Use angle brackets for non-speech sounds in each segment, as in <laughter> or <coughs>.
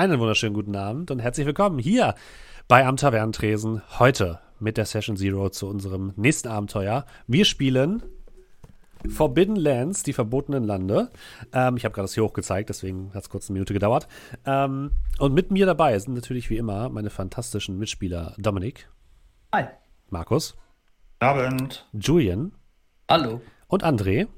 Einen wunderschönen guten Abend und herzlich willkommen hier bei Am Tavernentresen. Heute mit der Session Zero zu unserem nächsten Abenteuer. Wir spielen Forbidden Lands, die verbotenen Lande. Ähm, ich habe gerade das hier hochgezeigt, deswegen hat es kurz eine Minute gedauert. Ähm, und mit mir dabei sind natürlich wie immer meine fantastischen Mitspieler Dominik. Hi. Markus. Abend. Julian. Hallo. Und André.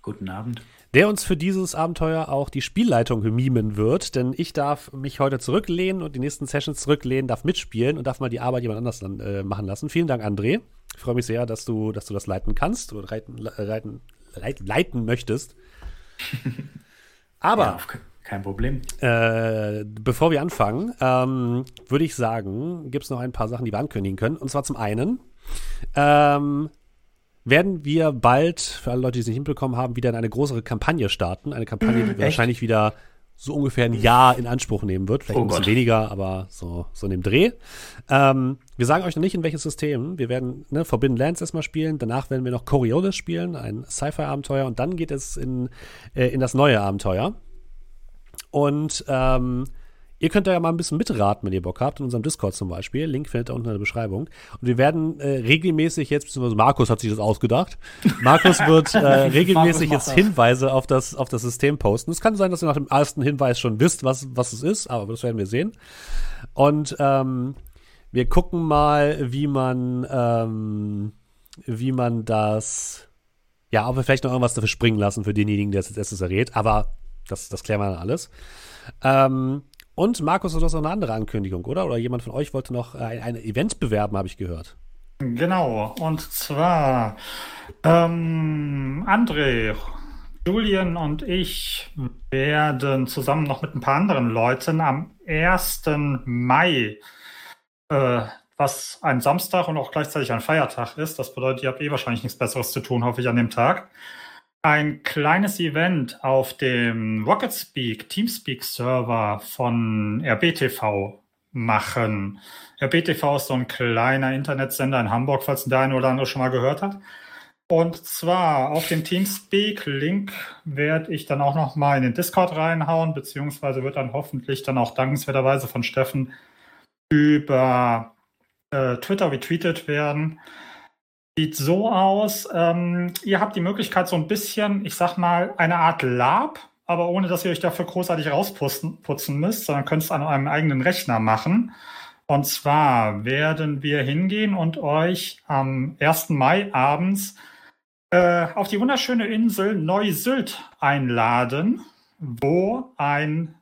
Guten Abend der uns für dieses Abenteuer auch die Spielleitung mimen wird, denn ich darf mich heute zurücklehnen und die nächsten Sessions zurücklehnen, darf mitspielen und darf mal die Arbeit jemand anders äh, machen lassen. Vielen Dank, André. Ich freue mich sehr, dass du, dass du das leiten kannst oder reiten, reiten, leiten, leiten möchtest. <laughs> Aber. Ja, kein Problem. Äh, bevor wir anfangen, ähm, würde ich sagen, gibt es noch ein paar Sachen, die wir ankündigen können. Und zwar zum einen, ähm, werden wir bald, für alle Leute, die es nicht hinbekommen haben, wieder in eine größere Kampagne starten. Eine Kampagne, die mm, wahrscheinlich wieder so ungefähr ein Jahr in Anspruch nehmen wird. Vielleicht oh ein bisschen Gott. weniger, aber so, so in dem Dreh. Ähm, wir sagen euch noch nicht, in welches System. Wir werden ne, Forbidden Lands erstmal spielen. Danach werden wir noch Coriolis spielen, ein Sci-Fi-Abenteuer. Und dann geht es in, äh, in das neue Abenteuer. Und ähm, Ihr könnt da ja mal ein bisschen mitraten, wenn ihr Bock habt, in unserem Discord zum Beispiel. Link findet ihr unten in der Beschreibung. Und wir werden äh, regelmäßig jetzt, beziehungsweise Markus hat sich das ausgedacht. Markus <laughs> wird äh, regelmäßig jetzt Hinweise auf das, auf das System posten. Es kann sein, dass ihr nach dem ersten Hinweis schon wisst, was, was es ist, aber das werden wir sehen. Und ähm, wir gucken mal, wie man, ähm, wie man das, ja, ob wir vielleicht noch irgendwas dafür springen lassen für denjenigen, der es jetzt erstes errät. Aber das, das klären wir dann alles. Ähm, und Markus, du hast noch eine andere Ankündigung, oder? Oder jemand von euch wollte noch ein, ein Event bewerben, habe ich gehört. Genau, und zwar ähm, André, Julian und ich werden zusammen noch mit ein paar anderen Leuten am 1. Mai, äh, was ein Samstag und auch gleichzeitig ein Feiertag ist, das bedeutet, ihr habt eh wahrscheinlich nichts Besseres zu tun, hoffe ich, an dem Tag, ein kleines Event auf dem RocketSpeak Teamspeak Server von RBTV machen. RBTV ist so ein kleiner Internetsender in Hamburg, falls der eine oder andere schon mal gehört hat. Und zwar auf dem Teamspeak-Link werde ich dann auch noch mal in den Discord reinhauen, beziehungsweise wird dann hoffentlich dann auch dankenswerterweise von Steffen über äh, Twitter retweetet werden. Sieht so aus, ähm, ihr habt die Möglichkeit, so ein bisschen, ich sag mal, eine Art Lab, aber ohne dass ihr euch dafür großartig rausputzen putzen müsst, sondern könnt es an eurem eigenen Rechner machen. Und zwar werden wir hingehen und euch am 1. Mai abends äh, auf die wunderschöne Insel Neu-Sylt einladen, wo ein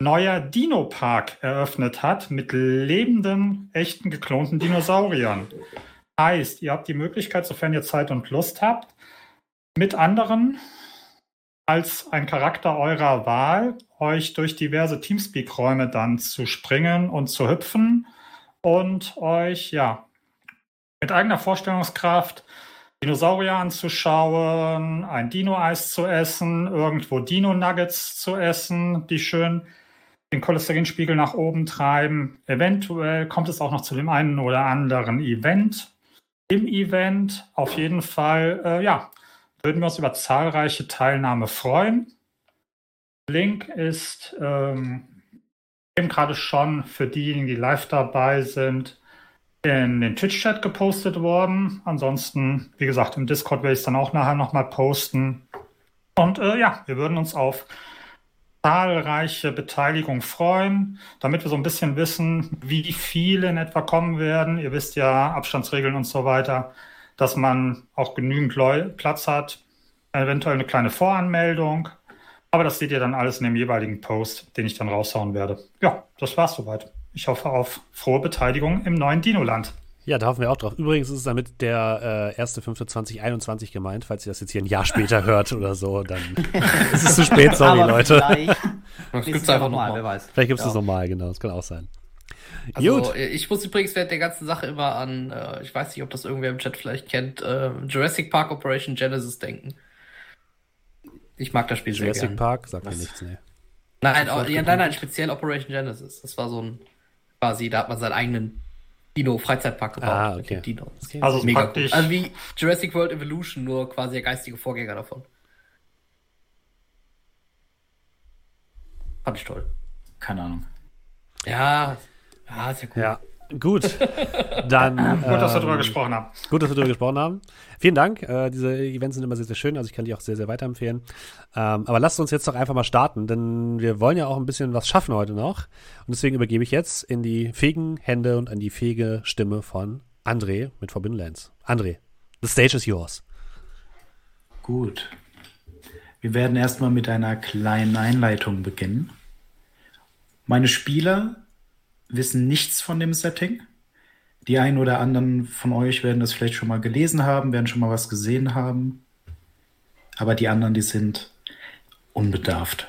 neuer Dino-Park eröffnet hat mit lebenden, echten, geklonten Dinosauriern. Heißt, ihr habt die Möglichkeit, sofern ihr Zeit und Lust habt, mit anderen als ein Charakter eurer Wahl euch durch diverse Teamspeak-Räume dann zu springen und zu hüpfen und euch ja mit eigener Vorstellungskraft Dinosaurier anzuschauen, ein Dino-Eis zu essen, irgendwo Dino-Nuggets zu essen, die schön den Cholesterinspiegel nach oben treiben. Eventuell kommt es auch noch zu dem einen oder anderen Event, im Event. Auf jeden Fall, äh, ja, würden wir uns über zahlreiche Teilnahme freuen. Link ist ähm, eben gerade schon für diejenigen, die live dabei sind, in den Twitch-Chat gepostet worden. Ansonsten, wie gesagt, im Discord werde ich es dann auch nachher nochmal posten. Und äh, ja, wir würden uns auf zahlreiche Beteiligung freuen, damit wir so ein bisschen wissen, wie viele in etwa kommen werden. Ihr wisst ja, Abstandsregeln und so weiter, dass man auch genügend Leu Platz hat, eventuell eine kleine Voranmeldung. Aber das seht ihr dann alles in dem jeweiligen Post, den ich dann raushauen werde. Ja, das war's soweit. Ich hoffe auf frohe Beteiligung im neuen Dino-Land. Ja, da hoffen wir auch drauf. Übrigens ist es damit der äh, 1.5.2021 gemeint, falls ihr das jetzt hier ein Jahr später hört oder so, dann <laughs> ist es zu spät, sorry, Leute. Vielleicht <laughs> gibt es einfach nochmal, wer weiß. Vielleicht gibt es ja. nochmal, genau, das kann auch sein. Also, Gut. ich muss übrigens während der ganzen Sache immer an, äh, ich weiß nicht, ob das irgendwer im Chat vielleicht kennt, äh, Jurassic Park Operation Genesis denken. Ich mag das Spiel Jurassic sehr gerne. Jurassic Park? Sagt mir nichts, ne. Nein, oh, ja, nein, nein, speziell Operation Genesis. Das war so ein, quasi, da hat man seinen eigenen Dino-Freizeitpark gebaut. Ah, okay. Dino. Okay. Also, mega praktisch. Cool. Also wie Jurassic World Evolution, nur quasi der geistige Vorgänger davon. Fand ich toll. keine Ahnung. Ja, ja, ist ja cool. Ja. Gut, dann. gut, dass wir darüber ähm, gesprochen haben. Gut, dass wir darüber gesprochen haben. Vielen Dank. Äh, diese Events sind immer sehr, sehr schön. Also ich kann die auch sehr, sehr weiterempfehlen. Ähm, aber lasst uns jetzt doch einfach mal starten, denn wir wollen ja auch ein bisschen was schaffen heute noch. Und deswegen übergebe ich jetzt in die fähigen Hände und an die fähige Stimme von André mit Forbidden Lands. André, the stage is yours. Gut. Wir werden erstmal mit einer kleinen Einleitung beginnen. Meine Spieler wissen nichts von dem Setting. Die einen oder anderen von euch werden das vielleicht schon mal gelesen haben, werden schon mal was gesehen haben. Aber die anderen, die sind unbedarft.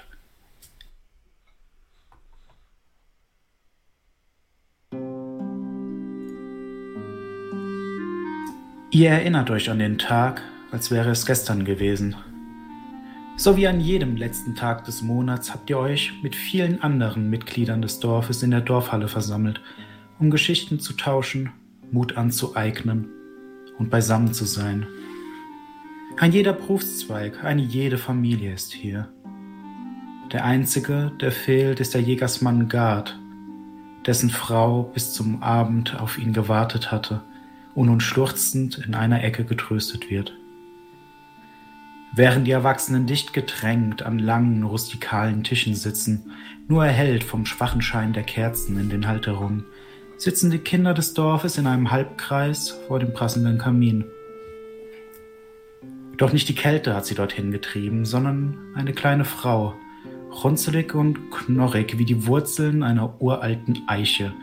Ihr erinnert euch an den Tag, als wäre es gestern gewesen. So wie an jedem letzten Tag des Monats habt ihr euch mit vielen anderen Mitgliedern des Dorfes in der Dorfhalle versammelt, um Geschichten zu tauschen, Mut anzueignen und beisammen zu sein. Ein jeder Berufszweig, eine jede Familie ist hier. Der einzige, der fehlt, ist der Jägersmann Gard, dessen Frau bis zum Abend auf ihn gewartet hatte und nun schluchzend in einer Ecke getröstet wird während die Erwachsenen dicht gedrängt an langen, rustikalen Tischen sitzen, nur erhellt vom schwachen Schein der Kerzen in den Halterungen, sitzen die Kinder des Dorfes in einem Halbkreis vor dem prassenden Kamin. Doch nicht die Kälte hat sie dorthin getrieben, sondern eine kleine Frau, runzelig und knorrig wie die Wurzeln einer uralten Eiche,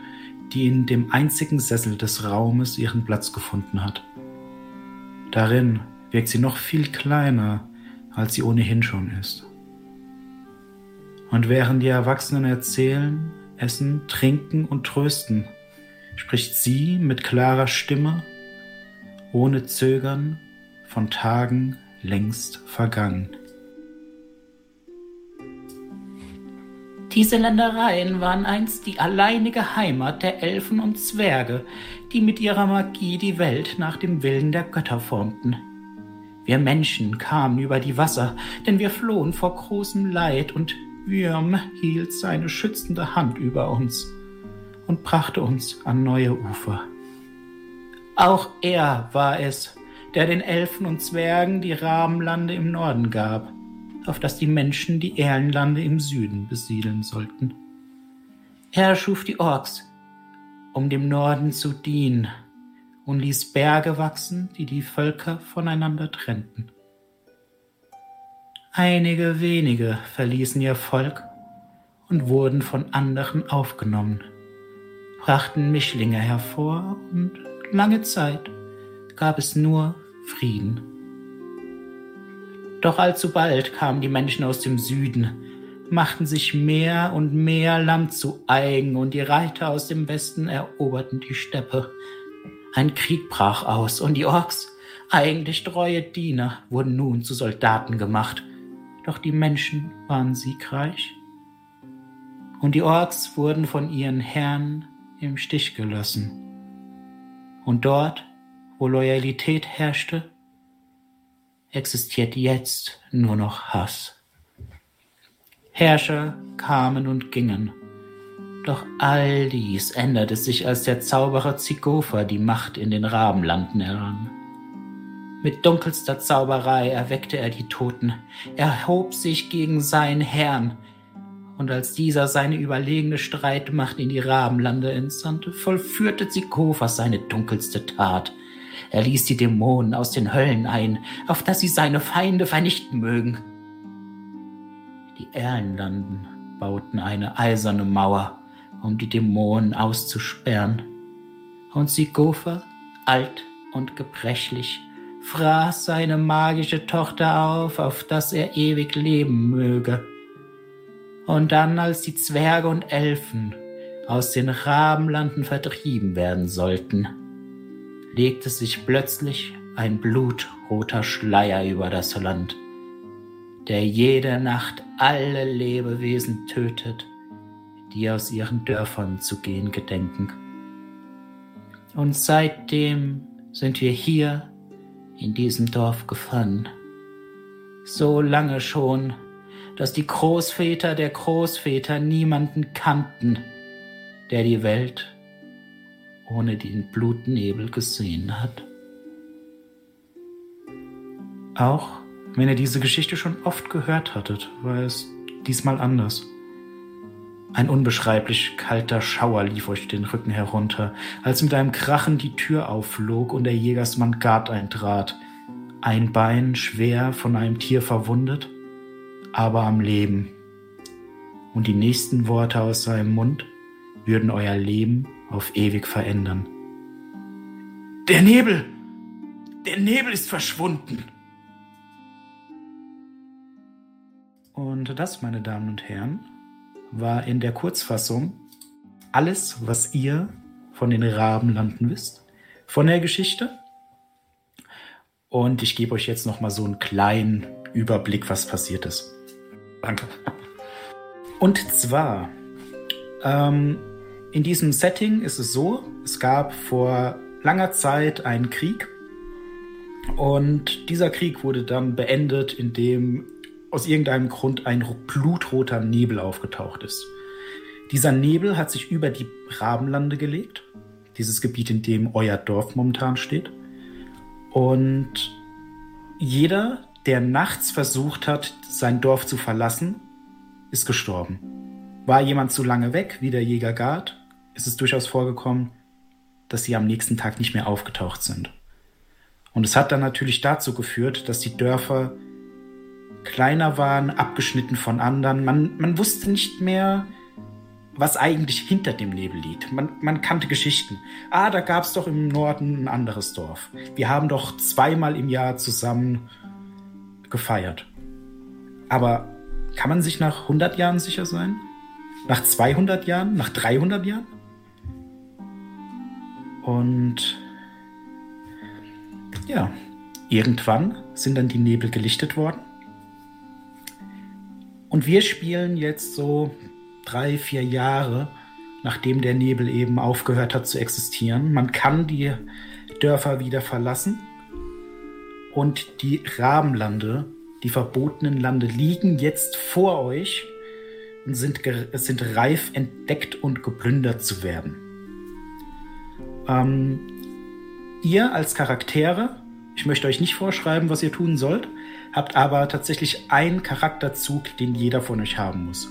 die in dem einzigen Sessel des Raumes ihren Platz gefunden hat. Darin wirkt sie noch viel kleiner, als sie ohnehin schon ist. Und während die Erwachsenen erzählen, essen, trinken und trösten, spricht sie mit klarer Stimme, ohne Zögern, von Tagen längst vergangen. Diese Ländereien waren einst die alleinige Heimat der Elfen und Zwerge, die mit ihrer Magie die Welt nach dem Willen der Götter formten. Wir Menschen kamen über die Wasser, denn wir flohen vor großem Leid, und Würm hielt seine schützende Hand über uns und brachte uns an neue Ufer. Auch er war es, der den Elfen und Zwergen die Rabenlande im Norden gab, auf das die Menschen die Erlenlande im Süden besiedeln sollten. Er schuf die Orks, um dem Norden zu dienen, und ließ Berge wachsen, die die Völker voneinander trennten. Einige wenige verließen ihr Volk und wurden von anderen aufgenommen, brachten Mischlinge hervor und lange Zeit gab es nur Frieden. Doch allzu bald kamen die Menschen aus dem Süden, machten sich mehr und mehr Land zu eigen und die Reiter aus dem Westen eroberten die Steppe, ein Krieg brach aus und die Orks, eigentlich treue Diener, wurden nun zu Soldaten gemacht. Doch die Menschen waren siegreich. Und die Orks wurden von ihren Herren im Stich gelassen. Und dort, wo Loyalität herrschte, existiert jetzt nur noch Hass. Herrscher kamen und gingen doch all dies änderte sich, als der Zauberer Zigofa die Macht in den Rabenlanden errang. Mit dunkelster Zauberei erweckte er die Toten, erhob sich gegen seinen Herrn, und als dieser seine überlegene Streitmacht in die Rabenlande entsandte, vollführte Zigofa seine dunkelste Tat. Er ließ die Dämonen aus den Höllen ein, auf dass sie seine Feinde vernichten mögen. Die Erlenlanden bauten eine eiserne Mauer, um die Dämonen auszusperren. Und Sigofa, alt und gebrechlich, fraß seine magische Tochter auf, auf dass er ewig leben möge. Und dann, als die Zwerge und Elfen aus den Rabenlanden vertrieben werden sollten, legte sich plötzlich ein blutroter Schleier über das Land, der jede Nacht alle Lebewesen tötet die aus ihren Dörfern zu gehen gedenken. Und seitdem sind wir hier in diesem Dorf gefangen. So lange schon, dass die Großväter der Großväter niemanden kannten, der die Welt ohne den Blutnebel gesehen hat. Auch wenn ihr diese Geschichte schon oft gehört hattet, war es diesmal anders. Ein unbeschreiblich kalter Schauer lief euch den Rücken herunter, als mit einem Krachen die Tür aufflog und der Jägersmann Gard eintrat. Ein Bein schwer von einem Tier verwundet, aber am Leben. Und die nächsten Worte aus seinem Mund würden euer Leben auf ewig verändern. Der Nebel! Der Nebel ist verschwunden! Und das, meine Damen und Herren, war in der Kurzfassung alles, was ihr von den Rabenlanden wisst, von der Geschichte. Und ich gebe euch jetzt noch mal so einen kleinen Überblick, was passiert ist. Danke. Und zwar, ähm, in diesem Setting ist es so, es gab vor langer Zeit einen Krieg und dieser Krieg wurde dann beendet, indem aus irgendeinem Grund ein blutroter Nebel aufgetaucht ist. Dieser Nebel hat sich über die Rabenlande gelegt, dieses Gebiet, in dem euer Dorf momentan steht. Und jeder, der nachts versucht hat, sein Dorf zu verlassen, ist gestorben. War jemand zu lange weg, wie der Jäger Gard, ist es durchaus vorgekommen, dass sie am nächsten Tag nicht mehr aufgetaucht sind. Und es hat dann natürlich dazu geführt, dass die Dörfer kleiner waren, abgeschnitten von anderen. Man, man wusste nicht mehr, was eigentlich hinter dem Nebel liegt. Man, man kannte Geschichten. Ah, da gab es doch im Norden ein anderes Dorf. Wir haben doch zweimal im Jahr zusammen gefeiert. Aber kann man sich nach 100 Jahren sicher sein? Nach 200 Jahren? Nach 300 Jahren? Und ja, irgendwann sind dann die Nebel gelichtet worden. Und wir spielen jetzt so drei, vier Jahre, nachdem der Nebel eben aufgehört hat zu existieren. Man kann die Dörfer wieder verlassen. Und die Rabenlande, die verbotenen Lande, liegen jetzt vor euch und sind, sind reif, entdeckt und geplündert zu werden. Ähm, ihr als Charaktere, ich möchte euch nicht vorschreiben, was ihr tun sollt, habt aber tatsächlich einen Charakterzug, den jeder von euch haben muss.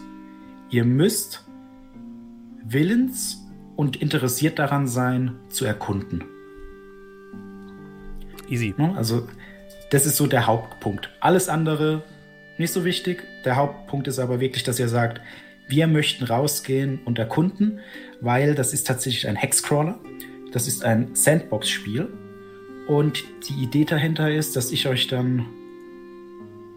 Ihr müsst willens und interessiert daran sein, zu erkunden. Easy. Also, das ist so der Hauptpunkt. Alles andere nicht so wichtig. Der Hauptpunkt ist aber wirklich, dass ihr sagt, wir möchten rausgehen und erkunden, weil das ist tatsächlich ein Hexcrawler. Das ist ein Sandbox-Spiel. Und die Idee dahinter ist, dass ich euch dann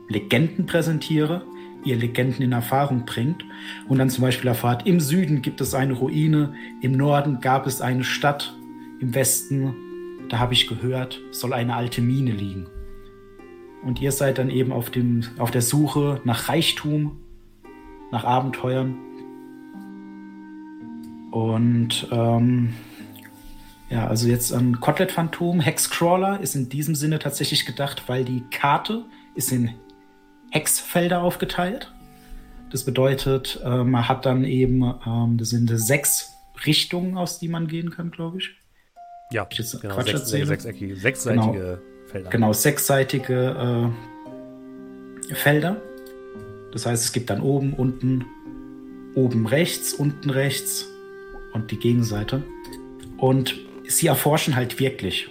Legenden präsentiere, ihr Legenden in Erfahrung bringt und dann zum Beispiel erfahrt, im Süden gibt es eine Ruine, im Norden gab es eine Stadt, im Westen, da habe ich gehört, soll eine alte Mine liegen. Und ihr seid dann eben auf, dem, auf der Suche nach Reichtum, nach Abenteuern. Und ähm, ja, also jetzt ein Kotelett Phantom, Hexcrawler ist in diesem Sinne tatsächlich gedacht, weil die Karte ist in Hexfelder aufgeteilt. Das bedeutet, äh, man hat dann eben, ähm, das sind sechs Richtungen, aus die man gehen kann, glaube ich. Ja, ich jetzt genau, Quatsch sechs, sechseckige, sechsseitige genau, Felder. Genau, sechsseitige äh, Felder. Das heißt, es gibt dann oben, unten, oben rechts, unten rechts und die Gegenseite. Und sie erforschen halt wirklich.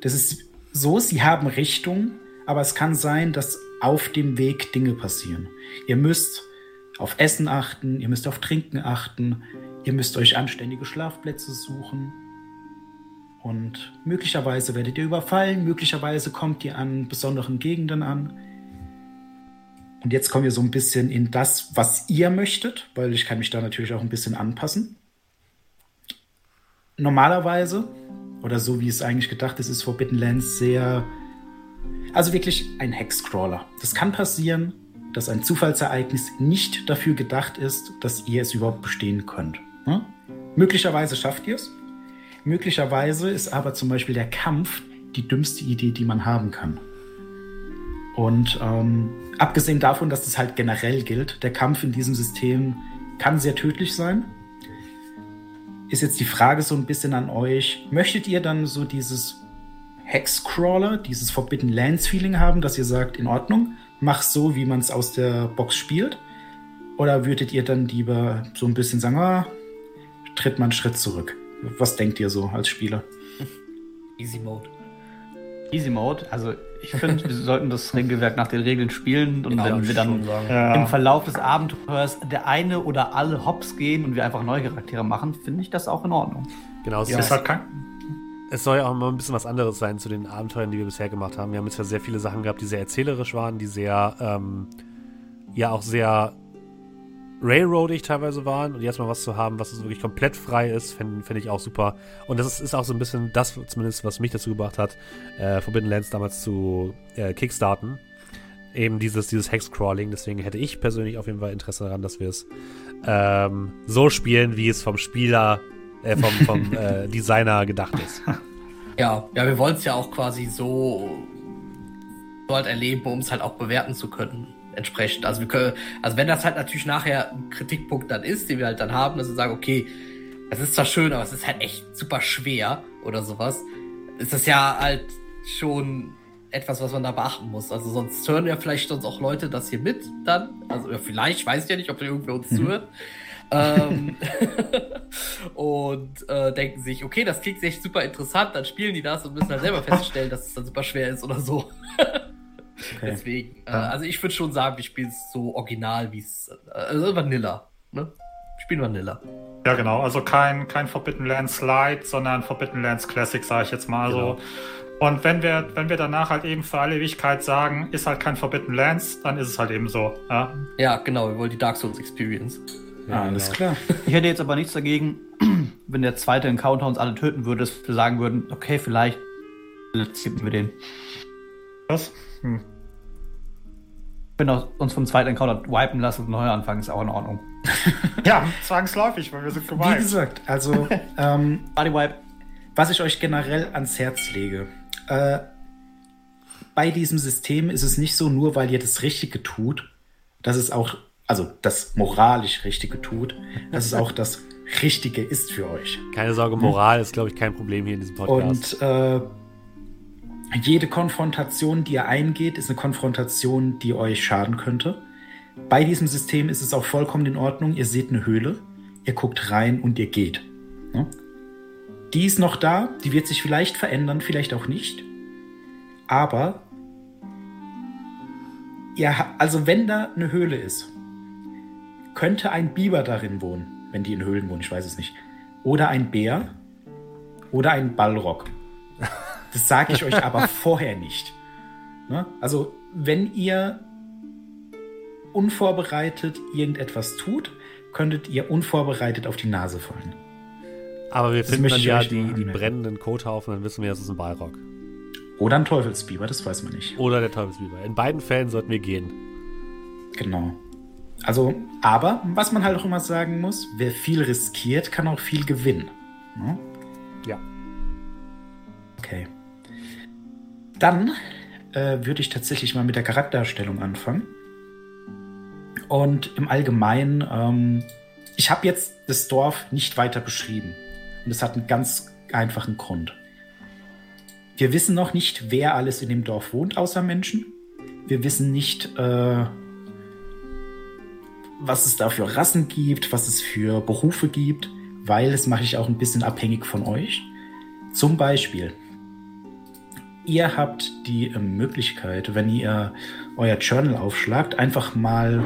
Das ist so, sie haben Richtungen, aber es kann sein, dass auf dem Weg Dinge passieren. Ihr müsst auf Essen achten, ihr müsst auf Trinken achten, ihr müsst euch anständige Schlafplätze suchen. Und möglicherweise werdet ihr überfallen, möglicherweise kommt ihr an besonderen Gegenden an. Und jetzt kommen wir so ein bisschen in das, was ihr möchtet, weil ich kann mich da natürlich auch ein bisschen anpassen. Normalerweise, oder so wie es eigentlich gedacht ist, ist Forbidden Lands sehr also wirklich ein Hexcrawler. Das kann passieren, dass ein Zufallsereignis nicht dafür gedacht ist, dass ihr es überhaupt bestehen könnt. Hm? Möglicherweise schafft ihr es. Möglicherweise ist aber zum Beispiel der Kampf die dümmste Idee, die man haben kann. Und ähm, abgesehen davon, dass es halt generell gilt, der Kampf in diesem System kann sehr tödlich sein. Ist jetzt die Frage so ein bisschen an euch. Möchtet ihr dann so dieses Hexcrawler, dieses Forbidden Lands Feeling haben, dass ihr sagt, in Ordnung, mach so, wie man es aus der Box spielt? Oder würdet ihr dann lieber so ein bisschen sagen, ah, tritt mal einen Schritt zurück? Was denkt ihr so als Spieler? Easy Mode. Easy Mode, also ich finde, wir sollten das Regelwerk nach den Regeln spielen und genau, wenn wir dann ja. im Verlauf des Abenteuers der eine oder alle Hops gehen und wir einfach neue Charaktere machen, finde ich das auch in Ordnung. Genau, es, ja, ist, halt kein, es soll ja auch mal ein bisschen was anderes sein zu den Abenteuern, die wir bisher gemacht haben. Wir haben jetzt ja sehr viele Sachen gehabt, die sehr erzählerisch waren, die sehr, ähm, ja auch sehr railroadig teilweise waren und jetzt mal was zu haben, was wirklich komplett frei ist, finde find ich auch super. Und das ist, ist, auch so ein bisschen das, zumindest was mich dazu gebracht hat, äh, Forbidden Lands damals zu äh, kickstarten. Eben dieses, dieses Hexcrawling. Deswegen hätte ich persönlich auf jeden Fall Interesse daran, dass wir es ähm, so spielen, wie es vom Spieler, äh, vom, vom äh, Designer gedacht ist. Ja, ja, wir wollen es ja auch quasi so, so halt erleben, um es halt auch bewerten zu können entsprechend. Also wir können, also wenn das halt natürlich nachher ein Kritikpunkt dann ist, den wir halt dann haben, dass wir sagen, okay, es ist zwar schön, aber es ist halt echt super schwer oder sowas, ist das ja halt schon etwas, was man da beachten muss. Also sonst hören ja vielleicht sonst auch Leute das hier mit dann. Also ja, vielleicht, weiß ich ja nicht, ob irgendwer uns mhm. zuhört. Ähm, <laughs> und äh, denken sich, okay, das klingt echt super interessant, dann spielen die das und müssen halt selber <laughs> feststellen, dass es dann super schwer ist oder so. <laughs> Okay. Deswegen, äh, also ich würde schon sagen, wir spielen es so original, wie es, äh, also Vanilla, ne? Spielen Vanilla. Ja, genau. Also kein, kein Forbidden Lands Light, sondern Forbidden Lands Classic, sage ich jetzt mal genau. so. Und wenn wir, wenn wir danach halt eben für alle Ewigkeit sagen, ist halt kein Forbidden Lands, dann ist es halt eben so. Ja, ja genau. Wir wollen die Dark Souls Experience. Ja, alles genau. klar. <laughs> Ich hätte jetzt aber nichts dagegen, <clears throat> wenn der zweite Encounter uns alle töten würde, dass wir sagen würden, okay, vielleicht ziehen wir den. Was? Hm wenn wir uns vom zweiten Encounter wipen lassen und neu anfangen, ist auch in Ordnung. <laughs> ja, zwangsläufig, weil wir sind gewiped. Wie gesagt, also <laughs> ähm, Wipe. was ich euch generell ans Herz lege, äh, bei diesem System ist es nicht so, nur weil ihr das Richtige tut, dass es auch, also das moralisch Richtige tut, dass es auch <laughs> das Richtige ist für euch. Keine Sorge, Moral hm? ist, glaube ich, kein Problem hier in diesem Podcast. Und äh, jede Konfrontation, die ihr eingeht, ist eine Konfrontation, die euch schaden könnte. Bei diesem System ist es auch vollkommen in Ordnung. Ihr seht eine Höhle, ihr guckt rein und ihr geht. Die ist noch da, die wird sich vielleicht verändern, vielleicht auch nicht. Aber, ja, also wenn da eine Höhle ist, könnte ein Biber darin wohnen, wenn die in Höhlen wohnen, ich weiß es nicht. Oder ein Bär oder ein Ballrock. Das sage ich euch aber <laughs> vorher nicht. Ne? Also, wenn ihr unvorbereitet irgendetwas tut, könntet ihr unvorbereitet auf die Nase fallen. Aber wir das finden dann ja die, die brennenden Kothaufen, dann wissen wir, es ist ein Balrog. Oder ein Teufelsbiber, das weiß man nicht. Oder der Teufelsbiber. In beiden Fällen sollten wir gehen. Genau. Also, aber was man halt auch immer sagen muss, wer viel riskiert, kann auch viel gewinnen. Ne? Ja. Okay. Dann äh, würde ich tatsächlich mal mit der Charakterstellung anfangen. Und im Allgemeinen, ähm, ich habe jetzt das Dorf nicht weiter beschrieben. Und das hat einen ganz einfachen Grund. Wir wissen noch nicht, wer alles in dem Dorf wohnt, außer Menschen. Wir wissen nicht, äh, was es da für Rassen gibt, was es für Berufe gibt, weil das mache ich auch ein bisschen abhängig von euch. Zum Beispiel, Ihr habt die äh, Möglichkeit, wenn ihr euer Journal aufschlagt, einfach mal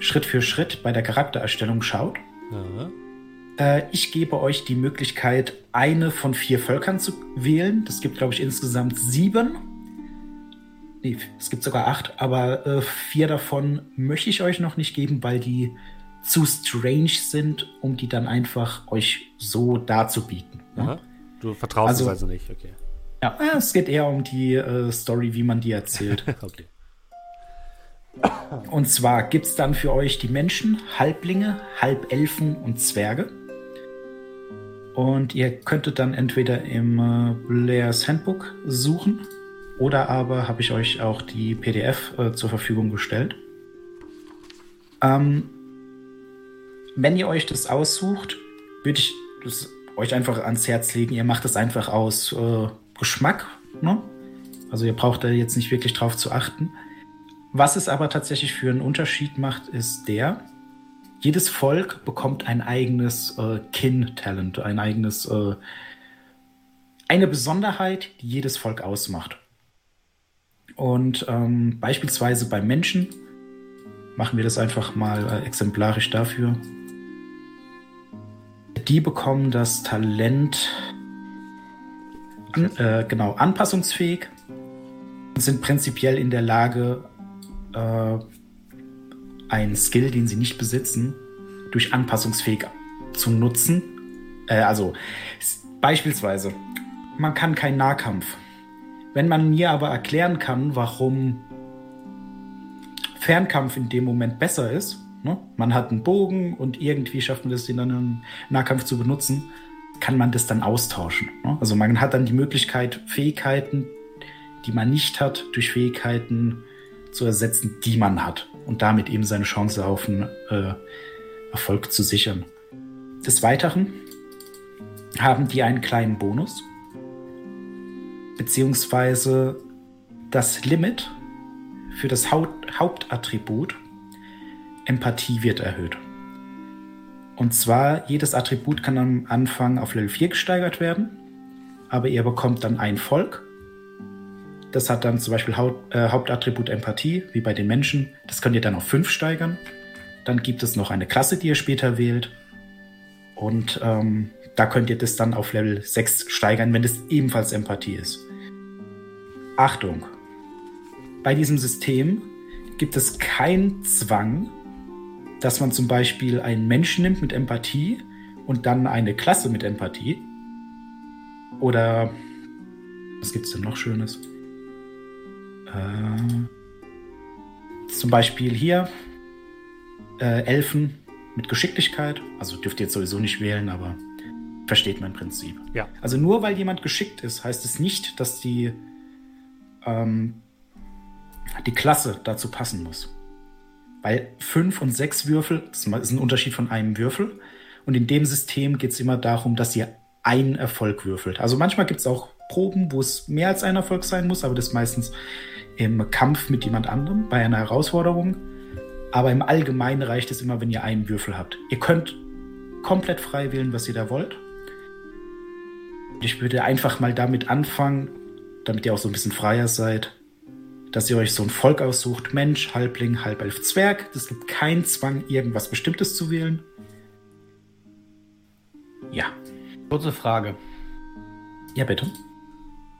Schritt für Schritt bei der Charaktererstellung schaut. Äh, ich gebe euch die Möglichkeit, eine von vier Völkern zu wählen. Das gibt, glaube ich, insgesamt sieben. Nee, es gibt sogar acht, aber äh, vier davon möchte ich euch noch nicht geben, weil die zu strange sind, um die dann einfach euch so darzubieten. Ne? Du vertraust also, es also nicht, okay. Ja. Es geht eher um die äh, Story, wie man die erzählt. <laughs> okay. Und zwar gibt es dann für euch die Menschen, Halblinge, Halbelfen und Zwerge. Und ihr könntet dann entweder im äh, Blairs Handbook suchen Oder aber habe ich euch auch die PDF äh, zur Verfügung gestellt. Ähm, wenn ihr euch das aussucht, würde ich das euch einfach ans Herz legen. Ihr macht es einfach aus äh, Geschmack. Ne? Also ihr braucht da jetzt nicht wirklich drauf zu achten. Was es aber tatsächlich für einen Unterschied macht, ist der, jedes Volk bekommt ein eigenes äh, Kin-Talent, ein eigenes, äh, eine Besonderheit, die jedes Volk ausmacht. Und ähm, beispielsweise beim Menschen machen wir das einfach mal äh, exemplarisch dafür. Die bekommen das Talent, an, äh, genau, anpassungsfähig sind prinzipiell in der Lage, äh, einen Skill, den sie nicht besitzen, durch anpassungsfähig zu nutzen. Äh, also beispielsweise, man kann keinen Nahkampf. Wenn man mir aber erklären kann, warum Fernkampf in dem Moment besser ist, ne? man hat einen Bogen und irgendwie schafft man es, ihn dann im Nahkampf zu benutzen, kann man das dann austauschen. Ne? Also man hat dann die Möglichkeit, Fähigkeiten, die man nicht hat, durch Fähigkeiten zu ersetzen, die man hat und damit eben seine Chance auf einen äh, Erfolg zu sichern. Des Weiteren haben die einen kleinen Bonus, beziehungsweise das Limit für das Haupt Hauptattribut Empathie wird erhöht. Und zwar, jedes Attribut kann am Anfang auf Level 4 gesteigert werden, aber ihr bekommt dann ein Volk das hat dann zum Beispiel Haupt, äh, Hauptattribut Empathie, wie bei den Menschen. Das könnt ihr dann auf 5 steigern. Dann gibt es noch eine Klasse, die ihr später wählt. Und ähm, da könnt ihr das dann auf Level 6 steigern, wenn es ebenfalls Empathie ist. Achtung! Bei diesem System gibt es keinen Zwang, dass man zum Beispiel einen Menschen nimmt mit Empathie und dann eine Klasse mit Empathie. Oder was gibt es denn noch Schönes? Äh, zum Beispiel hier äh, Elfen mit Geschicklichkeit. Also dürft ihr jetzt sowieso nicht wählen, aber versteht mein Prinzip. Ja. Also nur weil jemand geschickt ist, heißt es nicht, dass die, ähm, die Klasse dazu passen muss. Weil fünf und sechs Würfel, das ist ein Unterschied von einem Würfel. Und in dem System geht es immer darum, dass ihr einen Erfolg würfelt. Also manchmal gibt es auch Proben, wo es mehr als ein Erfolg sein muss, aber das ist meistens im Kampf mit jemand anderem, bei einer Herausforderung. Aber im Allgemeinen reicht es immer, wenn ihr einen Würfel habt. Ihr könnt komplett frei wählen, was ihr da wollt. Ich würde einfach mal damit anfangen, damit ihr auch so ein bisschen freier seid, dass ihr euch so ein Volk aussucht. Mensch, Halbling, Halbelf, Zwerg. Es gibt keinen Zwang, irgendwas Bestimmtes zu wählen. Ja. Kurze Frage. Ja, bitte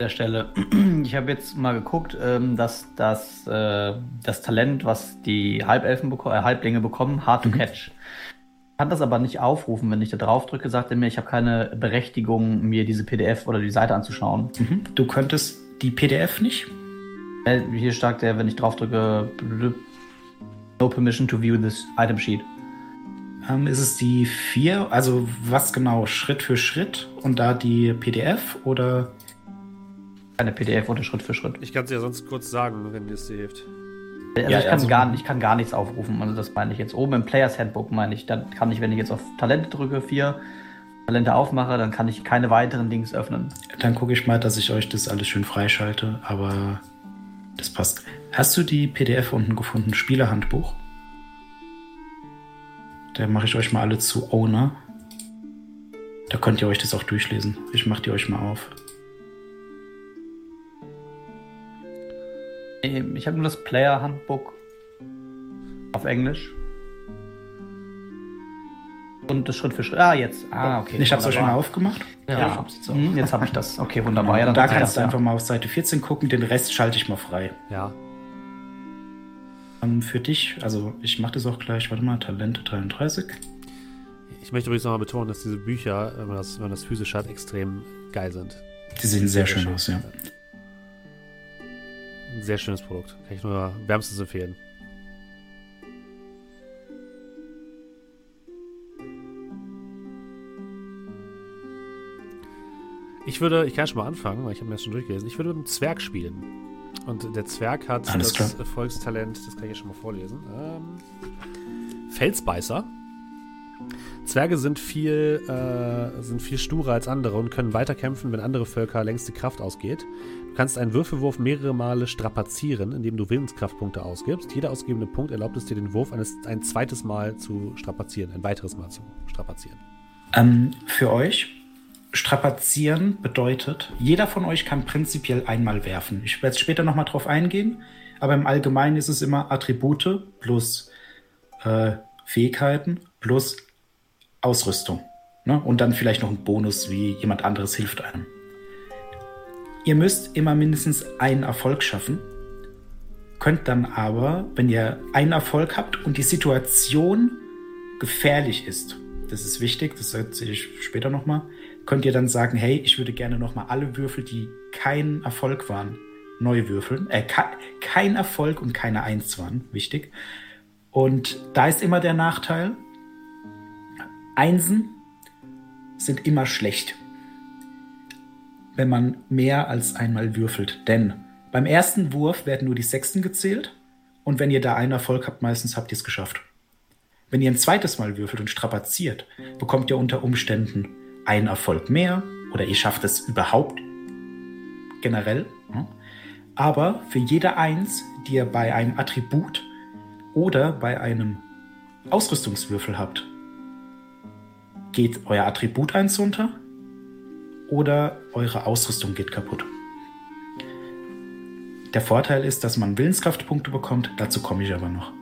der Stelle. <clears throat> Ich habe jetzt mal geguckt, ähm, dass das, äh, das Talent, was die Halbelfen beko äh, Halblinge bekommen, Hard to mhm. Catch. Ich kann das aber nicht aufrufen. Wenn ich da drauf drücke, sagt er mir, ich habe keine Berechtigung, mir diese PDF oder die Seite anzuschauen. Mhm. Du könntest die PDF nicht? Äh, hier sagt er, wenn ich drauf drücke, no permission to view this item sheet. Ähm, ist es die vier? Also was genau? Schritt für Schritt und da die PDF oder? Keine PDF oder Schritt für Schritt. Ich kann es ja sonst kurz sagen, wenn es dir hilft. Also ja, ich, kann also, gar, ich kann gar nichts aufrufen. Also das meine ich jetzt. Oben im Players Handbook meine ich. Dann kann ich, wenn ich jetzt auf Talente drücke, vier Talente aufmache, dann kann ich keine weiteren Links öffnen. Dann gucke ich mal, dass ich euch das alles schön freischalte, aber das passt. Hast du die PDF unten gefunden? Spielerhandbuch? Da mache ich euch mal alle zu Owner. Da könnt ihr euch das auch durchlesen. Ich mache die euch mal auf. Ich habe nur das Player-Handbook auf Englisch. Und das Schritt für Schritt. Ah, jetzt. Ah, okay. Ich habe es euch schon mal aufgemacht. Ja, ja. So. Hm, jetzt habe ich das. Okay, wunderbar. Ja, da kannst du einfach mal auf Seite 14 gucken. Den Rest schalte ich mal frei. Ja. Um, ähm, für dich, also ich mache das auch gleich. Warte mal, Talente 33. Ich möchte übrigens nochmal betonen, dass diese Bücher, wenn man das, wenn man das physisch hat, extrem geil sind. Die sehen sehr, sehr schön, schön aus, ja. Ein sehr schönes Produkt. Kann ich nur wärmstens empfehlen. Ich würde, ich kann schon mal anfangen, weil ich habe mir das schon durchgelesen. Ich würde mit einem Zwerg spielen. Und der Zwerg hat Alles das klar. Volkstalent, das kann ich ja schon mal vorlesen. Ähm, Felsbeißer. Zwerge sind viel, äh, sind viel sturer als andere und können weiterkämpfen, wenn andere Völker längste Kraft ausgeht. Du kannst einen Würfelwurf mehrere Male strapazieren, indem du Willenskraftpunkte ausgibst. Jeder ausgegebene Punkt erlaubt es dir, den Wurf eines, ein zweites Mal zu strapazieren, ein weiteres Mal zu strapazieren. Ähm, für euch, strapazieren bedeutet, jeder von euch kann prinzipiell einmal werfen. Ich werde später nochmal drauf eingehen, aber im Allgemeinen ist es immer Attribute plus äh, Fähigkeiten plus Ausrüstung. Ne? Und dann vielleicht noch ein Bonus, wie jemand anderes hilft einem. Ihr müsst immer mindestens einen Erfolg schaffen, könnt dann aber, wenn ihr einen Erfolg habt und die Situation gefährlich ist, das ist wichtig, das erzähle ich später nochmal, könnt ihr dann sagen, hey, ich würde gerne nochmal alle Würfel, die kein Erfolg waren, neu würfeln. Äh, ke kein Erfolg und keine Eins waren, wichtig. Und da ist immer der Nachteil, Einsen sind immer schlecht, wenn man mehr als einmal würfelt. Denn beim ersten Wurf werden nur die Sechsten gezählt und wenn ihr da einen Erfolg habt, meistens habt ihr es geschafft. Wenn ihr ein zweites Mal würfelt und strapaziert, bekommt ihr unter Umständen einen Erfolg mehr oder ihr schafft es überhaupt generell. Aber für jede Eins, die ihr bei einem Attribut oder bei einem Ausrüstungswürfel habt, geht euer Attribut eins runter oder eure Ausrüstung geht kaputt. Der Vorteil ist, dass man Willenskraftpunkte bekommt, dazu komme ich aber noch.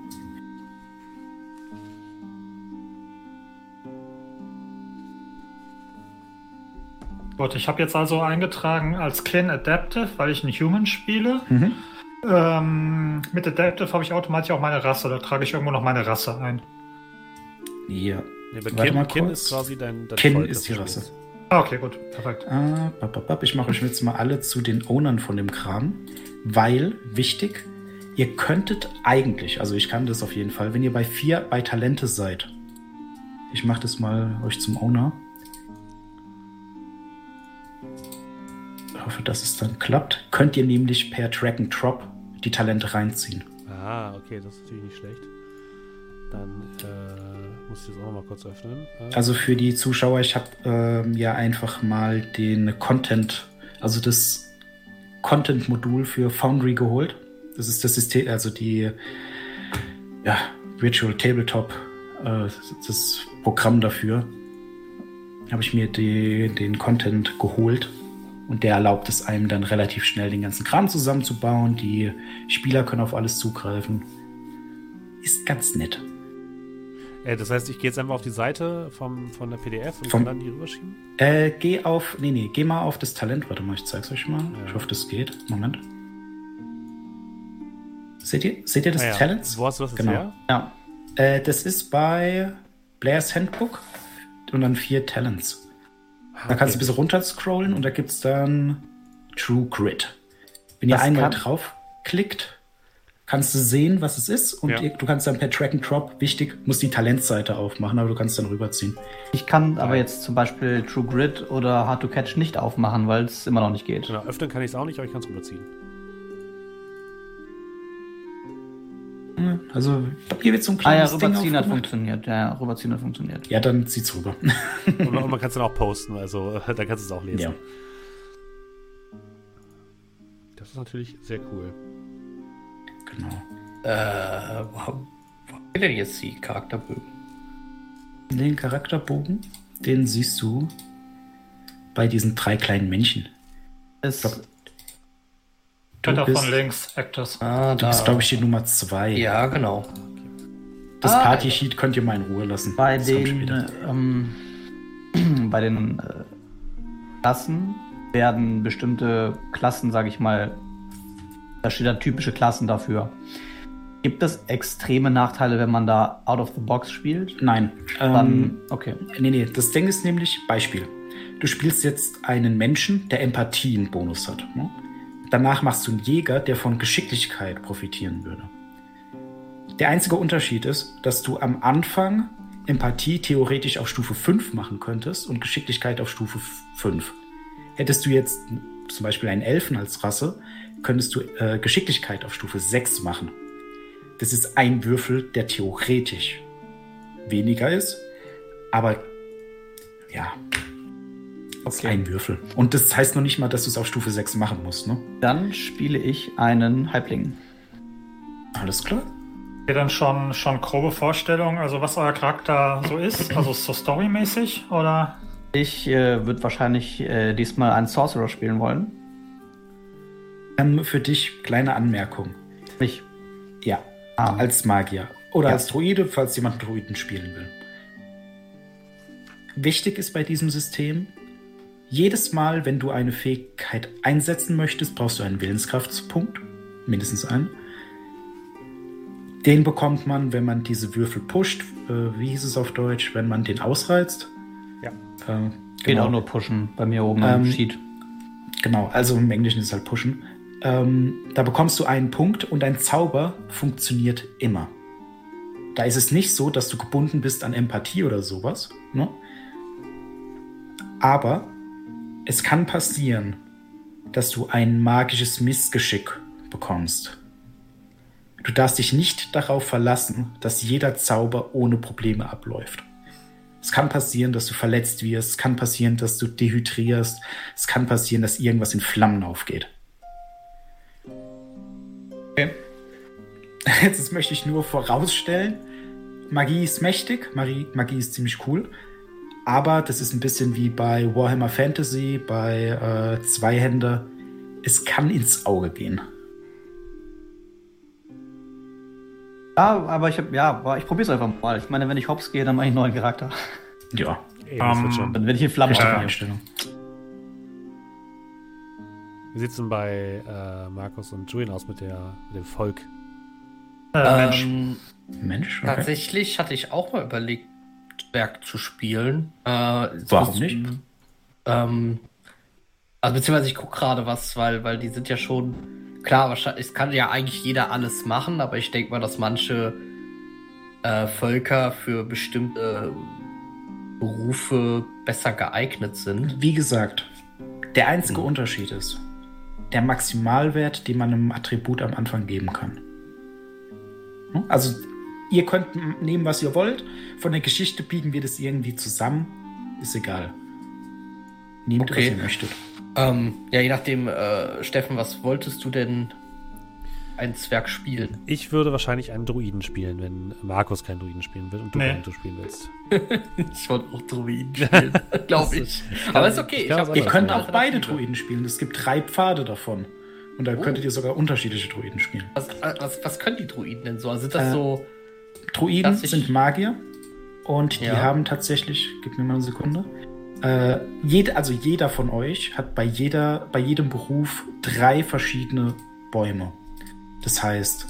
Gut, ich habe jetzt also eingetragen als Clan Adaptive, weil ich einen Human spiele. Mhm. Ähm, mit Adaptive habe ich automatisch auch meine Rasse. Da trage ich irgendwo noch meine Rasse ein. Ja. Nee, aber Warte Kin, mal Kin kurz. ist quasi dein, dein Kin Volk, ist die Rasse. spielst. Ah, okay, gut. Perfekt. Ah, bap, bap, bap. Ich mache euch jetzt mal alle zu den Ownern von dem Kram, weil, wichtig, ihr könntet eigentlich, also ich kann das auf jeden Fall, wenn ihr bei vier bei Talente seid, ich mache das mal euch zum Owner. Ich hoffe, dass es dann klappt. Könnt ihr nämlich per Drag and Drop die Talente reinziehen. Ah, okay, das ist natürlich nicht schlecht. Dann äh, muss ich das auch mal kurz öffnen. Äh, Also für die Zuschauer, ich habe ähm, ja einfach mal den Content, also das Content-Modul für Foundry geholt. Das ist das System, also die ja, Virtual Tabletop, äh, das Programm dafür. Habe ich mir die, den Content geholt und der erlaubt es einem dann relativ schnell den ganzen Kram zusammenzubauen. Die Spieler können auf alles zugreifen. Ist ganz nett. Äh, das heißt, ich gehe jetzt einfach auf die Seite vom, von der PDF und Vom- kann dann die rüberschieben? Äh, geh auf. Nee, nee, geh mal auf das Talent. Warte mal, ich zeig's euch mal. Ja. Ich hoffe, das geht. Moment. Seht ihr? Seht ihr das Ah ja. Talent? Wo hast du das Genau. her? Ja. Äh, das ist bei Blairs Handbook und dann vier Talents. Da kannst du ein bisschen runter scrollen und da gibt's dann True Grit. Wenn ihr Das einmal kann- draufklickt, kannst du sehen, was es ist und Ja. du kannst dann per Drag and Drop, wichtig, musst die Talentseite aufmachen, aber du kannst dann rüberziehen. Ich kann aber jetzt zum Beispiel True Grid oder Hard to Catch nicht aufmachen, weil es immer noch nicht geht. Genau, öffnen kann ich es auch nicht, aber ich kann es rüberziehen. Also hier wird so ein Ah ja, kleines Ding rüberziehen hat funktioniert. Ja, rüberziehen hat funktioniert. Ja, dann zieht's rüber. Und, man- <laughs> und man kann es dann auch posten, also äh, <laughs> da kannst du es auch lesen. ja. Das ist natürlich sehr cool. Genau. Äh, wo, hab- wo haben wir denn jetzt die Charakterbögen? Den Charakterbogen, den siehst du bei diesen drei kleinen Männchen. Es, Du Dritter bist- von links, Actors. Ah, Du bist, glaube ich, die Nummer zwei. Ja, genau. Das Ah, Party-Sheet könnt ihr mal in Ruhe lassen. bei Das den, ähm, <clears throat> bei den äh, Klassen werden bestimmte Klassen, sage ich mal, da steht da typische Klassen dafür. Gibt es extreme Nachteile, wenn man da out of the box spielt? Nein. Dann, Ähm, okay. nee, nee, das Ding ist nämlich, Beispiel. Du spielst jetzt einen Menschen, der Empathie einen Bonus hat. Ne? Danach machst du einen Jäger, der von Geschicklichkeit profitieren würde. Der einzige Unterschied ist, dass du am Anfang Empathie theoretisch auf Stufe 5 machen könntest und Geschicklichkeit auf Stufe 5. Hättest du jetzt zum Beispiel einen Elfen als Rasse, könntest du äh, Geschicklichkeit auf Stufe 6 machen. Das ist ein Würfel, der theoretisch weniger ist, aber ja, das ist ein Würfel. Und das heißt noch nicht mal, dass du es auf Stufe 6 machen musst, ne? Dann spiele ich einen Halbling. Alles klar. Habt ihr dann schon, schon grobe Vorstellungen, also was euer Charakter so ist? Also so storymäßig oder? Ich äh, würde wahrscheinlich äh, diesmal einen Sorcerer spielen wollen. Ähm, für dich kleine Anmerkung. Mich. Ja, Ah. als Magier. Oder Ja. als Druide, falls jemand Druiden spielen will. Wichtig ist bei diesem System, jedes Mal, wenn du eine Fähigkeit einsetzen möchtest, brauchst du einen Willenskraftspunkt. Mindestens einen. Den bekommt man, wenn man diese Würfel pusht. Äh, wie hieß es auf Deutsch? Wenn man den ausreizt. Ja. Äh, Geht auch nur pushen bei mir oben Ähm, am Sheet. Genau, also im Englischen ist es halt pushen. Ähm, da bekommst du einen Punkt und ein Zauber funktioniert immer. Da ist es nicht so, dass du gebunden bist an Empathie oder sowas. Ne? Aber es kann passieren, dass du ein magisches Missgeschick bekommst. Du darfst dich nicht darauf verlassen, dass jeder Zauber ohne Probleme abläuft. Es kann passieren, dass du verletzt wirst. Es kann passieren, dass du dehydrierst. Es kann passieren, dass irgendwas in Flammen aufgeht. Okay. <laughs> Jetzt möchte ich nur vorausstellen, Magie ist mächtig, Magie, Magie ist ziemlich cool, aber das ist ein bisschen wie bei Warhammer Fantasy, bei äh, Zweihänder. Es kann ins Auge gehen. Ja, aber ich hab, ja, ich probier's einfach mal. Ich meine, wenn ich hops gehe, dann mache ich einen neuen Charakter. Ja, Ey, Ähm, schon. Dann werde ich in Flammen richtige Wie sieht's denn bei äh, Markus und Julian aus mit, der, mit dem Volk? Äh, Mensch. Ähm, Mensch, okay. Tatsächlich hatte ich auch mal überlegt, Zwerg zu spielen. Äh, Warum nicht? Ähm, also beziehungsweise ich gucke gerade was, weil, weil die sind ja schon klar, wahrscheinlich, es kann ja eigentlich jeder alles machen, aber ich denke mal, dass manche äh, Völker für bestimmte Berufe besser geeignet sind. Wie gesagt, der einzige Unterschied ist der Maximalwert, den man einem Attribut am Anfang geben kann. Hm? Also, ihr könnt nehmen, was ihr wollt. Von der Geschichte biegen wir das irgendwie zusammen. Ist egal. Nehmt, Okay. was ihr möchtet. Ähm, ja, je nachdem, äh, Steffen, was wolltest du denn ein Zwerg spielen? Ich würde wahrscheinlich einen Druiden spielen, wenn Markus keinen Druiden spielen will und du Nee. keinen du spielen willst. <laughs> Ich wollte auch Druiden spielen, <laughs> glaube ich. Aber ist okay. ich kann das Ihr könnt auch beide Druiden spielen. Es gibt drei Pfade davon. Und da könntet ihr sogar unterschiedliche Druiden spielen. Was, was, was können die Druiden denn so? Also sind das Äh, so. Druiden sind Magier und die Ja. haben tatsächlich, gib mir mal eine Sekunde, äh, jed, also jeder von euch hat bei, jeder, bei jedem Beruf drei verschiedene Bäume. Das heißt,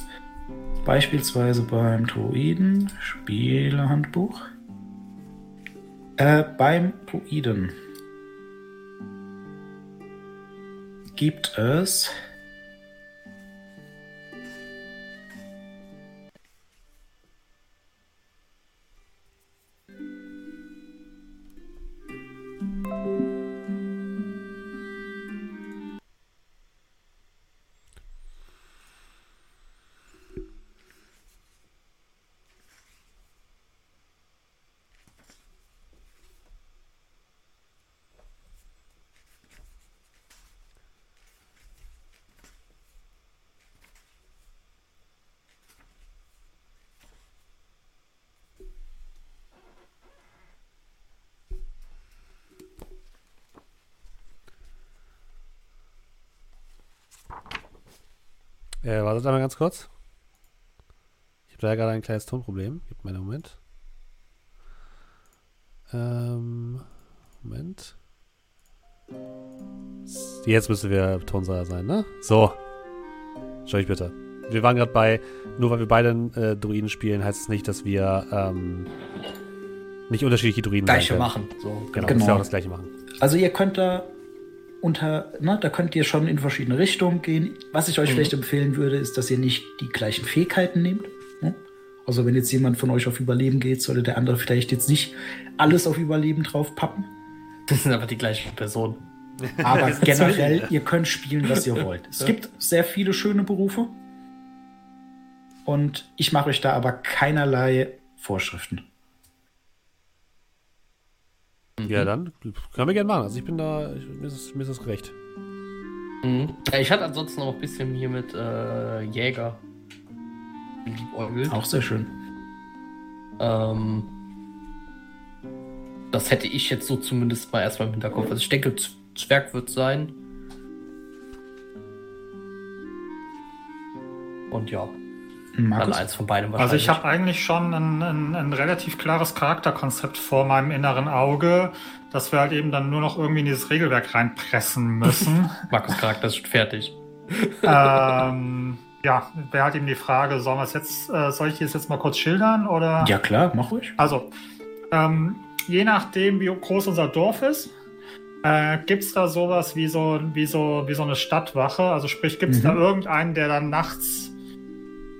beispielsweise beim Druiden, Spielehandbuch, äh, beim Druiden gibt es Äh, wartet einmal ganz kurz. Ich habe da gerade ein kleines Tonproblem. Gib mir einen Moment. Ähm, Moment. Jetzt müsste wir Tonseier sein, ne? So. Schau ich bitte. Wir waren gerade bei, nur weil wir beide äh, Druiden spielen, heißt es nicht, dass wir ähm, nicht unterschiedliche Druiden Gleiche machen. So, Genau, genau. Genau. auch das gleiche machen. Also ihr könnt da unter, ne, da könnt ihr schon in verschiedene Richtungen gehen. Was ich euch Mhm. vielleicht empfehlen würde, ist, dass ihr nicht die gleichen Fähigkeiten nehmt. Ne? Also wenn jetzt jemand von euch auf Überleben geht, sollte der andere vielleicht jetzt nicht alles auf Überleben drauf pappen. Das sind aber die gleichen Personen. Aber <laughs> <laughs> generell, ihr könnt spielen, was ihr wollt. Es gibt sehr viele schöne Berufe. Und ich mache euch da aber keinerlei Vorschriften. Ja, dann können wir gerne machen. Also ich bin da, ich, mir, ist das, mir ist das recht. Mhm. Ja, ich hatte ansonsten noch ein bisschen hier mit äh, Jäger. Auch sehr schön. Ähm, das hätte ich jetzt so zumindest mal erstmal im Hinterkopf. Also ich denke, Z- Zwerg wird sein. Und ja, dann Markus? eins von beidem Also ich wahrscheinlich. habe eigentlich schon ein, ein, ein relativ klares Charakterkonzept vor meinem inneren Auge, dass wir halt eben dann nur noch irgendwie in dieses Regelwerk reinpressen müssen. <laughs> Markus Charakter ist schon fertig. ähm, ja, wäre halt eben die Frage, sollen wir es jetzt, äh, soll ich das jetzt mal kurz schildern oder? Ja, klar, mach ruhig. Also, ähm, je nachdem, wie groß unser Dorf ist, äh, gibt es da sowas wie so, wie, so, wie so eine Stadtwache? Also sprich, gibt es Mhm. da irgendeinen, der dann nachts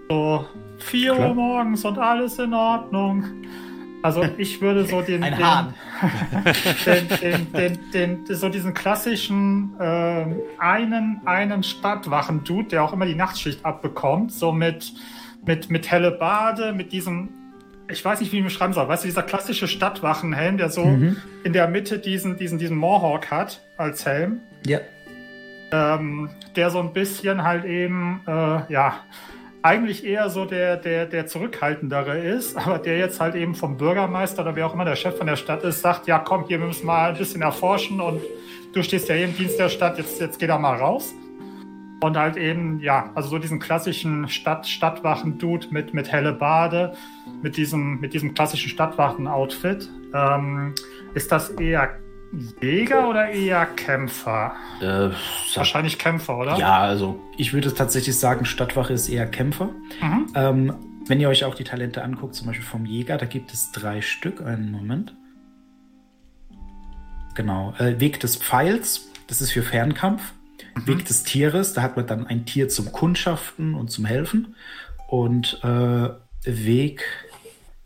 so 4 Klar. Uhr morgens und alles in Ordnung? Also ich würde so den, Ein den, Hahn. <laughs> den, den, den, den, so diesen klassischen ähm, einen, einen Stadtwachen-Dude, der auch immer die Nachtschicht abbekommt, so mit, mit, mit helle Bade, mit diesem, ich weiß nicht, wie ich ihn beschreiben soll, weißt du, dieser klassische Stadtwachenhelm, der so Mhm. in der Mitte diesen, diesen, diesen Mohawk hat als Helm, Ja. ähm, der so ein bisschen halt eben, äh, ja, eigentlich eher so der, der, der zurückhaltendere ist, aber der jetzt halt eben vom Bürgermeister oder wer auch immer der Chef von der Stadt ist, sagt, ja komm, hier, wir müssen mal ein bisschen erforschen und du stehst ja hier im Dienst der Stadt, jetzt, jetzt geh da mal raus. Und halt eben, ja, also so diesen klassischen Stadt, Stadtwachen-Dude mit, mit helle Bade, mit diesem, mit diesem klassischen Stadtwachen-Outfit. Ähm, ist das eher Jäger oder eher Kämpfer? Äh, Wahrscheinlich Kämpfer, oder? ja, also ich würde tatsächlich sagen, Stadtwache ist eher Kämpfer. Mhm. Ähm, wenn ihr euch auch die Talente anguckt, zum Beispiel vom Jäger, da gibt es drei Stück. Einen Moment. Genau. Äh, Weg des Pfeils, das ist für Fernkampf. Weg des Tieres, da hat man dann ein Tier zum Kundschaften und zum Helfen. Und äh, Weg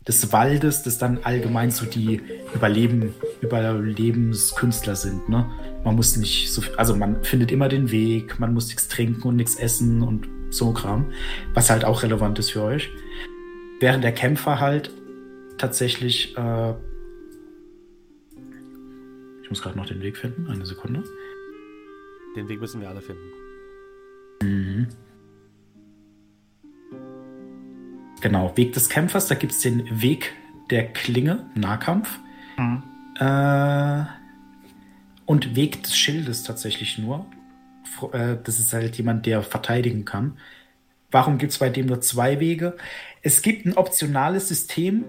des Waldes, das dann allgemein so die Überleben, Überlebenskünstler sind. Ne? Man muss nicht so viel, also man findet immer den Weg, man muss nichts trinken und nichts essen und so Kram, was halt auch relevant ist für euch. Während der Kämpfer halt tatsächlich, äh, ich muss gerade noch den Weg finden, eine Sekunde. Den Weg müssen wir alle finden. Genau, Weg des Kämpfers, da gibt es den Weg der Klinge, Nahkampf. Mhm. Äh, und Weg des Schildes tatsächlich nur. Äh, Das ist halt jemand, der verteidigen kann. Warum gibt es bei dem nur zwei Wege? Es gibt ein optionales System,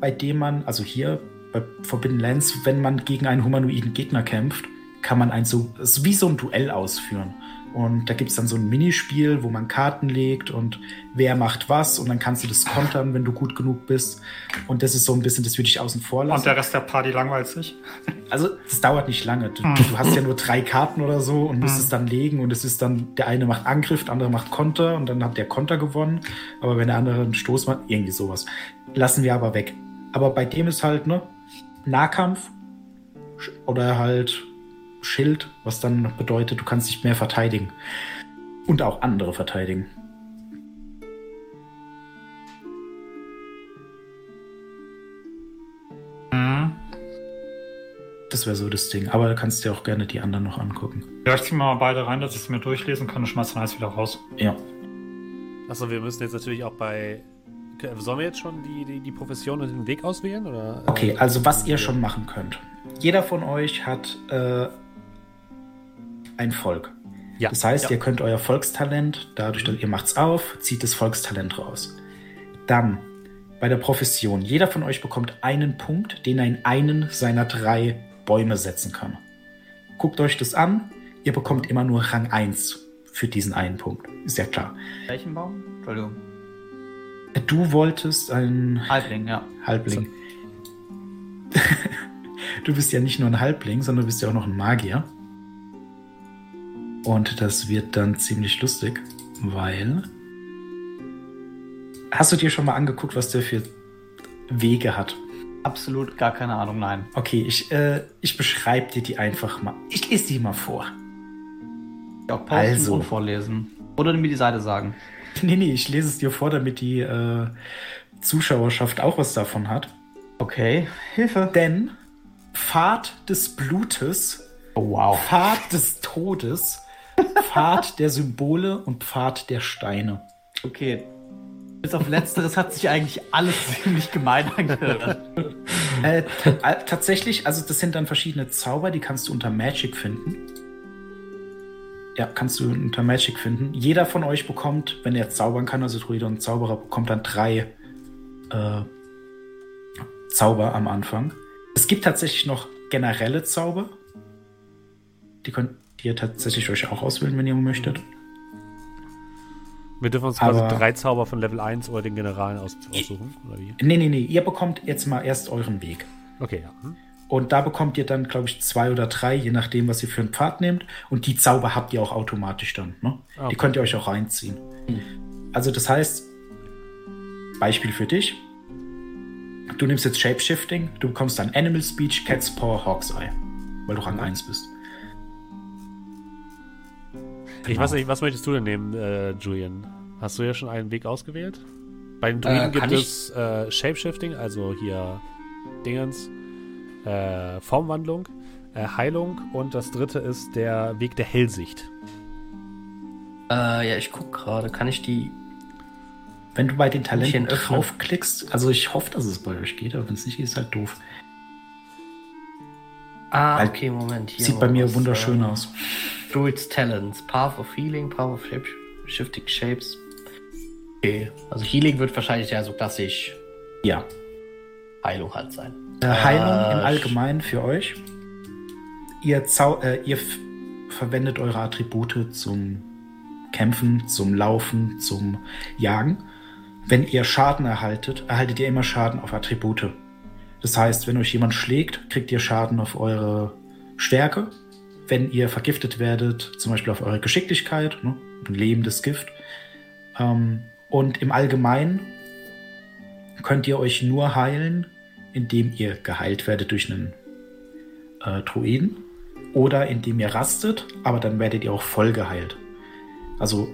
bei dem man, also hier bei Forbidden Lands, wenn man gegen einen humanoiden Gegner kämpft, kann man ein so, wie so ein Duell ausführen. Und da gibt es dann so ein Minispiel, wo man Karten legt und wer macht was und dann kannst du das kontern, wenn du gut genug bist. Und das ist so ein bisschen, das würde ich außen vor lassen. Und der Rest der Party langweilt sich. Also, das dauert nicht lange. Du, Hm. du hast ja nur drei Karten oder so und musst Hm. es dann legen und es ist dann, der eine macht Angriff, der andere macht Konter und dann hat der Konter gewonnen. Aber wenn der andere einen Stoß macht, irgendwie sowas. Lassen wir aber weg. Aber bei dem ist halt, ne, Nahkampf oder halt Schild, was dann bedeutet, du kannst dich mehr verteidigen. Und auch andere verteidigen. Mhm. Das wäre so das Ding. Aber da kannst du dir auch gerne die anderen noch angucken. Ja, ich zieh mal beide rein, dass ich sie mir durchlesen kann und schmeiß dann alles wieder raus. Ja. Achso, wir müssen jetzt natürlich auch bei. Sollen wir jetzt schon die, die, die Profession und den Weg auswählen? Oder? Okay, also was ihr schon machen könnt. Jeder von euch hat äh, ein Volk. Ja. Das heißt, ja. ihr könnt euer Volkstalent, dadurch, dass ihr macht's auf, zieht das Volkstalent raus. Dann bei der Profession. Jeder von euch bekommt einen Punkt, den er in einen seiner drei Bäume setzen kann. Guckt euch das an. Ihr bekommt immer nur Rang 1 für diesen einen Punkt. Ist ja klar. Welchen Baum? Entschuldigung. Du wolltest ein Halbling, ja. Halbling. <laughs> du bist ja nicht nur ein Halbling, sondern du bist ja auch noch ein Magier. Und das wird dann ziemlich lustig, weil. Hast du dir schon mal angeguckt, was der für Wege hat? Absolut gar keine Ahnung, nein. Okay, ich, äh, ich beschreibe dir die einfach mal. Ich lese die mal vor. Ja, posten Also. und vorlesen. Oder mir die Seite sagen. <laughs> Nee, nee, ich lese es dir vor, damit die äh, Zuschauerschaft auch was davon hat. Okay, Hilfe. Denn Pfad des Blutes, Oh, wow. Pfad des Todes, Pfad der Symbole und Pfad der Steine. Okay. Bis auf Letzteres hat sich eigentlich alles ziemlich gemein angehört. Äh, äh, tatsächlich, also das sind dann verschiedene Zauber, die kannst du unter Magic finden. Ja, kannst du unter Magic finden. Jeder von euch bekommt, wenn er zaubern kann, also Druide und Zauberer, bekommt dann drei äh, Zauber am Anfang. Es gibt tatsächlich noch generelle Zauber. Die könnt ihr tatsächlich euch auch auswählen, wenn ihr möchtet. Wir dürfen uns quasi Aber- drei Zauber von Level 1 oder den Generalen aus, aussuchen, oder wie? Nee, nee, nee, ihr bekommt jetzt mal erst euren Weg. Okay, ja. Hm. Und da bekommt ihr dann, glaube ich, zwei oder drei, je nachdem, was ihr für einen Pfad nehmt. Und die Zauber habt ihr auch automatisch dann. Ne? Okay. Die könnt ihr euch auch reinziehen. Also das heißt, Beispiel für dich. Du nimmst jetzt Shapeshifting, du bekommst dann Animal Speech, Cat's Paw, Hawk's Eye. Weil du Rang 1 bist. Ich weiß nicht, was möchtest du denn nehmen, äh, Julian? Hast du ja schon einen Weg ausgewählt? Bei den Druiden Äh, gibt es äh, Shapeshifting, also hier Dingens, äh, Formwandlung, äh, Heilung und das dritte ist der Weg der Hellsicht. Äh, ja, ich guck gerade. Kann ich die. Wenn du bei den Talenten draufklickst, also ich hoffe, dass es bei euch geht, aber wenn es nicht geht, ist halt doof. Ah, Weil- okay, Moment. Hier Sieht bei mir wunderschön äh, aus. Druid's Talents. Path of Healing, Path of Shape Shifting Shapes. Okay. Also Healing wird wahrscheinlich ja so klassisch Ja. Heilung halt sein. Äh, Heilung im Äh, Allgemeinen für euch. Ihr, Zau äh, ihr verwendet eure Attribute zum Kämpfen, zum Laufen, zum Jagen. Wenn ihr Schaden erhaltet, erhaltet ihr immer Schaden auf Attribute. Das heißt, wenn euch jemand schlägt, kriegt ihr Schaden auf eure Stärke. Wenn ihr vergiftet werdet, zum Beispiel auf eure Geschicklichkeit, ne? ein lebendes Gift. Ähm, und im Allgemeinen könnt ihr euch nur heilen, indem ihr geheilt werdet durch einen äh, Druiden oder indem ihr rastet, aber dann werdet ihr auch voll geheilt. Also,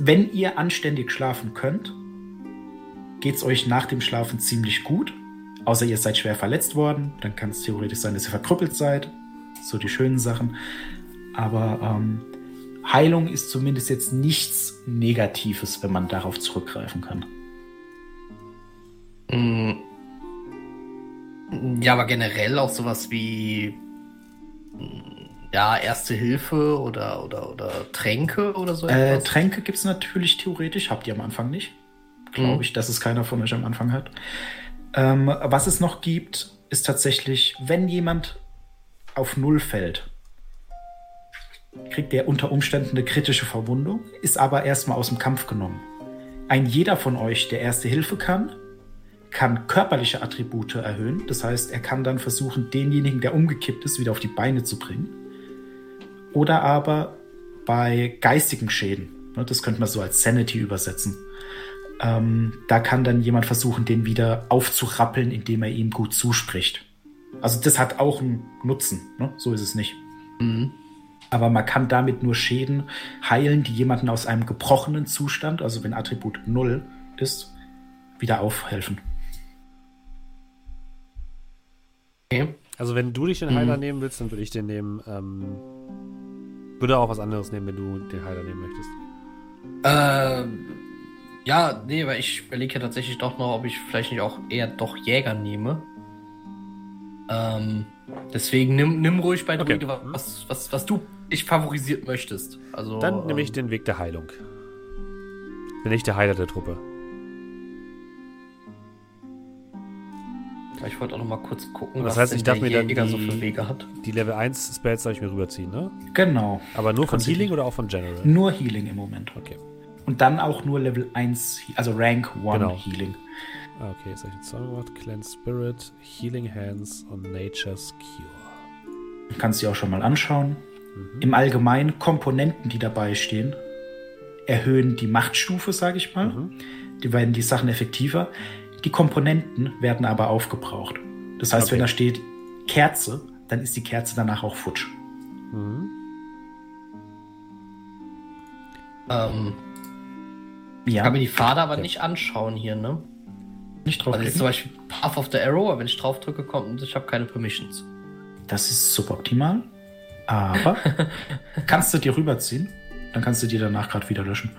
wenn ihr anständig schlafen könnt, geht es euch nach dem Schlafen ziemlich gut. Außer ihr seid schwer verletzt worden, dann kann es theoretisch sein, dass ihr verkrüppelt seid. So die schönen Sachen. Aber ähm, Heilung ist zumindest jetzt nichts Negatives, wenn man darauf zurückgreifen kann. Mm. Ja, aber generell auch sowas wie mm, ja, Erste Hilfe oder, oder, oder Tränke oder so Äh, etwas. Tränke gibt es natürlich theoretisch, habt ihr am Anfang nicht. Glaube Mhm. ich, dass es keiner von euch am Anfang hat. Ähm, was es noch gibt, ist tatsächlich, wenn jemand auf Null fällt, kriegt er unter Umständen eine kritische Verwundung, ist aber erstmal aus dem Kampf genommen. Ein jeder von euch, der Erste Hilfe kann, kann körperliche Attribute erhöhen. Das heißt, er kann dann versuchen, denjenigen, der umgekippt ist, wieder auf die Beine zu bringen. Oder aber bei geistigen Schäden. ne, Das könnte man so als Sanity übersetzen. Ähm, da kann dann jemand versuchen, den wieder aufzurappeln, indem er ihm gut zuspricht. Also das hat auch einen Nutzen. Ne? So ist es nicht. Mhm. Aber man kann damit nur Schäden heilen, die jemanden aus einem gebrochenen Zustand, also wenn Attribut 0 ist, wieder aufhelfen. Okay. Also wenn du dich den Mhm. Heiler nehmen willst, dann würde ich den nehmen. Ähm, würde auch was anderes nehmen, wenn du den Heiler nehmen möchtest. Ähm, ja, nee, aber ich überlege ja tatsächlich doch noch, ob ich vielleicht nicht auch eher doch Jäger nehme. Ähm, deswegen nimm, nimm ruhig bei Okay. Druide, was, was, was du dich favorisiert möchtest. Also, Dann nehme ich ähm, den Weg der Heilung. Bin ich der Heiler der Truppe. Ich wollte auch noch mal kurz gucken, Das heißt, denn ich darf der mir dann Jäger so die- für Wege hat. Die Level 1 Spells darf ich mir rüberziehen, ne? Genau. Aber nur von Healing oder auch von General? Nur Healing im Moment. Okay. Und dann auch nur Level 1, also Rank 1 Genau. Healing. Ah, Okay, jetzt habe ich jetzt Songwort, Cleanse Spirit, Healing Hands und Nature's Cure. Du kannst sie auch schon mal anschauen. Mhm. Im Allgemeinen Komponenten, die dabei stehen, erhöhen die Machtstufe, sage ich mal. Mhm. Die werden die Sachen effektiver. Die Komponenten werden aber aufgebraucht. Das heißt, Okay. wenn da steht Kerze, dann ist die Kerze danach auch futsch. Mhm. Ähm, Ja, kann mir die Pfade aber nicht anschauen hier, ne? nicht Also jetzt zum. Beispiel Path of the Arrow, aber wenn ich drauf drücke, kommt ich habe keine Permissions. Das ist suboptimal. Aber <laughs> kannst du dir rüberziehen, dann kannst du die danach gerade wieder löschen.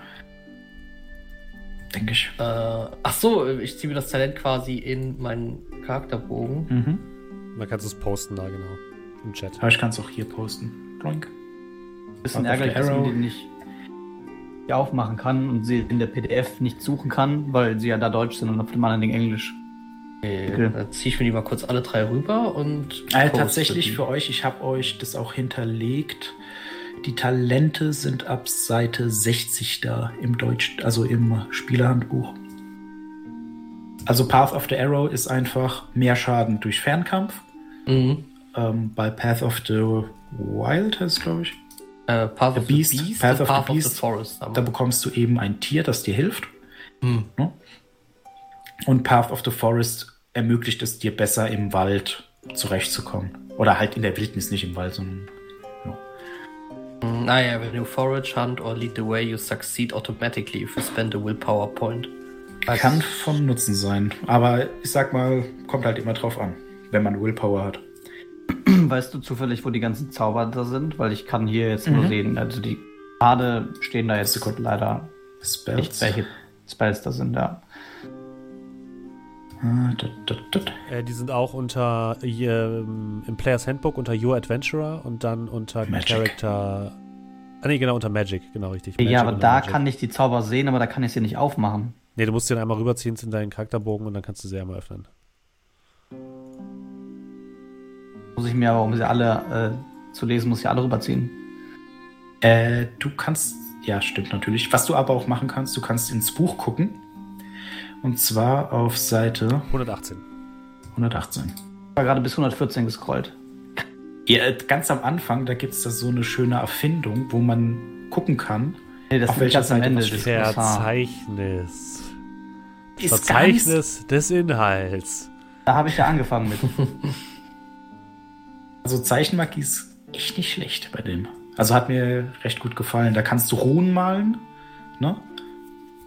Denke ich. Äh, ach so, ich ziehe mir das Talent quasi in meinen Charakterbogen. Mhm. Man kann es posten da, genau. Im Chat. Aber ich kann es auch hier posten. Ploink. Bisschen ärgerlich, dass man Arrow. die nicht hier aufmachen kann und sie in der PDF nicht suchen kann, weil sie ja da Deutsch sind und auf dem anderen Ding Englisch. Okay. Okay. Dann ziehe ich mir die mal kurz alle drei rüber und. Äh, poste tatsächlich für euch, ich habe euch das auch hinterlegt. Die Talente sind ab Seite 60 da im Deutsch, also im Spielerhandbuch. Also Path of the Arrow ist einfach mehr Schaden durch Fernkampf. Mhm. Ähm, bei Path of the Wild heißt es, glaube ich. Äh, Path The of Beast, the Beast, Path of the Path of the Beast. Forest. Da bekommst du eben ein Tier, das dir hilft. Hm. Ne? Und Path of the Forest ermöglicht es dir besser im Wald zurechtzukommen. Oder halt in der Wildnis, nicht im Wald, sondern. Naja, wenn du forage, hunt or lead the way, you succeed automatically if you spend a willpower point. Also, Kann von Nutzen sein. Aber ich sag mal, kommt halt immer drauf an, wenn man Willpower hat. <clears throat> Weißt du zufällig, wo die ganzen Zauber da sind? Weil ich kann hier jetzt nur Mhm. sehen, also die gerade stehen da jetzt Sekunde. leider Spells. nicht, welche Spells da sind, ja. Ah. Äh, die sind auch unter ähm, im Players Handbook unter Your Adventurer und dann unter Magic. Character. Ah, nee, genau, unter Magic, genau richtig. ja, Magic aber und da Magic. kann ich die Zauber sehen, aber da kann ich sie nicht aufmachen. Nee, du musst den einmal rüberziehen in deinen Charakterbogen und dann kannst du sie einmal öffnen. Muss ich mir aber, um sie alle äh, zu lesen, muss ich alle rüberziehen. Äh, du kannst, ja, stimmt natürlich. Was du aber auch machen kannst, du kannst ins Buch gucken. Und zwar auf Seite 118. 118. Ich war gerade bis 114 gescrollt. Ja, äh, ganz am Anfang, da gibt es da so eine schöne Erfindung, wo man gucken kann. Nee, das Auf ist welcher Seite Ende. Das. Verzeichnis. Ist Verzeichnis des Inhalts. Da habe ich ja angefangen mit. <laughs> also Zeichenmagie ist echt nicht schlecht bei dem. Also hat mir recht gut gefallen. Da kannst du Runen malen, ne?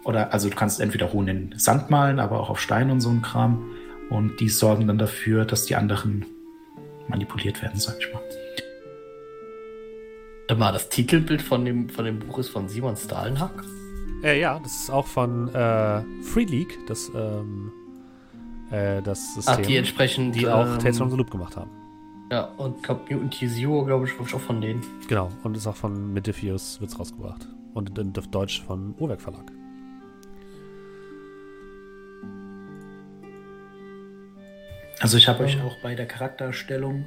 Oder also du kannst entweder Runen in Sand malen, aber auch auf Stein und so ein Kram. Und die sorgen dann dafür, dass die anderen manipuliert werden, sag ich mal. Warte mal, das Titelbild von dem, von dem Buch ist von Simon Stalenhack. Äh, ja, das ist auch von äh, Free League, das, ähm, äh, das Ach, System, die entsprechend. die auch ähm, Tales from the Loop gemacht haben. Ja, und glaub, Mutant Zero, glaube ich, war auch von denen. Genau, und ist auch von Metafius wird's rausgebracht. Und in, auf Deutsch von Uhrwerk Verlag. Also ich habe euch auch bei der Charakterstellung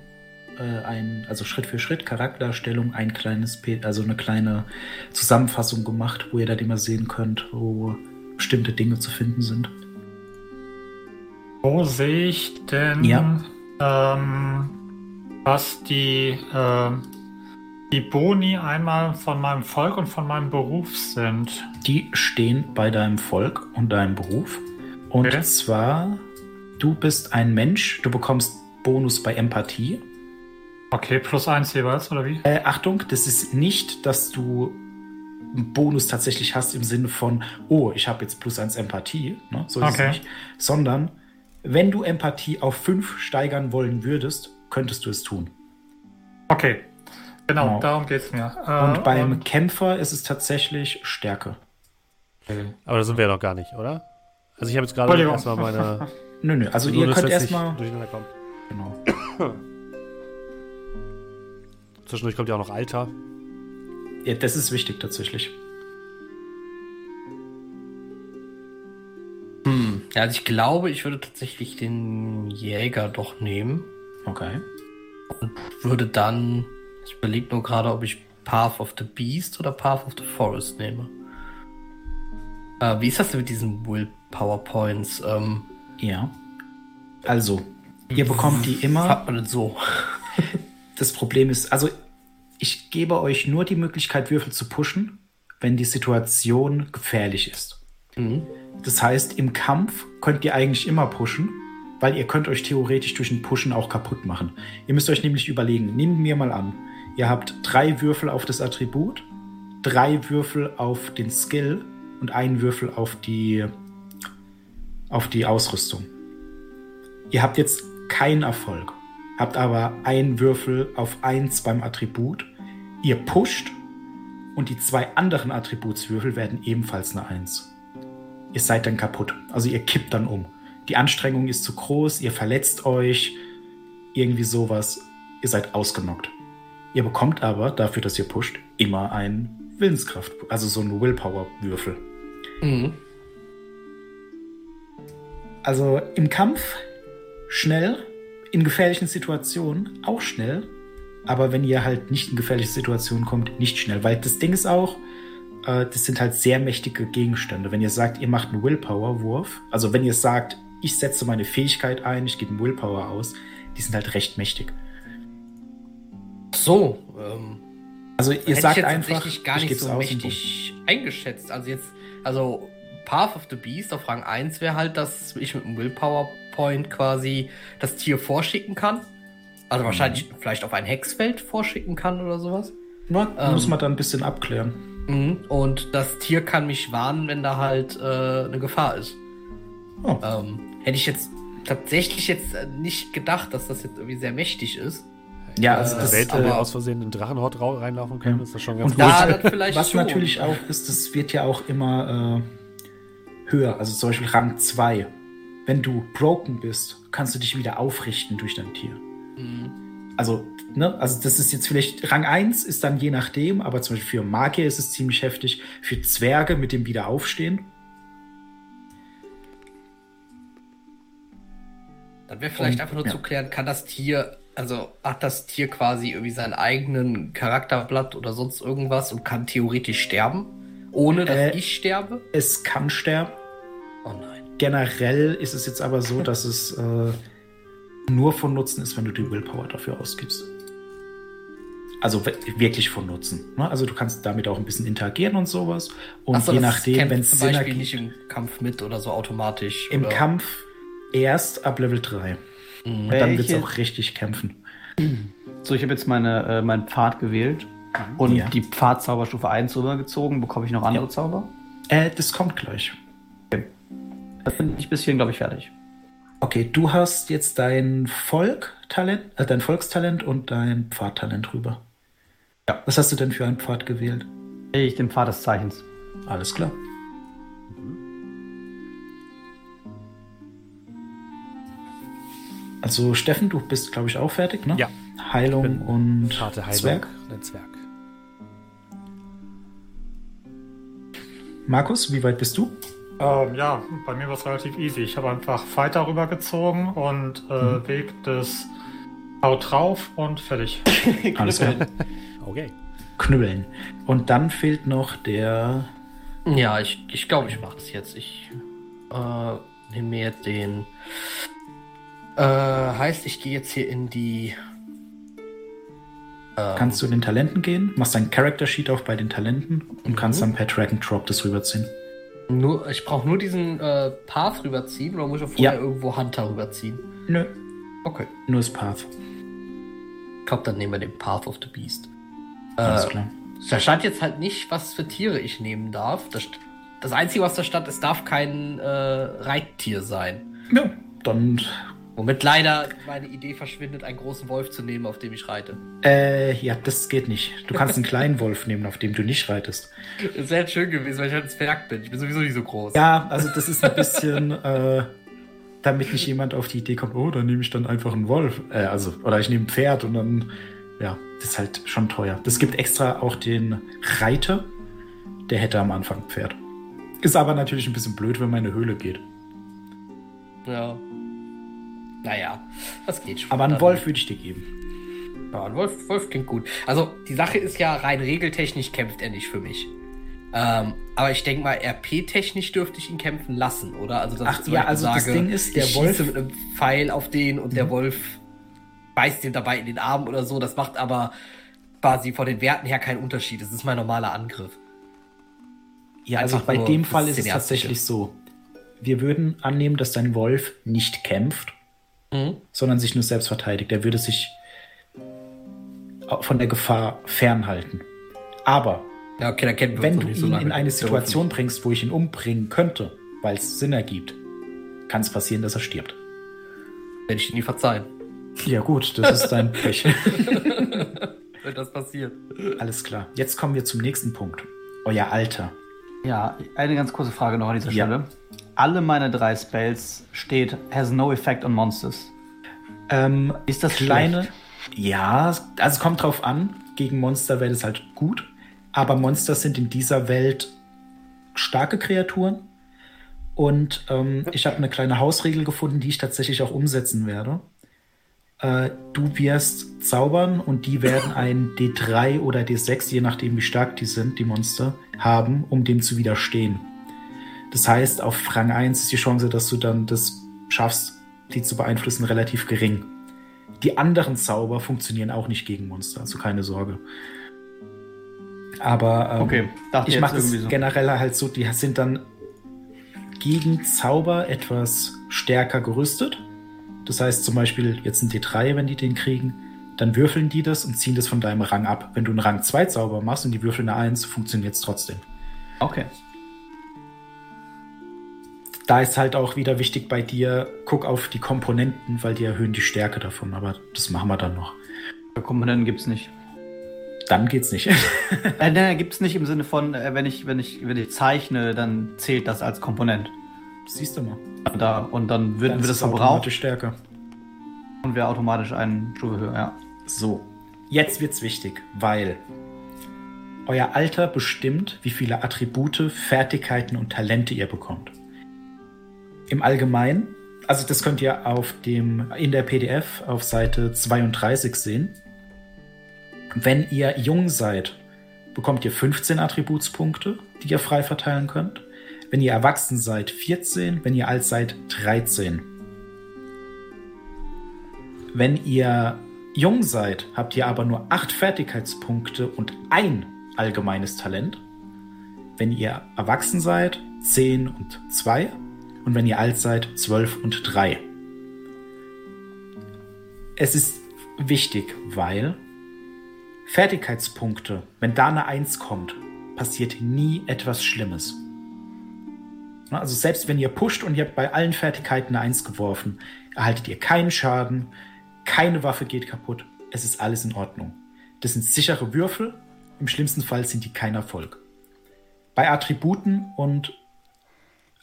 äh, ein, also Schritt für Schritt Charakterstellung ein kleines, also eine kleine Zusammenfassung gemacht, wo ihr dann immer sehen könnt, wo bestimmte Dinge zu finden sind. Wo sehe ich denn, Ja. ähm, was die, ähm, die Boni einmal von meinem Volk und von meinem Beruf sind? Die stehen bei deinem Volk und deinem Beruf. Und Okay. zwar, du bist ein Mensch, du bekommst Bonus bei Empathie. Okay, plus eins jeweils, oder wie? Äh, Achtung, das ist nicht, dass du einen Bonus tatsächlich hast im Sinne von, oh, ich habe jetzt plus eins Empathie, ne? so ist Okay. es nicht, sondern wenn du Empathie auf fünf steigern wollen würdest, könntest du es tun. Okay, genau, Genau. darum geht es mir. Äh, Und beim und- Kämpfer ist es tatsächlich Stärke. Aber da sind wir ja noch gar nicht, oder? Also ich habe jetzt gerade erstmal meine... <laughs> Nö, nö, also Nur, ihr könnt erstmal. Genau. <coughs> Zwischendurch kommt ja auch noch Alter. Ja, das ist wichtig tatsächlich. Hm. Ja, also ich glaube, ich würde tatsächlich den Jäger doch nehmen. Okay. Würde dann. Ich überlege nur gerade, ob ich Path of the Beast oder Path of the Forest nehme. Äh, wie ist das denn mit diesen Willpower Points? Ähm, Ja. Also, ihr bekommt die immer. Hat man denn so? <laughs> Das Problem ist, also ich gebe euch nur die Möglichkeit, Würfel zu pushen, wenn die Situation gefährlich ist. Mhm. Das heißt, im Kampf könnt ihr eigentlich immer pushen, weil ihr könnt euch theoretisch durch ein Pushen auch kaputt machen. Ihr müsst euch nämlich überlegen, nehmen wir mal an, ihr habt drei Würfel auf das Attribut, drei Würfel auf den Skill und einen Würfel auf die, auf die Ausrüstung. Ihr habt jetzt keinen Erfolg, habt aber einen Würfel auf eins beim Attribut. Ihr pusht und die zwei anderen Attributswürfel werden ebenfalls eine Eins. Ihr seid dann kaputt. Also ihr kippt dann um. Die Anstrengung ist zu groß, ihr verletzt euch, irgendwie sowas. Ihr seid ausgenockt. Ihr bekommt aber dafür, dass ihr pusht, immer einen Willenskraft, also so einen Willpower-Würfel. Mhm. Also im Kampf schnell, in gefährlichen Situationen auch schnell, aber wenn ihr halt nicht in gefährliche Situationen kommt, nicht schnell. Weil das Ding ist auch, äh, das sind halt sehr mächtige Gegenstände. Wenn ihr sagt, ihr macht einen Willpower-Wurf, also wenn ihr sagt, ich setze meine Fähigkeit ein, ich gebe einen Willpower aus, die sind halt recht mächtig. So, ähm, Also ihr hätte sagt ich jetzt einfach, tatsächlich gar ich nicht so mächtig eingeschätzt. Also jetzt, also Path of the Beast auf Rang 1 wäre halt, dass ich mit einem Willpower Point quasi das Tier vorschicken kann. Mhm. Also wahrscheinlich vielleicht auf ein Hexfeld vorschicken kann oder sowas. Na, Ähm. muss man dann ein bisschen abklären. Mhm. Und das Tier kann mich warnen, wenn da halt äh, eine Gefahr ist. Oh. Ähm, hätte ich jetzt tatsächlich jetzt äh, nicht gedacht, dass das jetzt irgendwie sehr mächtig ist. Ja, also Äh, das Welt aber- aus Versehen in den Drachenhort rau- reinlaufen können, Ja. ist das schon ganz Und gut. da Was schon. natürlich auch ist, das wird ja auch immer äh, höher. Also zum Beispiel Rang 2. Wenn du broken bist, kannst du dich wieder aufrichten durch dein Tier. Mhm. Also, ne, also das ist jetzt vielleicht, Rang 1 ist dann je nachdem, aber zum Beispiel für Magier ist es ziemlich heftig. Für Zwerge mit dem Wiederaufstehen. Dann wäre vielleicht Und- einfach nur ja. zu klären, kann das Tier, also hat das Tier quasi irgendwie seinen eigenen Charakterblatt oder sonst irgendwas und kann theoretisch sterben, ohne dass Äh, ich sterbe? Es kann sterben. Oh nein. Generell ist es jetzt aber so, dass es äh, nur von Nutzen ist, wenn du die Willpower dafür ausgibst. Also wirklich von Nutzen. Ne? Also du kannst damit auch ein bisschen interagieren und sowas. Und so, je nachdem, wenn es zum Sinn Beispiel ergibt, nicht im Kampf mit oder so automatisch. im oder? Kampf erst ab Level 3. Mhm. Und dann wird es auch richtig kämpfen. So, ich habe jetzt meine, äh, meinen Pfad gewählt und Ja. die Pfadzauberstufe 1 rübergezogen. Bekomme ich noch andere Ja. Zauber? Äh, das kommt gleich. Das bin ich bis hierhin, glaube ich, fertig. Okay, du hast jetzt dein Volktalent, äh, dein Volkstalent und dein Pfadtalent rüber. Ja. Was hast du denn für einen Pfad gewählt? Ich den Pfad des Zeichens. Alles klar. Also Steffen, du bist, glaube ich, auch fertig, ne? Ja. Heilung und Karte Heilung, Zwerg. der Zwerg. Markus, wie weit bist du? Ähm, ja, bei mir war es relativ easy. Ich habe einfach Fighter rübergezogen und äh, Mhm. Weg des Haut drauf und fertig. <laughs> Alles klar. Okay. Knüppeln. Und dann fehlt noch der. Ja, ich glaube, ich, glaub, ich mache das jetzt. Ich äh, nehme mir jetzt den. Äh, heißt, ich gehe jetzt hier in die. Ähm, Kannst du in den Talenten gehen, machst dein Character Sheet auf bei den Talenten und kannst Mhm. dann per Drag and Drop das rüberziehen. nur, ich brauche nur diesen äh, Path rüberziehen oder muss ich vorher Ja. irgendwo Hunter rüberziehen? Nö, Okay. nur das Path. Ich glaube, dann nehmen wir den Path of the Beast. Alles Äh, klar. da stand jetzt halt nicht, was für Tiere ich nehmen darf. Das, das Einzige, was da stand, es darf kein äh, Reittier sein. Ja, dann. Womit leider meine Idee verschwindet, einen großen Wolf zu nehmen, auf dem ich reite. Äh, ja, das geht nicht. Du kannst einen <laughs> kleinen Wolf nehmen, auf dem du nicht reitest. Das wäre schön gewesen, weil ich halt ein Zwerg bin. Ich bin sowieso nicht so groß. Ja, also das ist ein bisschen, <laughs> äh, damit nicht jemand auf die Idee kommt, oh, dann nehme ich dann einfach einen Wolf. Äh, also, oder ich nehme ein Pferd und dann, ja, das ist halt schon teuer. Das gibt extra auch den Reiter, der hätte am Anfang ein Pferd. Ist aber natürlich ein bisschen blöd, wenn man in eine Höhle geht. Ja. Naja, das geht schon. Aber einen Wolf würde ich dir geben. Ja, ein Wolf, Wolf klingt gut. Also, die Sache ist ja, rein regeltechnisch kämpft er nicht für mich. Ähm, aber ich denke mal, RP-technisch dürfte ich ihn kämpfen lassen, oder? Also, dass Ach, ich ja, also das Ding ist, der ich Wolf- mit einem Pfeil auf den und der Mhm. Wolf beißt den dabei in den Arm oder so. Das macht aber quasi von den Werten her keinen Unterschied. Das ist mein normaler Angriff. Ja, also bei dem Fall ist es tatsächlich so. Wir würden annehmen, dass dein Wolf nicht kämpft. Mhm. sondern sich nur selbst verteidigt. Er würde sich von der Gefahr fernhalten. Aber Ja, okay, dann kennen wir wenn du so ihn lange. in eine Dürfen Situation bringst, wo ich ihn umbringen könnte, weil es Sinn ergibt, kann es passieren, dass er stirbt. Werde ich dir nie verzeihen. Ja gut, das ist dein <laughs> Pech. Wenn das passiert. Alles klar. Jetzt kommen wir zum nächsten Punkt. Euer Alter. Ja, eine ganz kurze Frage noch an dieser Ja. Alle meine drei Spells steht has no effect on monsters. Ähm, Ist das kleine. Ja, also es kommt drauf an. Gegen Monster wäre das halt gut. Aber Monster sind in dieser Welt starke Kreaturen. Und ähm, ich habe eine kleine Hausregel gefunden, die ich tatsächlich auch umsetzen werde. Äh, du wirst zaubern und die werden ein D3 oder D6, je nachdem wie stark die sind, die Monster, haben, um dem zu widerstehen. Das heißt, auf Rang 1 ist die Chance, dass du dann das schaffst, die zu beeinflussen, relativ gering. Die anderen Zauber funktionieren auch nicht gegen Monster, also keine Sorge. Aber ähm, Okay, ich mache das so. generell halt so, die sind dann gegen Zauber etwas stärker gerüstet. Das heißt zum Beispiel jetzt ein D3, wenn die den kriegen, dann würfeln die das und ziehen das von deinem Rang ab. Wenn du einen Rang 2 Zauber machst und die würfeln eine 1, funktioniert es trotzdem. Okay. Da ist halt auch wieder wichtig bei dir, guck auf die Komponenten, weil die erhöhen die Stärke davon. Aber das machen wir dann noch. Komponenten gibt's nicht. Dann geht's nicht. <laughs> Äh, nein, gibt's nicht im Sinne von, äh, wenn ich, wenn ich, wenn ich zeichne, dann zählt das als Komponent. Siehst du mal. Da, und dann wird, Dann wird ist es es verbraucht automatisch stärker. und wäre automatisch ein Stufe höher, ja. So, jetzt wird's wichtig, weil euer Alter bestimmt, wie viele Attribute, Fertigkeiten und Talente ihr bekommt. Im Allgemeinen, also das könnt ihr auf dem, in der PDF auf Seite 32 sehen. Wenn ihr jung seid, bekommt ihr 15 Attributspunkte, die ihr frei verteilen könnt. Wenn ihr erwachsen seid, 14. Wenn ihr alt seid, 13. Wenn ihr jung seid, habt ihr aber nur 8 Fertigkeitspunkte und ein allgemeines Talent. Wenn ihr erwachsen seid, 10 und 2. Und wenn ihr alt seid, 12 und 3. Es ist wichtig, weil Fertigkeitspunkte, wenn da eine 1 kommt, passiert nie etwas Schlimmes. Also selbst wenn ihr pusht und ihr habt bei allen Fertigkeiten eine 1 geworfen, erhaltet ihr keinen Schaden, keine Waffe geht kaputt, es ist alles in Ordnung. Das sind sichere Würfel, im schlimmsten Fall sind die kein Erfolg. Bei Attributen und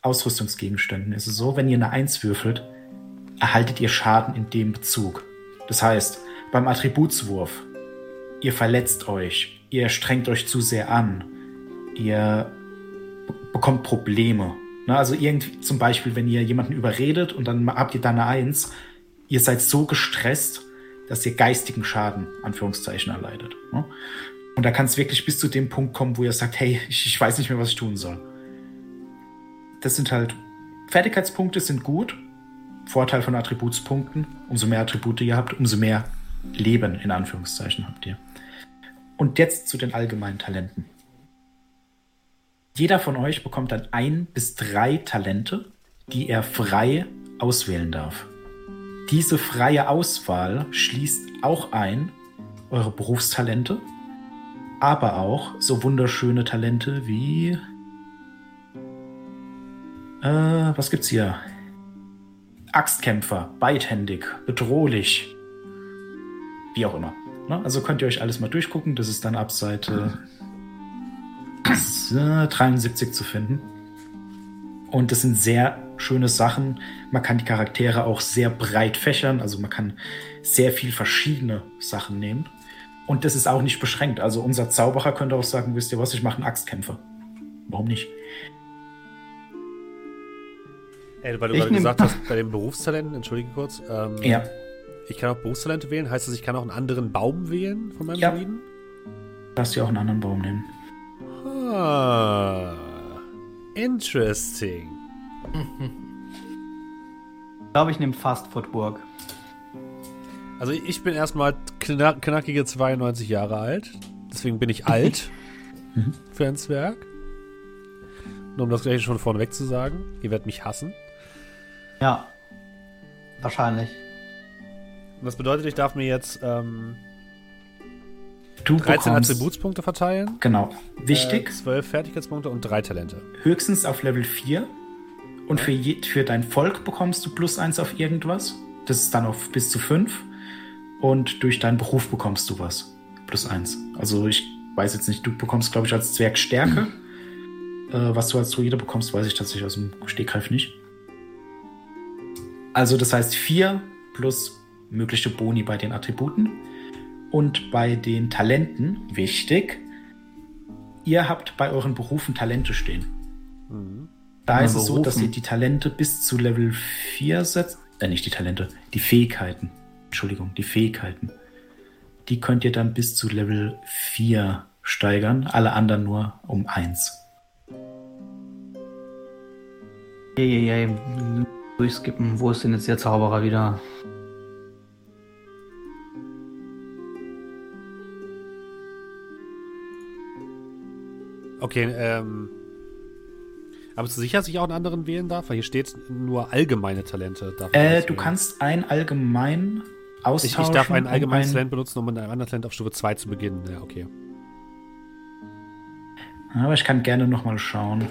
Ausrüstungsgegenständen ist es so, wenn ihr eine 1 würfelt, erhaltet ihr Schaden in dem Bezug. Das heißt, beim Attributswurf, ihr verletzt euch, ihr strengt euch zu sehr an, ihr be- bekommt Probleme. Also irgendwie zum Beispiel, wenn ihr jemanden überredet und dann habt ihr da eine Eins, ihr seid so gestresst, dass ihr geistigen Schaden, Anführungszeichen, erleidet. Ne? Und da kann es wirklich bis zu dem Punkt kommen, wo ihr sagt, hey, ich, ich weiß nicht mehr, was ich tun soll. Das sind halt, Fertigkeitspunkte sind gut. Vorteil von Attributspunkten, umso mehr Attribute ihr habt, umso mehr Leben in Anführungszeichen habt ihr. Und jetzt zu den allgemeinen Talenten. Jeder von euch bekommt dann ein bis drei Talente, die er frei auswählen darf. Diese freie Auswahl schließt auch ein eure Berufstalente, aber auch so wunderschöne Talente wie. Äh, was gibt's hier? Axtkämpfer, beidhändig, bedrohlich, wie auch immer. Ne? Also könnt ihr euch alles mal durchgucken. Das ist dann ab Seite äh, 73 zu finden. Und das sind sehr schöne Sachen. Man kann die Charaktere auch sehr breit fächern. Also man kann sehr viel verschiedene Sachen nehmen. Und das ist auch nicht beschränkt. Also unser Zauberer könnte auch sagen, wisst ihr was, ich mache einen Axtkämpfer. Warum nicht? Ey, weil du Ich gerade gesagt hast, <laughs> bei den Berufstalenten, entschuldige kurz, ähm, Ja. ich kann auch Berufstalente wählen. Heißt das, ich kann auch einen anderen Baum wählen von meinem Ja. Druiden? Darfst du auch einen anderen Baum nehmen. Ah, interesting. Ich glaube, ich nehme Fast Footwork. Also ich bin erstmal knack, knackige 92 Jahre alt. Deswegen bin ich alt <laughs> für ein Zwerg. Nur um das gleich schon vorneweg zu sagen. Ihr werdet mich hassen. Ja. Wahrscheinlich. Und das bedeutet, ich darf mir jetzt ähm, Du 13 bekommst, Attributspunkte verteilen. Genau. Wichtig, Äh, 12 Fertigkeitspunkte und 3 Talente. höchstens auf Level 4. Und für, je, für dein Volk bekommst du plus 1 auf irgendwas. Das ist dann auf bis zu 5. Und durch deinen Beruf bekommst du was. Plus 1. Also ich weiß jetzt nicht, du bekommst, glaube ich, als Zwerg Stärke. <clears throat> Äh, was du als Druide bekommst, weiß ich tatsächlich aus dem Stegreif nicht. Also das heißt 4 plus mögliche Boni bei den Attributen. Und bei den Talenten, wichtig, ihr habt bei euren Berufen Talente stehen. Mhm. Da ist es so, dass ihr die Talente bis zu Level 4 setzt. Äh, nicht die Talente, die Fähigkeiten. Entschuldigung, die Fähigkeiten. Die könnt ihr dann bis zu Level 4 steigern, alle anderen nur um 1. Eieiei, durchskippen. Wo ist denn jetzt der Zauberer wieder? Okay, ähm. Aber du sicher, dass ich auch einen anderen wählen darf? Weil hier steht nur allgemeine Talente. Ich Äh, du kannst ein allgemein Ich, austauschen. ich darf ein um allgemeines ein- Talent benutzen, um mit einem anderen Talent auf Stufe 2 zu beginnen. Ja, okay. Aber ich kann gerne nochmal schauen.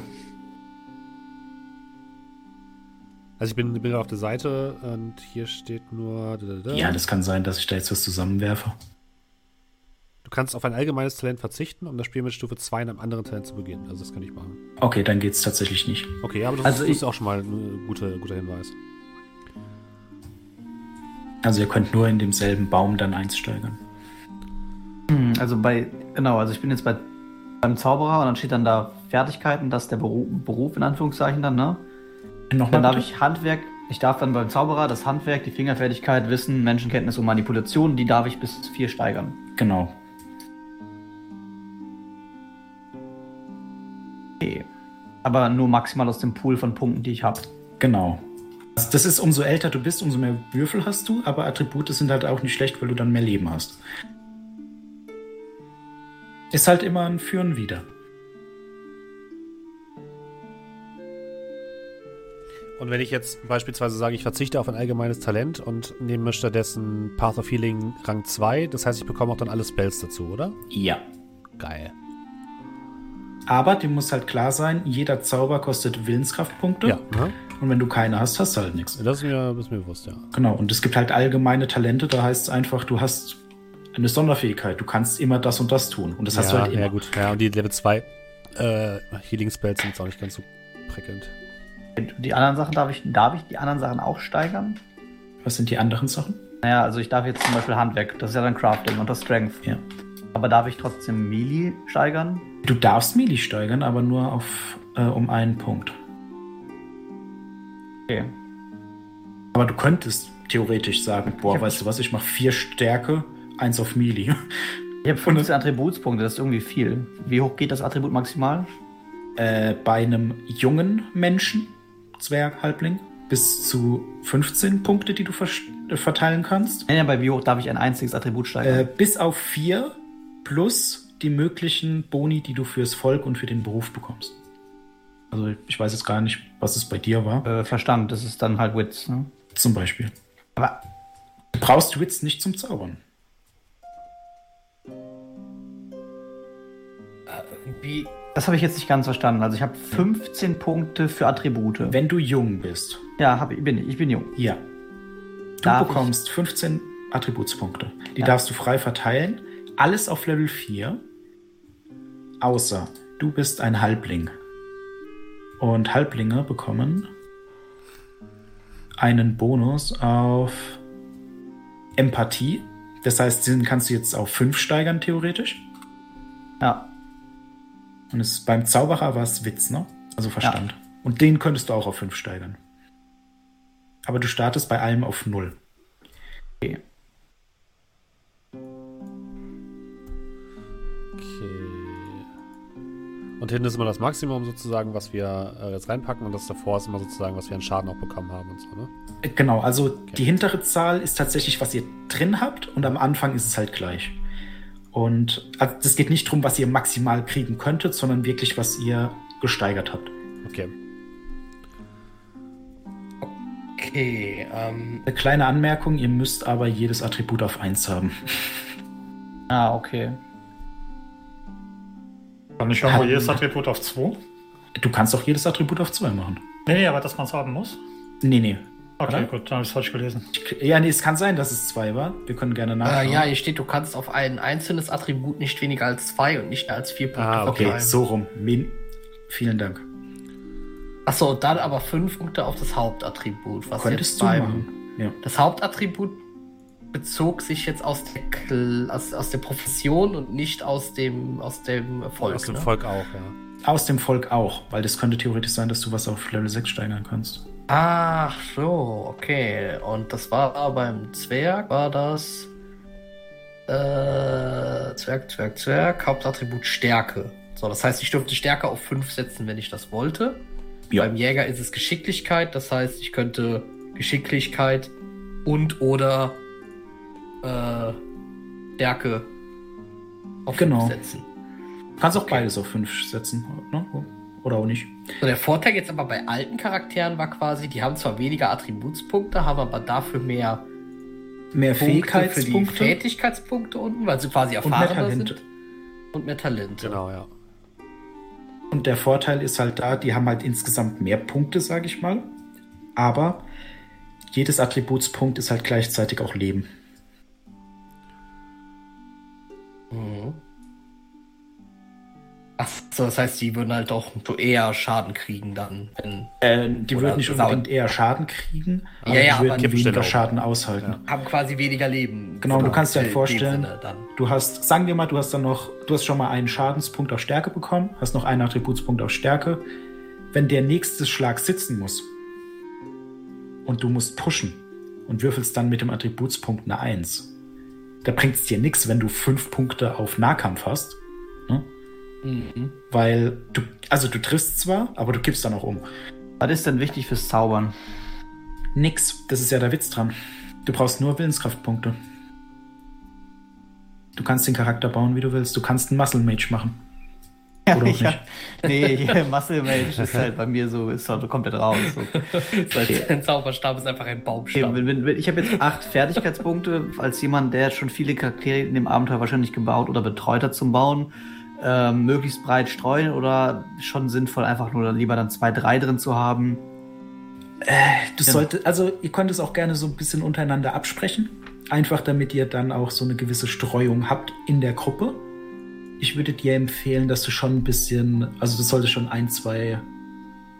Also ich bin, bin gerade auf der Seite und hier steht nur. da, da, da. Ja, das kann sein, dass ich da jetzt was zusammenwerfe. Du kannst auf ein allgemeines Talent verzichten, um das Spiel mit Stufe 2 in einem anderen Talent zu beginnen. Also das kann ich machen. Okay, dann geht's tatsächlich nicht. Okay, aber das Also ist, ist auch schon mal ein guter, guter Hinweis. Also ihr könnt nur in demselben Baum dann eins steigern. Hm, Also bei, genau, also ich bin jetzt bei, beim Zauberer und dann steht dann da Fertigkeiten, das ist der Beruf, Beruf in Anführungszeichen dann, ne? Nochmal Dann darf ich Handwerk, ich darf dann beim Zauberer das Handwerk, die Fingerfertigkeit, Wissen, Menschenkenntnis und Manipulation, die darf ich bis vier steigern. Genau. Okay. Aber nur maximal aus dem Pool von Punkten, die ich habe. Genau. Das ist, umso älter du bist, umso mehr Würfel hast du, aber Attribute sind halt auch nicht schlecht, weil du dann mehr Leben hast. Ist halt immer ein Für und Und wenn ich jetzt beispielsweise sage, ich verzichte auf ein allgemeines Talent und nehme stattdessen Path of Healing Rang 2, das heißt, ich bekomme auch dann alle Spells dazu, oder? Ja. Geil. Aber dir muss halt klar sein, jeder Zauber kostet Willenskraftpunkte. Ja, ne? Und wenn du keine hast, hast du halt nichts. das ist mir, das ist mir bewusst, ja. Genau. Und es gibt halt allgemeine Talente, da heißt es einfach, du hast eine Sonderfähigkeit. Du kannst immer das und das tun. Und das hast du ja, halt immer. ja, gut. Ja, und die Level 2 äh, Healing Spells sind jetzt auch nicht ganz so prickelnd. Die anderen Sachen darf ich, darf ich die anderen Sachen auch steigern? Was sind die anderen Sachen? Naja, also ich darf jetzt zum Beispiel Handwerk, das ist ja dann Crafting und das Strength. Ja. Aber darf ich trotzdem Melee steigern? Du darfst Melee steigern, aber nur auf äh, um einen Punkt. Okay. Aber du könntest theoretisch sagen, boah, weißt du was, ich mache vier Stärke, eins auf Melee. Ich habe 15 Attributspunkte, das ist irgendwie viel. Wie hoch geht das Attribut maximal? äh, bei einem jungen Menschen, Zwerg, Halbling, bis zu 15 Punkte, die du äh, verteilen kannst. Ja, bei wie hoch darf ich ein einziges Attribut Äh, steigern? bis auf vier plus die möglichen Boni, die du fürs Volk und für den Beruf bekommst. Also ich weiß jetzt gar nicht, was es bei dir war. Äh, Verstand, das ist dann halt Wits. Ne? Zum Beispiel. Aber Du brauchst Wits nicht zum Zaubern. Wie, das habe ich jetzt nicht ganz verstanden. Also ich habe 15 Punkte für Attribute. Wenn du jung bist, ja, hab, ich, bin ich. Ich bin jung. ja. Du Darf bekommst 15 Attributspunkte. Die Ja. darfst du frei verteilen. Alles auf Level 4. Außer du bist ein Halbling. Und Halblinge bekommen einen Bonus auf Empathie. Das heißt, den kannst du jetzt auf 5 steigern, theoretisch. Ja. Und es, beim Zauberer war es Witz, ne? Also Verstand. Und den könntest du auch auf 5 steigern. Aber du startest bei allem auf 0. Okay. Okay. Und hinten ist immer das Maximum sozusagen, was wir äh, jetzt reinpacken und das davor ist immer sozusagen, was wir an Schaden auch bekommen haben und so, ne? Genau, also die hintere Zahl ist tatsächlich, was ihr drin habt und am Anfang ist es halt gleich. Und also das geht nicht darum, was ihr maximal kriegen könntet, sondern wirklich, was ihr gesteigert habt. Okay. Okay, ähm, Eine kleine Anmerkung, ihr müsst aber jedes Attribut auf 1 haben. <laughs> Ah, okay. Kann ich irgendwo Hatten- jedes Attribut auf 2? Du kannst auch jedes Attribut auf 2 machen. Nee, aber dass man es haben muss. Nee, nee. Okay, Oder? gut, dann habe ich es falsch gelesen. Ja, nee, es kann sein, dass es 2 war. Wir können gerne äh, nachschauen. ja, hier steht, du kannst auf ein einzelnes Attribut nicht weniger als zwei und nicht mehr als vier Punkte Ah, okay. verteilen. so rum. Min Vielen Dank. Achso, dann aber fünf Punkte auf das Hauptattribut. Was Könntest jetzt du machen. Ja. Das Hauptattribut bezog sich jetzt aus der, Kl- aus, aus der Profession und nicht aus dem, aus dem Volk. Aus dem ne? Volk auch, ja. Aus dem Volk auch, weil das könnte theoretisch sein, dass du was auf Level 6 steigern kannst. Ach so, okay. Und das war beim Zwerg, war das äh, Zwerg, Zwerg, Zwerg, Hauptattribut Stärke. So, das heißt, ich dürfte Stärke auf 5 setzen, wenn ich das wollte. Ja. Beim Jäger ist es Geschicklichkeit, das heißt, ich könnte Geschicklichkeit und oder äh, Stärke auf Genau. 5 setzen. Du kannst auch Okay. beides auf 5 setzen. Ne? Oder auch nicht. So, der Vorteil jetzt aber bei alten Charakteren war quasi, die haben zwar weniger Attributspunkte, haben aber dafür mehr Mehr Punkte für die Fähigkeitspunkte Fertigkeitspunkte unten, weil sie quasi und mehr erfahrener Talente. sind. Und mehr Talente. Genau, ja. Und der Vorteil ist halt da, die haben halt insgesamt mehr Punkte, sage ich mal. Aber jedes Attributspunkt ist halt gleichzeitig auch Leben. Mhm. Ach so, das heißt, die würden halt auch eher Schaden kriegen dann, wenn. Äh, die würden nicht unbedingt eher Schaden kriegen, aber Ja, ja, die würden weniger. Schaden aushalten. haben quasi weniger Leben. Genau, du kannst dir halt vorstellen. Du hast, sagen wir mal, du hast dann noch, du hast schon mal einen Schadenspunkt auf Stärke bekommen, hast noch einen Attributspunkt auf Stärke. Wenn der nächste Schlag sitzen muss und du musst pushen und würfelst dann mit dem Attributspunkt eine 1, da bringt es dir nichts, wenn du fünf Punkte auf Nahkampf hast. Mhm. Weil du, also du triffst zwar, aber du kippst dann auch um. Was ist denn wichtig fürs Zaubern? Nix, das ist ja der Witz dran. Du brauchst nur Willenskraftpunkte. Du kannst den Charakter bauen, wie du willst. Du kannst einen Muscle Mage machen. Oder auch nicht. Ja, nee, <laughs> Muscle Mage ist halt bei mir so, ist halt komplett raus. So. <laughs> Sein Zauberstab ist einfach ein wenn, ich habe jetzt acht Fertigkeitspunkte, als jemand, der schon viele Charaktere in dem Abenteuer wahrscheinlich gebaut oder betreut hat zum Bauen, ähm, möglichst breit streuen oder schon sinnvoll, einfach nur lieber dann zwei, drei drin zu haben. Du Ja. solltest, also ihr könnt es auch gerne so ein bisschen untereinander absprechen. Einfach damit ihr dann auch so eine gewisse Streuung habt in der Gruppe. Ich würde dir empfehlen, dass du schon ein bisschen, also du solltest schon ein, zwei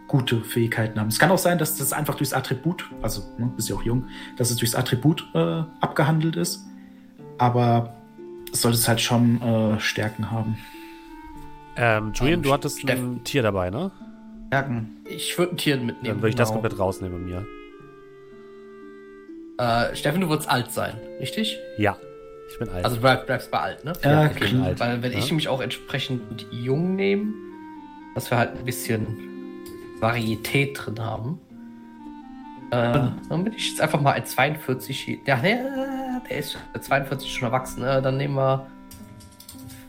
gute Fähigkeiten haben. Es kann auch sein, dass das einfach durchs Attribut, also ne, bist ja auch jung, dass es durchs Attribut äh, abgehandelt ist. Aber du solltest halt schon äh, Stärken haben. Ähm, Julian, Ähm, du hattest Steffen. ein Tier dabei, ne? Stärken. Ich würde ein Tier mitnehmen. Dann würde ich das genau. komplett rausnehmen bei mir. Äh, Steffen, du würdest alt sein, richtig? Ja, ich bin alt. Also du bleib, bleibst bei alt, ne? Ja, ich bin alt. Weil wenn ja? ich nämlich auch entsprechend jung nehme, dass wir halt ein bisschen Varietät drin haben. Äh, dann bin ich jetzt einfach mal ein 42. hier- Der, der, der ist 42 schon erwachsen. Äh, dann nehmen wir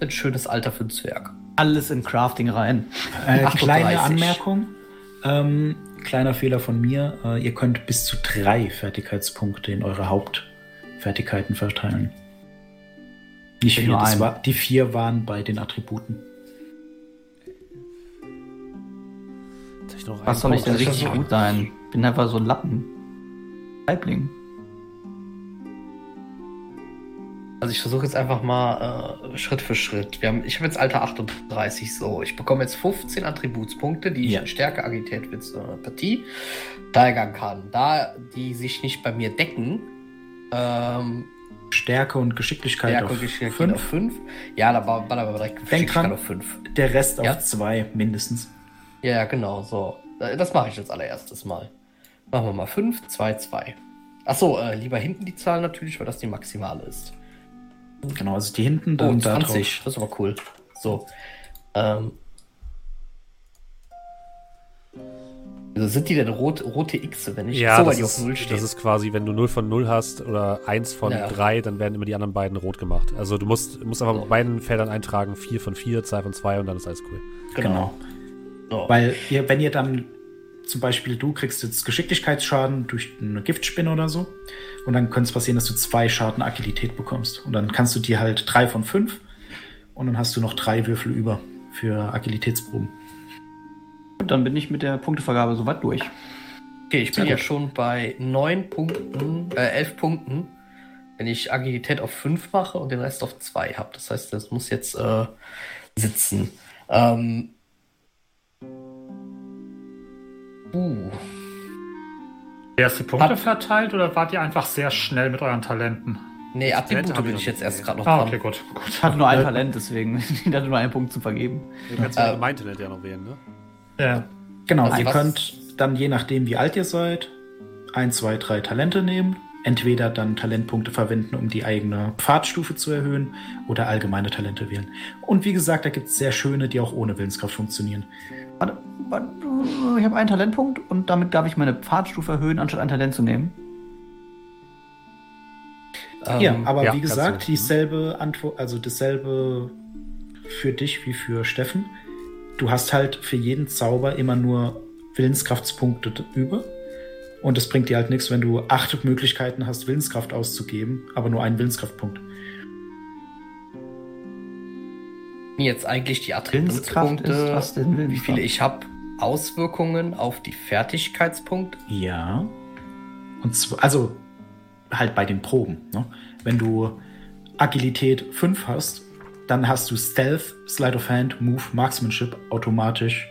ein schönes Alter für ein Zwerg. Alles in Crafting rein. Äh, 38. kleine Anmerkung. Ähm, kleiner Fehler von mir. Äh, ihr könnt bis zu drei Fertigkeitspunkte in eure Hauptfertigkeiten verteilen. Nicht Ich vier, das war, die vier waren bei den Attributen. Was soll ich denn richtig gut sein? Bin einfach so ein Lappen. Halbling. Also ich versuche jetzt einfach mal äh, Schritt für Schritt. Wir haben, ich habe jetzt Alter 38 so. Ich bekomme jetzt 15 Attributspunkte, die ich Ja. in Stärke, Agilität, Witz, äh, Partie steigern kann. Da die sich nicht bei mir decken, ähm, Stärke und Geschicklichkeit Stärke auf und Geschicklichkeit fünf. auf 5. Ja, da ballern wir direkt Geschicklichkeit dran. auf 5. Der Rest Ja. auf zwei mindestens. Ja, ja, genau, so. Äh, Das mache ich jetzt allererstes Mal. Machen wir mal 5, 2, 2. Achso, äh, lieber hinten die Zahl natürlich, weil das die maximale ist. Genau, also die hinten Oh, dann da 20. drauf. Das ist aber cool. So. Ähm. Also sind die denn rot, rote X, wenn ich Ja, so, das die auf ist, 0 stehen? das ist quasi, wenn du 0 von 0 hast oder 1 von Ja. 3, dann werden immer die anderen beiden rot gemacht. Also du musst, musst einfach So. bei beiden Feldern eintragen, 4 von 4, 2 von 2 und dann ist alles cool. Genau. So. Weil ihr, wenn ihr dann zum Beispiel du kriegst jetzt Geschicklichkeitsschaden durch eine Giftspinne oder so. Und dann könnte es passieren, dass du zwei Schaden Agilität bekommst. Und dann kannst du dir halt drei von fünf. Und dann hast du noch drei Würfel über für Agilitätsproben. Und dann bin ich mit der Punktevergabe soweit durch. Okay, ich bin ja schon bei neun Punkten, äh, elf Punkten, wenn ich Agilität auf fünf mache und den Rest auf zwei habe. Das heißt, das muss jetzt äh, sitzen. Ähm, uh, Wer ist die Punkte Hat- verteilt oder wart ihr einfach sehr schnell mit euren Talenten? nee, Attribute hab ich bin ich jetzt erst gerade noch Ah, dran. okay, gut. <laughs> gut. Ich hatte nur ein Talent, deswegen <laughs> ich hatte nur einen Punkt zu vergeben. Du kannst Äh, ja mein Talent ja noch wählen, ne? Ja. Genau, Also ihr was- könnt dann je nachdem, wie alt ihr seid, ein, zwei, drei Talente nehmen. Entweder dann Talentpunkte verwenden, um die eigene Pfadstufe zu erhöhen, oder allgemeine Talente wählen. Und wie gesagt, da gibt es sehr schöne, die auch ohne Willenskraft funktionieren. Warte, warte, ich habe einen Talentpunkt und damit darf ich meine Pfadstufe erhöhen, anstatt ein Talent zu nehmen. ja, Ähm, aber ja, wie gesagt, dieselbe Antwort, also dasselbe für dich wie für Steffen. Du hast halt für jeden Zauber immer nur Willenskraftspunkte über. Und es bringt dir halt nichts, wenn du acht Möglichkeiten hast, Willenskraft auszugeben, aber nur einen Willenskraftpunkt. Jetzt eigentlich die denn wie viele ich habe, Auswirkungen auf die Fertigkeitspunkte. Ja. Und zwar, also halt bei den Proben. Ne? Wenn du Agilität 5 hast, dann hast du Stealth, Slide of Hand, Move, Marksmanship automatisch.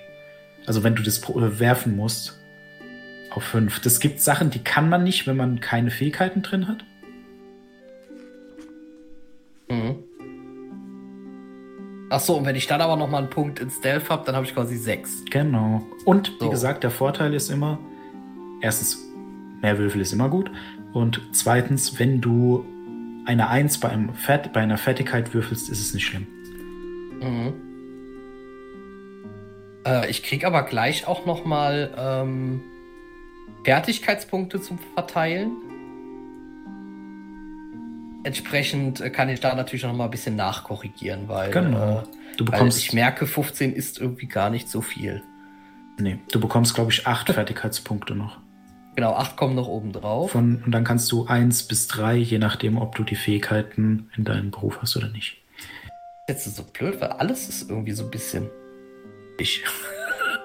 Also wenn du das äh, werfen musst, auf 5. Das gibt Sachen, die kann man nicht, wenn man keine Fähigkeiten drin hat. Mhm. Ach so, und wenn ich dann aber noch mal einen Punkt in Stealth habe, dann habe ich quasi sechs. Genau. Und wie So. gesagt, der Vorteil ist immer, erstens, mehr Würfel ist immer gut. Und zweitens, wenn du eine 1 bei, einem Fert bei einer Fertigkeit würfelst, ist es nicht schlimm. Mhm. Äh, ich krieg aber gleich auch noch mal ähm, Fertigkeitspunkte zum Verteilen. Entsprechend äh, kann ich da natürlich noch mal ein bisschen nachkorrigieren, weil, Genau. äh, Du weil bekommst, ich merke, 15 ist irgendwie gar nicht so viel. nee, du bekommst, glaube ich, acht Fertigkeitspunkte noch. Genau, 8 kommen noch oben drauf. Von, und dann kannst du eins bis drei, je nachdem, ob du die Fähigkeiten in deinem Beruf hast oder nicht. Jetzt ist so blöd, weil alles ist irgendwie so ein bisschen. Ich. <laughs>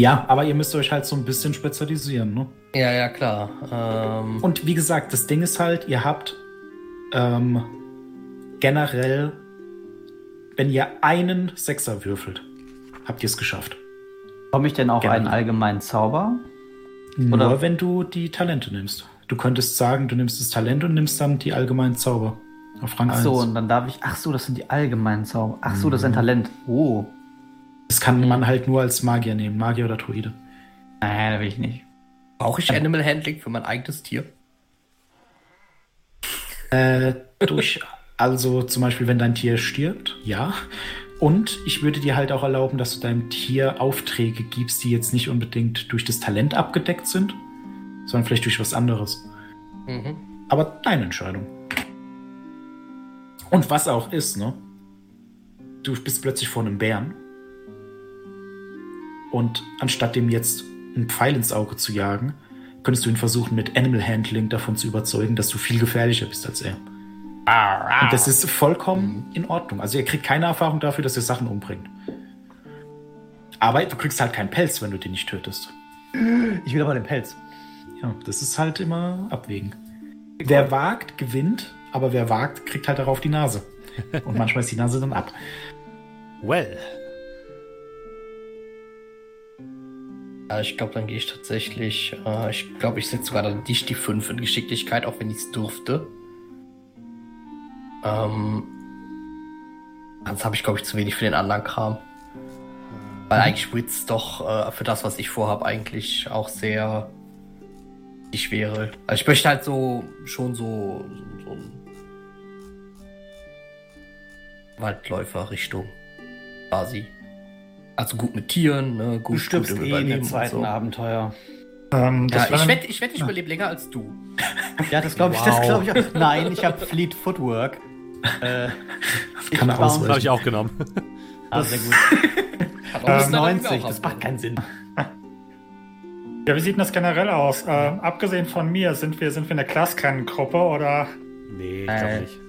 Ja, aber ihr müsst euch halt so ein bisschen spezialisieren, ne? Ja, ja, klar. Ähm, Und wie gesagt, das Ding ist halt, ihr habt ähm, generell, wenn ihr einen Sechser würfelt, habt ihr es geschafft. Komme ich denn auch Gerne. einen allgemeinen Zauber? Nur Oder- wenn du die Talente nimmst. Du könntest sagen, du nimmst das Talent und nimmst dann die allgemeinen Zauber. Auf Rang Ach 1. so, und dann darf ich. Ach so, das sind die allgemeinen Zauber. Ach so, das ist ein Mhm. Talent. Oh. Das kann man halt nur als Magier nehmen, Magier oder Druide. Nein, da will ich nicht. Brauche ich Animal Handling für mein eigenes Tier? Äh, durch, also zum Beispiel, wenn dein Tier stirbt, ja. Und ich würde dir halt auch erlauben, dass du deinem Tier Aufträge gibst, die jetzt nicht unbedingt durch das Talent abgedeckt sind, sondern vielleicht durch was anderes. Mhm. Aber deine Entscheidung. Und was auch ist, ne? Du bist plötzlich vor einem Bären. Und anstatt dem jetzt einen Pfeil ins Auge zu jagen, könntest du ihn versuchen, mit Animal Handling davon zu überzeugen, dass du viel gefährlicher bist als er. Und das ist vollkommen in Ordnung. Also er kriegt keine Erfahrung dafür, dass er Sachen umbringt. Aber du kriegst halt keinen Pelz, wenn du den nicht tötest. Ich will aber den Pelz. Ja, das ist halt immer abwägen. Wer wagt, gewinnt, aber wer wagt, kriegt halt darauf die Nase. Und manchmal ist die Nase dann ab. Well. Ja, ich glaube, dann gehe ich tatsächlich. Äh, ich glaube, ich setze sogar dann nicht die 5 in Geschicklichkeit, auch wenn ich es durfte. Ähm, sonst habe ich, glaube ich, zu wenig für den anderen Kram. Weil eigentlich Wits doch äh, für das, was ich vorhabe, eigentlich auch sehr ich wäre. Also ich möchte halt so schon so, so, so Waldläufer-Richtung quasi. Also gut mit Tieren, ne? gut, Du stirbst gut im eh im zweiten so. Abenteuer. Ähm, Ja, das ich wette, ich, wett, ich überlebe länger als du. Ja, das glaube ich, das glaube ich auch. Nein, ich habe Fleet Footwork. <laughs> Äh, ich kann bounce- ausweichen. Habe ich auch genommen. Ah, sehr gut. Äh, wir 90, auch das macht keinen Sinn. <laughs> Ja, wie sieht denn das generell aus? Ähm, abgesehen von mir, sind wir, sind wir eine Klasskennengruppe oder? Nee, ich Äh, glaube nicht.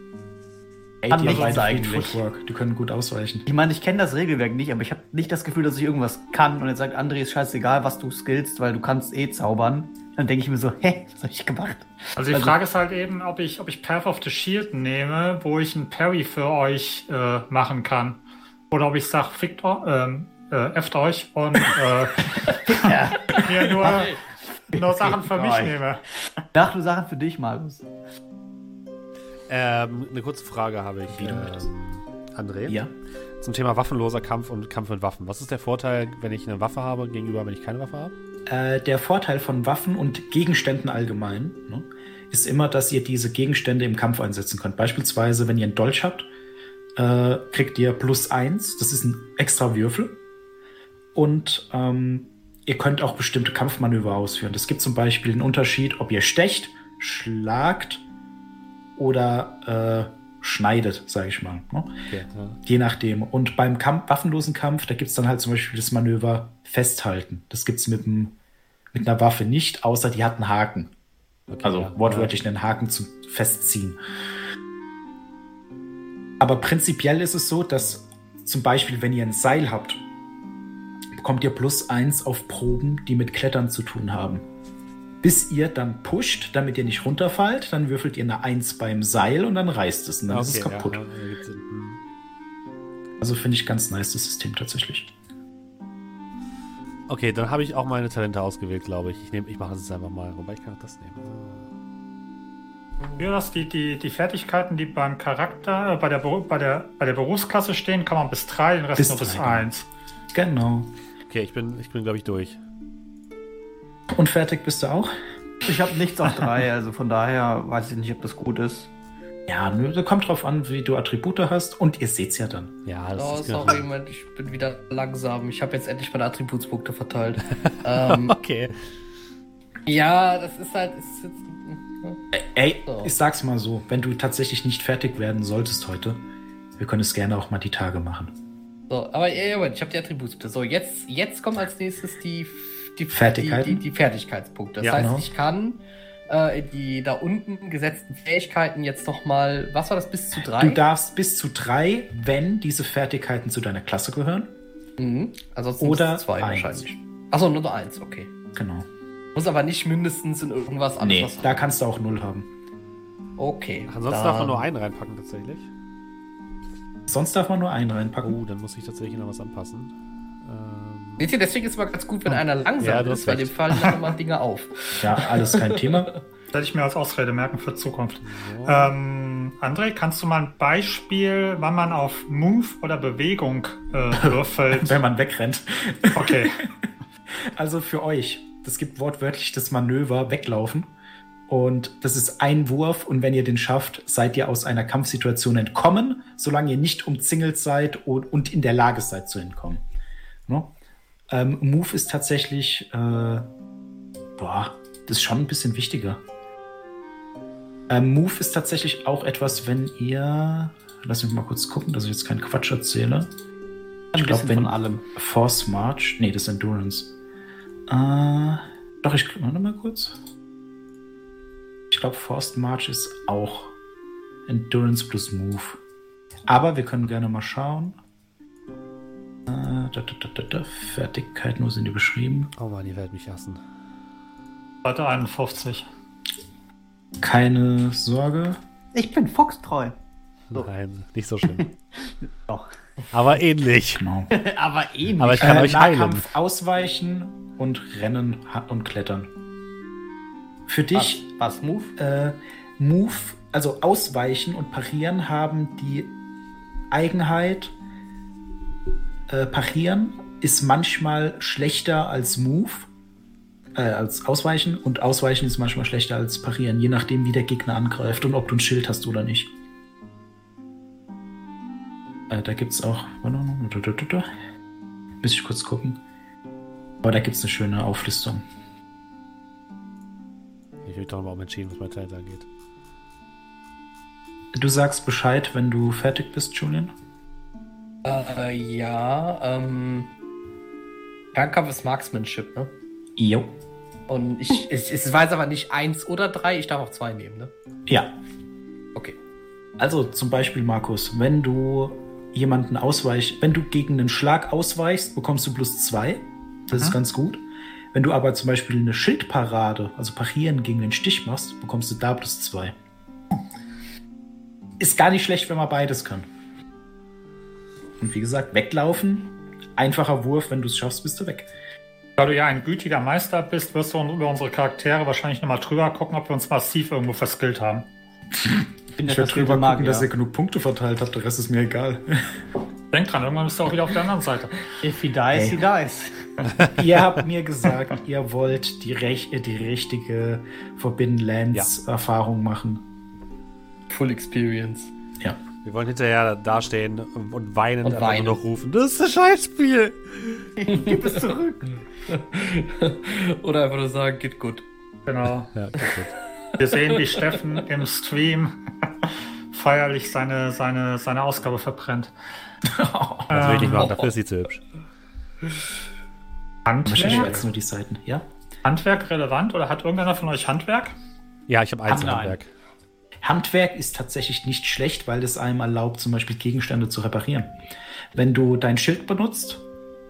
Ey, Kann die nichts eigentlich. Footwork, die können gut ausweichen. Ich meine, ich kenne das Regelwerk nicht, aber ich habe nicht das Gefühl, dass ich irgendwas kann und jetzt sagt André, ist scheißegal, was du skillst, weil du kannst eh zaubern. Dann denke ich mir so, hä, was habe ich gemacht? Also die Also- Frage ist halt eben, ob ich, ob ich Path of the Shield nehme, wo ich einen Parry für euch äh, machen kann. Oder ob ich sage, fickt ähm, äh, efft euch und äh, <laughs> <laughs> mir nur, nur Sachen für mich euch. nehme. Dachte du Sachen für dich, Markus. Ähm, eine kurze Frage habe ich. Wieder. Ähm, André? Ja. Zum Thema waffenloser Kampf und Kampf mit Waffen. Was ist der Vorteil, wenn ich eine Waffe habe, gegenüber, wenn ich keine Waffe habe? Äh, der Vorteil von Waffen und Gegenständen allgemein ne, ist immer, dass ihr diese Gegenstände im Kampf einsetzen könnt. Beispielsweise, wenn ihr einen Dolch habt, äh, kriegt ihr plus eins. Das ist ein extra Würfel. Und ähm, ihr könnt auch bestimmte Kampfmanöver ausführen. Es gibt zum Beispiel einen Unterschied, ob ihr stecht, schlagt oder äh, schneidet, sage ich mal. Ne? Okay. Ja. Je nachdem. Und beim Kampf, waffenlosen Kampf, da gibt es dann halt zum Beispiel das Manöver Festhalten. Das gibt es mit, mit einer Waffe nicht, außer die hat einen Haken. Okay, Also ja. wortwörtlich einen Haken zum Festziehen. Aber prinzipiell ist es so, dass zum Beispiel, wenn ihr ein Seil habt, bekommt ihr plus eins auf Proben, die mit Klettern zu tun haben. Bis ihr dann pusht, damit ihr nicht runterfallt, dann würfelt ihr eine Eins beim Seil und dann reißt es und dann ist es Okay, kaputt. Ja. Also finde ich ganz nice, das System tatsächlich. Okay, dann habe ich auch meine Talente ausgewählt, glaube ich. Ich, nehm- ich mache es jetzt einfach mal. Wobei ich kann auch das nehmen. Ja, das die, die, die Fertigkeiten, die beim Charakter, äh, bei, der, bei, der, bei der Berufsklasse stehen, kann man bis drei, den Rest Bis nur bis drei, eins. Genau. Okay, ich bin, ich bin glaube ich, durch. Und fertig bist du auch? Ich habe nichts auf drei, also von daher weiß ich nicht, ob das gut ist. Ja, nö, kommt drauf an, wie du Attribute hast und ihr seht's ja dann. Ja, das Oh, ist sorry, genau. Moment, ich bin wieder langsam. Ich habe jetzt endlich meine Attributspunkte verteilt. <laughs> ähm, Okay. ja, das ist halt. Ist jetzt, Ey, So. ich sag's mal so, wenn du tatsächlich nicht fertig werden solltest heute, wir können es gerne auch mal die Tage machen. so, aber ja, Moment, ich habe die Attributspunkte. So, jetzt, jetzt kommen als nächstes die, die, Fertigkeiten? Die, die, die Fertigkeitspunkte. Das Ja, heißt, genau. ich kann äh, die da unten gesetzten Fähigkeiten jetzt nochmal. Was war das bis zu drei? Du darfst bis zu drei, wenn diese Fertigkeiten zu deiner Klasse gehören. Mhm. Ansonsten Oder zwei eins. wahrscheinlich. Achso, nur noch eins, okay. Genau. Muss aber nicht mindestens in irgendwas Nee, anderes. da kannst du auch null haben. Okay. Ansonsten dann- darf man nur einen reinpacken, tatsächlich. Sonst darf man nur einen reinpacken. Oh, dann muss ich tatsächlich noch was anpassen. Seht ihr, deswegen ist es mal ganz gut, wenn einer langsam Ja, ist, weil dem fallen dann immer <laughs> Dinge auf. Ja, alles kein Thema. <laughs> Das werde ich mir als Ausrede merken für Zukunft. so. Ähm, André, kannst du mal ein Beispiel, wann man auf Move oder Bewegung äh, würfelt? <laughs> wenn man wegrennt. Okay. Also für euch, das gibt wortwörtlich das Manöver weglaufen. Und das ist ein Wurf und wenn ihr den schafft, seid ihr aus einer Kampfsituation entkommen, solange ihr nicht umzingelt seid und, und in der Lage seid zu entkommen. Ne? Ähm, Move ist tatsächlich, äh, boah, das ist schon ein bisschen wichtiger. Ähm, Move ist tatsächlich auch etwas, wenn ihr, lass mich mal kurz gucken, dass ich jetzt keinen Quatsch erzähle. Ein glaub, bisschen wenn- von allem. Force March. Nee, das ist Endurance. Äh, doch, ich warte mal kurz. Ich glaube, Forced March ist auch Endurance plus Move. Aber wir können gerne mal schauen. Äh, da, da, da, da, da. Fertigkeiten, wo sind die beschrieben? oh Mann, ihr werdet mich hassen. Seite 51. Keine Sorge. Ich bin foxtreu. Nein, nicht so schlimm. <laughs> Doch. Aber ähnlich. Genau. <laughs> Aber ähnlich. Aber ich kann Äh, euch heilen. Nahkampf ausweichen und rennen und klettern. Für dich was, was, Move? äh, Move, also Ausweichen und Parieren haben die Eigenheit, äh, Parieren ist manchmal schlechter als Move, äh, als Ausweichen und Ausweichen ist manchmal schlechter als Parieren, je nachdem, wie der Gegner angreift und ob du ein Schild hast oder nicht. Äh, da gibt es auch. Muss ich kurz gucken. Aber da gibt es eine schöne Auflistung. Ich will doch mal umentschieden, was mein Talent angeht. Du sagst Bescheid, wenn du fertig bist, Julian. Äh, ja, ähm. Fernkampf ist Marksmanship, ne? Jo. Und ich, ich, ich weiß aber nicht eins oder drei, ich darf auch zwei nehmen, ne? Ja. Okay. Also zum Beispiel, Markus, wenn du jemanden ausweichst, wenn du gegen einen Schlag ausweichst, bekommst du plus zwei. Das ist Mhm. ganz gut. Wenn du aber zum Beispiel eine Schildparade, also parieren gegen den Stich machst, bekommst du da plus zwei. Ist gar nicht schlecht, wenn man beides kann. Und wie gesagt, weglaufen, einfacher Wurf, wenn du es schaffst, bist du weg. Da du ja ein gütiger Meister bist, wirst du über unsere Charaktere wahrscheinlich nochmal drüber gucken, ob wir uns massiv irgendwo verskillt haben. Ich bin Ich werde drüber gucken, dass ihr Magier. genug Punkte verteilt habt, der Rest ist mir egal. Denk dran, irgendwann bist du auch wieder auf der anderen Seite. If he dies, he dies. <laughs> ihr habt mir gesagt, ihr wollt die, rech äh, die richtige Forbidden Lands Erfahrung machen. Full Experience. Ja. Wir wollen hinterher dastehen und weinen Und weinen. nur noch rufen. Das ist ein Scheißspiel. <laughs> Gib es zurück. <laughs> oder einfach nur sagen, geht gut. Genau. Ja, gut. Wir sehen, wie Steffen im Stream <laughs> feierlich seine, seine, seine Ausgabe verbrennt. Das will ich nicht machen, dafür ist sie zu hübsch. Handwerk? jetzt nur die Seiten. Ja. Handwerk relevant oder hat irgendeiner von euch Handwerk? Ja, ich habe Einzelhandwerk. Handwerk ist tatsächlich nicht schlecht, weil es einem erlaubt, zum Beispiel Gegenstände zu reparieren. Wenn du dein Schild benutzt,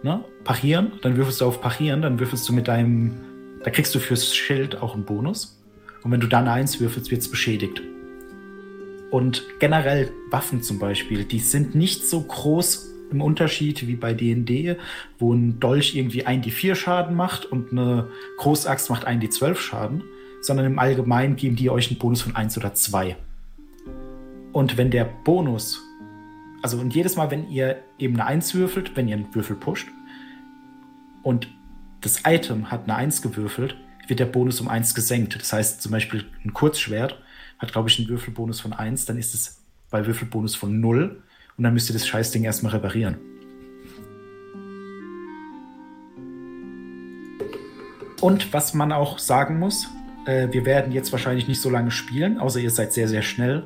ne, parieren, dann würfelst du auf parieren, dann würfelst du mit deinem, da kriegst du fürs Schild auch einen Bonus. Und wenn du dann eins würfelst, wird es beschädigt. Und generell Waffen zum Beispiel, die sind nicht so groß im Unterschied wie bei D&D, wo ein Dolch irgendwie 1d4 Schaden macht und eine Großaxt macht 1d12 Schaden, sondern im Allgemeinen geben die euch einen Bonus von 1 oder 2. Und wenn der Bonus, also und jedes Mal, wenn ihr eben eine 1 würfelt, wenn ihr einen Würfel pusht und das Item hat eine 1 gewürfelt, wird der Bonus um 1 gesenkt. Das heißt zum Beispiel ein Kurzschwert hat, glaube ich, einen Würfelbonus von 1, dann ist es bei Würfelbonus von 0 und dann müsst ihr das Scheißding erstmal reparieren. Und was man auch sagen muss, äh, wir werden jetzt wahrscheinlich nicht so lange spielen, außer ihr seid sehr, sehr schnell.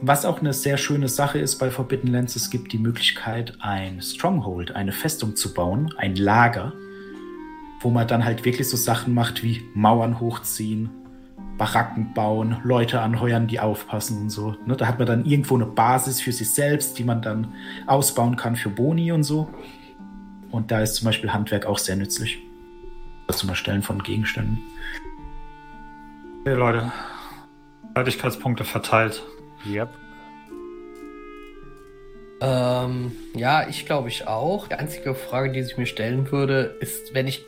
Was auch eine sehr schöne Sache ist bei Forbidden Lands, es gibt die Möglichkeit, ein Stronghold, eine Festung zu bauen, ein Lager, wo man dann halt wirklich so Sachen macht wie Mauern hochziehen, Baracken bauen, Leute anheuern, die aufpassen und so. Ne, da hat man dann irgendwo eine Basis für sich selbst, die man dann ausbauen kann für Boni und so. Und da ist zum Beispiel Handwerk auch sehr nützlich. Zum Erstellen von Gegenständen. Okay, Leute. Fertigkeitspunkte verteilt. Yep. Ähm, ja, ich glaube ich auch. Die einzige Frage, die sich mir stellen würde, ist, wenn ich.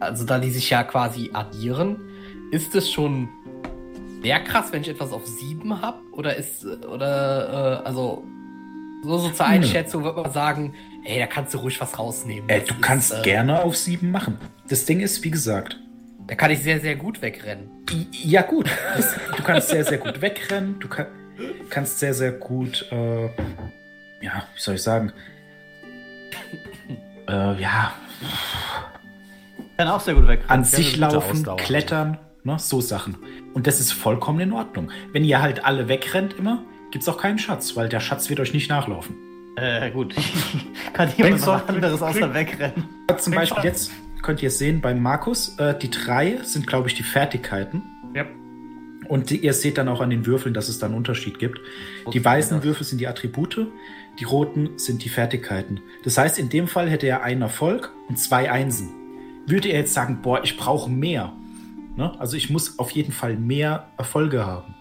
Also, da die sich ja quasi addieren, ist es schon sehr krass, wenn ich etwas auf 7 habe? Oder ist. Oder, äh, also. So, so zur Einschätzung würde man sagen, ey, da kannst du ruhig was rausnehmen. Äh, du ist, kannst äh, gerne auf sieben machen. Das Ding ist, wie gesagt, Da kann ich sehr, sehr gut wegrennen. ja gut, du kannst sehr, sehr gut wegrennen, du kann, kannst sehr, sehr gut, äh, ja, wie soll ich sagen, äh, ja, Kann auch sehr gut weg. an sich laufen, klettern, ne, so Sachen. Und das ist vollkommen in Ordnung. Wenn ihr halt alle wegrennt immer, gibt's auch keinen Schatz, weil der Schatz wird euch nicht nachlaufen. Äh, gut. <laughs> Kann jemand was so- anderes außer wegrennen? Zum Beispiel jetzt könnt ihr sehen bei Markus, äh, die drei sind, glaube ich, die Fertigkeiten. Yep. Und die, ihr seht dann auch an den Würfeln, dass es da einen Unterschied gibt. Die weißen Würfel sind die Attribute, die roten sind die Fertigkeiten. Das heißt, in dem Fall hätte er einen Erfolg und zwei Einsen. Würde er jetzt sagen, boah, ich brauche mehr, ne? also ich muss auf jeden Fall mehr Erfolge haben,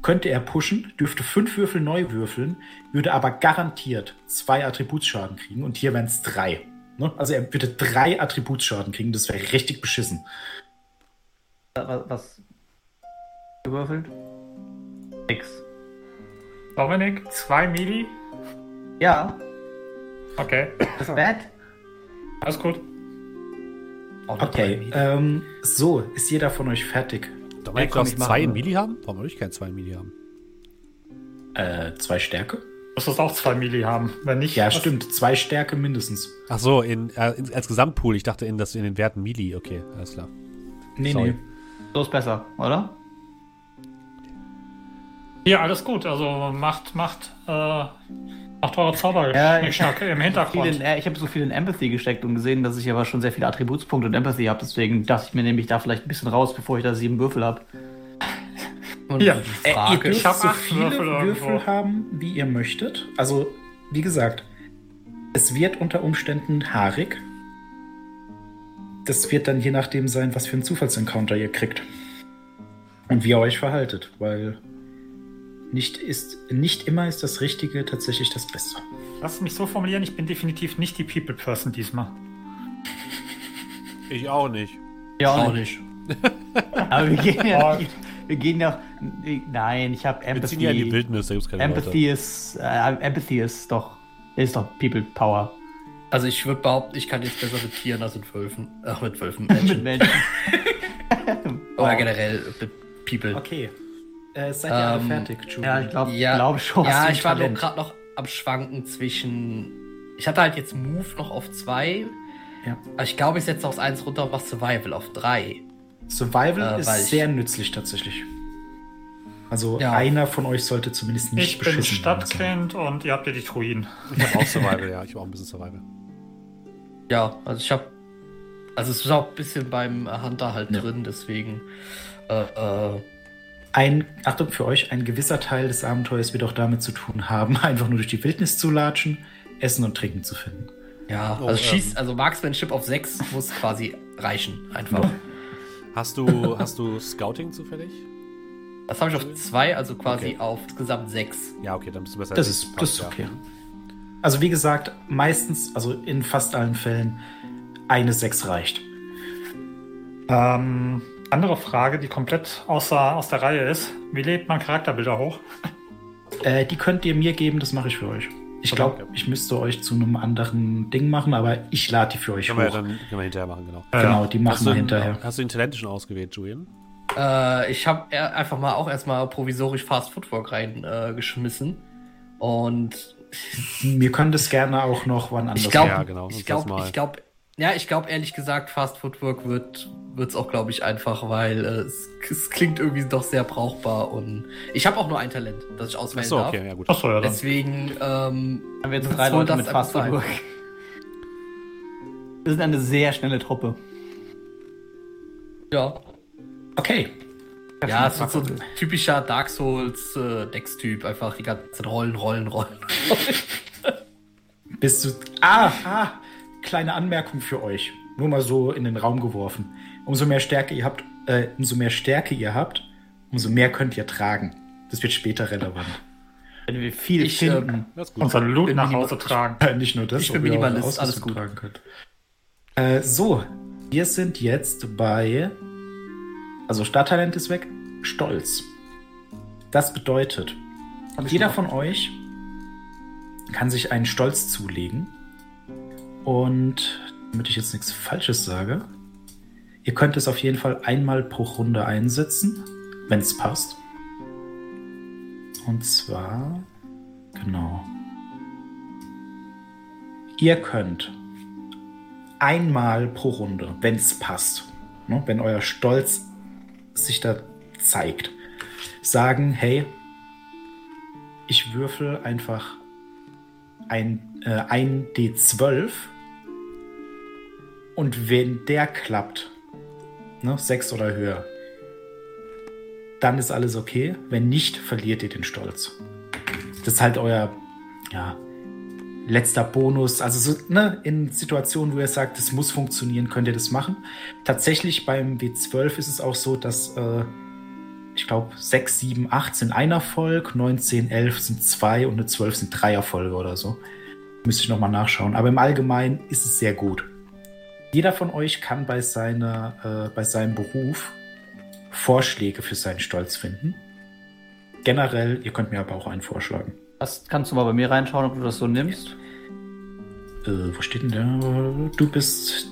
könnte er pushen, dürfte fünf Würfel neu würfeln, würde aber garantiert zwei Attributsschaden kriegen und hier wären es drei. Ne? Also er würde drei Attributsschaden kriegen, das wäre richtig beschissen. Was, was gewürfelt? Nix. Dominik, zwei Mili. Ja, Okay, das ist bad. alles gut. Drei Okay, ähm, so, ist jeder von euch fertig? Dominik, du mach zwei. Mili haben? Warum würde ich kein zwei Mili haben? Äh, zwei Stärke? Du musst auch zwei Mili haben. Wenn nicht, Ja, stimmt, zwei Stärke mindestens. Ach so, in, äh, in, als Gesamtpool. Ich dachte in, das, in den Werten Mili. Okay, alles klar. Nee, Sorry. nee. So ist besser, oder? Ja, alles gut. Also macht, macht, äh, macht eure Zauber Ja, ich- im Hintergrund. in, äh, ich habe so viel in Empathy gesteckt und gesehen, dass ich aber schon sehr viele Attributspunkte und Empathy habe. Deswegen dachte ich mir nämlich da vielleicht ein bisschen raus, bevor ich da sieben Würfel habe. Und Ja. die Äh, ihr Frage dürft Ich hab so viele Würfel haben, wie ihr möchtet. Also, wie gesagt, es wird unter Umständen haarig. Das wird dann je nachdem sein, was für einen Zufallsencounter ihr kriegt. Und wie ihr euch verhaltet, weil nicht, ist, nicht immer ist das Richtige tatsächlich das Beste. Lass mich so formulieren, ich bin definitiv nicht die People Person diesmal. Ich auch nicht. Ja, auch nicht. <laughs> Aber wir gehen ja nicht. Wir gehen ja. Nein, ich habe Wir ziehen ja in die Empathy. Wildnis, da gibt's keine Empathy ist. Äh, Empathy ist doch. Ist doch People Power. Also ich würde behaupten, ich kann jetzt besser mit Tieren als mit Wölfen. Ach, mit Wölfen. <laughs> Mit Menschen. Menschen. <laughs> Oder generell mit People. Okay. Äh, seid ihr alle Ähm, fertig, Julie? Ja, ich glaube Ja, glaub schon. ja ich war Talent? gerade noch am Schwanken zwischen. Ich hatte halt jetzt Move noch auf zwei. Ja. Aber ich glaube, ich setze aufs eins runter und mach Survival auf drei. Survival Äh, ist ich- sehr nützlich tatsächlich. Also Ja. einer von euch sollte zumindest nicht Ich bin beschissen worden sein. Stadtkind und ihr habt ja die Druiden. Ich habe auch Survival, ja. Ich habe auch ein bisschen Survival. Ja, also ich habe. Also es ist auch ein bisschen beim Hunter halt Ja. drin, deswegen. Äh, äh, Ein, Achtung für euch, ein gewisser Teil des Abenteuers wird auch damit zu tun haben, <laughs> einfach nur durch die Wildnis zu latschen, Essen und Trinken zu finden. ja, Oh, also ähm. schießt, also Marksmanship auf sechs muss quasi reichen, einfach. Hast du, hast du Scouting zufällig? Das habe ich auf zwei, also quasi Okay. auf insgesamt sechs. Ja, okay, dann bist du besser. Das als ist, ich. das ist okay. Also wie gesagt, meistens, also in fast allen Fällen, eine 6 reicht. Ähm, andere Frage, die komplett außer, aus der Reihe ist. Wie lädt man Charakterbilder hoch? <laughs> Äh, die könnt ihr mir geben, das mache ich für euch. Ich glaube, ich müsste euch zu einem anderen Ding machen, aber ich lade die für euch Können wir ja hoch. dann können wir hinterher machen, genau. Genau, die machen wir hinterher. hast du den Talente schon ausgewählt, Julian? Äh, ich habe einfach mal auch erstmal provisorisch Fast Footwork reingeschmissen. Äh, geschmissen. und Wir können das gerne auch noch wann anders ich glaube, Ja, genau, glaube, ich glaube, ja, ich glaube ehrlich gesagt, Fast Footwork wird wird's auch, glaube ich, einfach, weil äh, es, es klingt irgendwie doch sehr brauchbar und ich habe auch nur ein Talent, das ich auswählen Achso, darf. okay, ja gut. Achso, ja, dann. Deswegen, ähm, Haben wir jetzt drei Leute das mit Fast. Footwork. Wir sind eine sehr schnelle Truppe. Ja, Okay. ja, es ist so ein typischer Dark Souls äh, Dex-Typ, einfach die ganze Zeit rollen, rollen, rollen. Bist du. Ah, ah, kleine Anmerkung für euch. Nur mal so in den Raum geworfen. Umso mehr Stärke ihr habt, äh, umso mehr Stärke ihr habt, umso mehr könnt ihr tragen. Das wird später relevant. Wenn wir viel Ich, finden. Gut. Unseren Loot nach minimal- Hause tragen. Äh, Nicht nur das, Ich bin Minimalist, alles gut. tragen könnt. Äh, so, wir sind jetzt bei. Also Starttalent ist weg, Stolz. Das bedeutet, jeder von euch kann sich einen Stolz zulegen. Und damit ich jetzt nichts Falsches sage, ihr könnt es auf jeden Fall einmal pro Runde einsetzen, wenn es passt. Und zwar, genau. Ihr könnt einmal pro Runde, wenn es passt, ne, wenn euer Stolz sich da zeigt, sagen, hey, ich würfel einfach ein, äh, ein D12 und wenn der klappt, ne, 6 oder höher, dann ist alles okay. Wenn nicht, verliert ihr den Stolz. Das ist halt euer, ja, letzter Bonus. Also so, ne, in Situationen, wo ihr sagt, das muss funktionieren, könnt ihr das machen. Tatsächlich beim W12 ist es auch so, dass äh, ich glaube 6, 7, 8 sind ein Erfolg, 9, 10, 11 sind zwei und eine 12 sind drei Erfolge oder so. Müsste ich nochmal nachschauen. Aber im Allgemeinen ist es sehr gut. Jeder von euch kann bei, seiner, äh, bei seinem Beruf Vorschläge für seinen Stolz finden. Generell, ihr könnt mir aber auch einen vorschlagen. Das kannst du mal bei mir reinschauen, ob du das so nimmst. Äh, wo steht denn der? Du bist.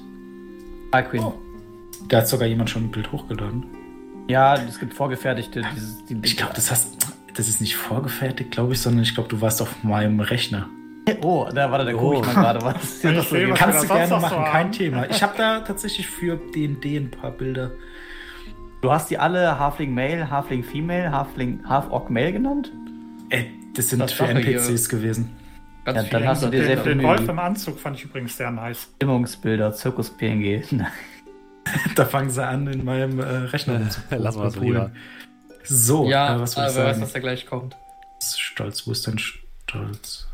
Hi, Queen. Oh. Da hat sogar jemand schon ein Bild hochgeladen. Ja, es gibt vorgefertigte. Dieses, die, Ich glaube, das. Das ist nicht vorgefertigt, glaube ich, sondern ich glaube, du warst auf meinem Rechner. <laughs> Oh, da war der Oh. guck ich mal gerade was. Ich das so gibt. was Kannst du da gerne so machen, haben. kein Thema. Ich habe da tatsächlich für D&D ein paar Bilder. Du hast die alle Halfling Male, Halfling Female, Halfling Half Orc Male genannt? Äh, das sind Das für. NPCs gewesen. Ganz Ja, dann hast du dir sehr Den, viel den Mühe Wolf im Anzug fand ich übrigens sehr nice. Stimmungsbilder, Zirkus PNG. <laughs> Da fangen sie an, in meinem äh, Rechner Lassen wir das rumpulen. lieber. So, ja, äh, was soll aber ich wer weiß, was da gleich kommt. Stolz, wo ist denn Stolz?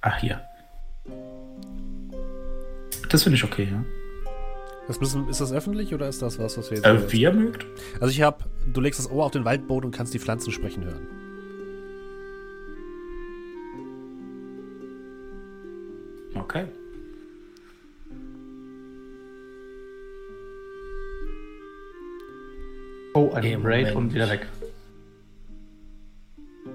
Ach, hier. Das finde ich okay, ja. Das müssen, ist das öffentlich oder ist das was, was wir jetzt. Äh, wie ihr mögt. Also ich habe, du legst das Ohr auf den Waldboden und kannst die Pflanzen sprechen hören. Okay. Oh, ein Raid und wieder weg.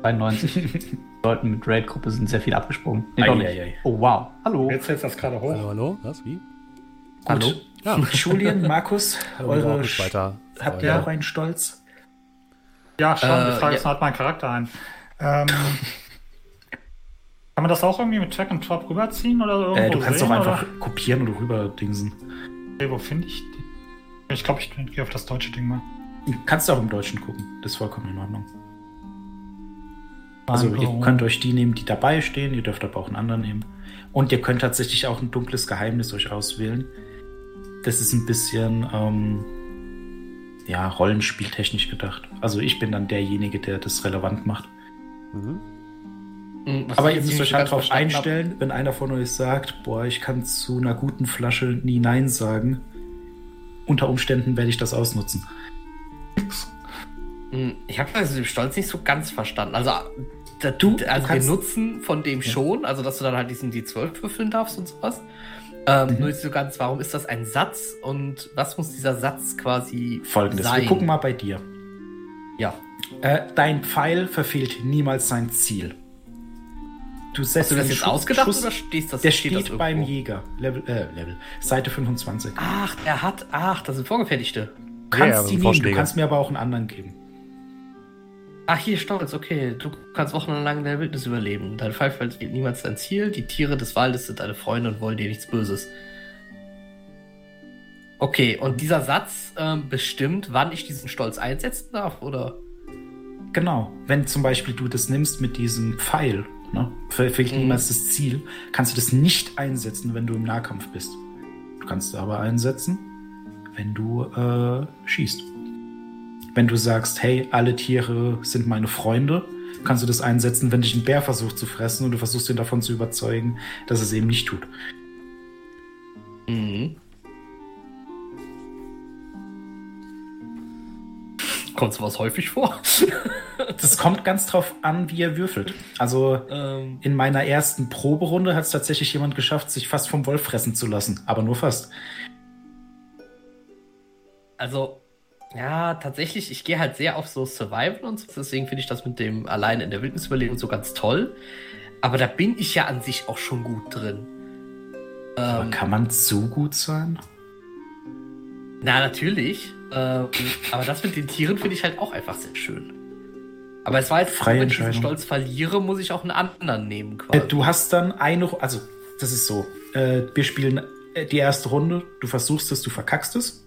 92 <laughs> Leuten mit Raid-Gruppe sind sehr viel abgesprungen. Nee, doch nicht. Eieiei. Oh, wow. Hallo. Jetzt setzt das gerade hoch. Hallo, hallo? Was? Wie? Hallo. Ja. Julian, Markus, <laughs> eure weiter. habt ihr auch einen Stolz? Ja, schon. Äh, die Frage ist, ja. hat mein Charakter ein. Ähm, <laughs> kann man das auch irgendwie mit Track and Drop rüberziehen oder irgendwo Äh, du kannst sehen, doch einfach Oder? kopieren oder rüberdingsen. Okay, wo finde ich die? Ich glaube, ich gehe auf das deutsche Ding mal. Kannst du auch im Deutschen gucken. Das ist vollkommen in Ordnung. Also ihr könnt euch die nehmen, die dabei stehen. Ihr dürft aber auch einen anderen nehmen. Und ihr könnt tatsächlich auch ein dunkles Geheimnis euch auswählen. Das ist ein bisschen ähm, ja, rollenspieltechnisch gedacht. Also ich bin dann derjenige, der das relevant macht. Mhm. Hm, was Aber ihr müsst euch halt drauf verstanden hab. einstellen, wenn einer von euch sagt, boah, ich kann zu einer guten Flasche nie Nein sagen. Unter Umständen werde ich das ausnutzen. Hm, Ich habe das mit dem Stolz nicht so ganz verstanden. Also, da, Du- also den Nutzen von dem schon, also dass du dann halt diesen D12 würfeln darfst und sowas. Ähm, Mhm. Nur nicht so ganz, warum ist das ein Satz und was muss dieser Satz quasi Folgendes, sein? wir gucken mal bei dir. Ja. Äh, dein Pfeil verfehlt niemals sein Ziel. Du setzt Hast du das jetzt Schuss- ausgedacht Schuss, oder steht das Der steht steht, das beim? Jäger. Level, äh, Level. Seite 25. Ach, er hat. Ach, das sind vorgefertigte. Du kannst Ja, die nehmen, du kannst mir aber auch einen anderen geben. Ach, hier Stolz, okay. Du kannst wochenlang in der Wildnis überleben. Dein Pfeil verfehlt niemals dein Ziel. Die Tiere des Waldes sind deine Freunde und wollen dir nichts Böses. Okay, und dieser Satz ähm, bestimmt, wann ich diesen Stolz einsetzen darf, oder? Genau. Wenn zum Beispiel du das nimmst mit diesem Pfeil, ne, verfehlt Mhm. niemals das Ziel, kannst du das nicht einsetzen, wenn du im Nahkampf bist. Du kannst es aber einsetzen, wenn du äh, schießt. Wenn du sagst, hey, alle Tiere sind meine Freunde, kannst du das einsetzen, wenn dich ein Bär versucht zu fressen und du versuchst ihn davon zu überzeugen, dass es eben nicht tut. Mhm. Kommt sowas häufig vor? <laughs> Das kommt ganz drauf an, wie ihr würfelt. Also ähm, in meiner ersten Proberunde hat es tatsächlich jemand geschafft, sich fast vom Wolf fressen zu lassen. Aber nur fast. also, ja, tatsächlich, ich gehe halt sehr auf so Survival und so. Deswegen finde ich das mit dem alleine in der Wildnis überleben so ganz toll. Aber da bin ich ja an sich auch schon gut drin. Aber Ähm, kann man so gut sein? Na, natürlich. Ähm, aber das mit den Tieren finde ich halt auch einfach sehr schön. Aber es war jetzt, Freie wenn ich diesen. Stolz verliere, muss ich auch einen anderen nehmen quasi. Äh, Du hast dann eine, also das ist so, äh, wir spielen äh, die erste Runde, du versuchst es, du verkackst es,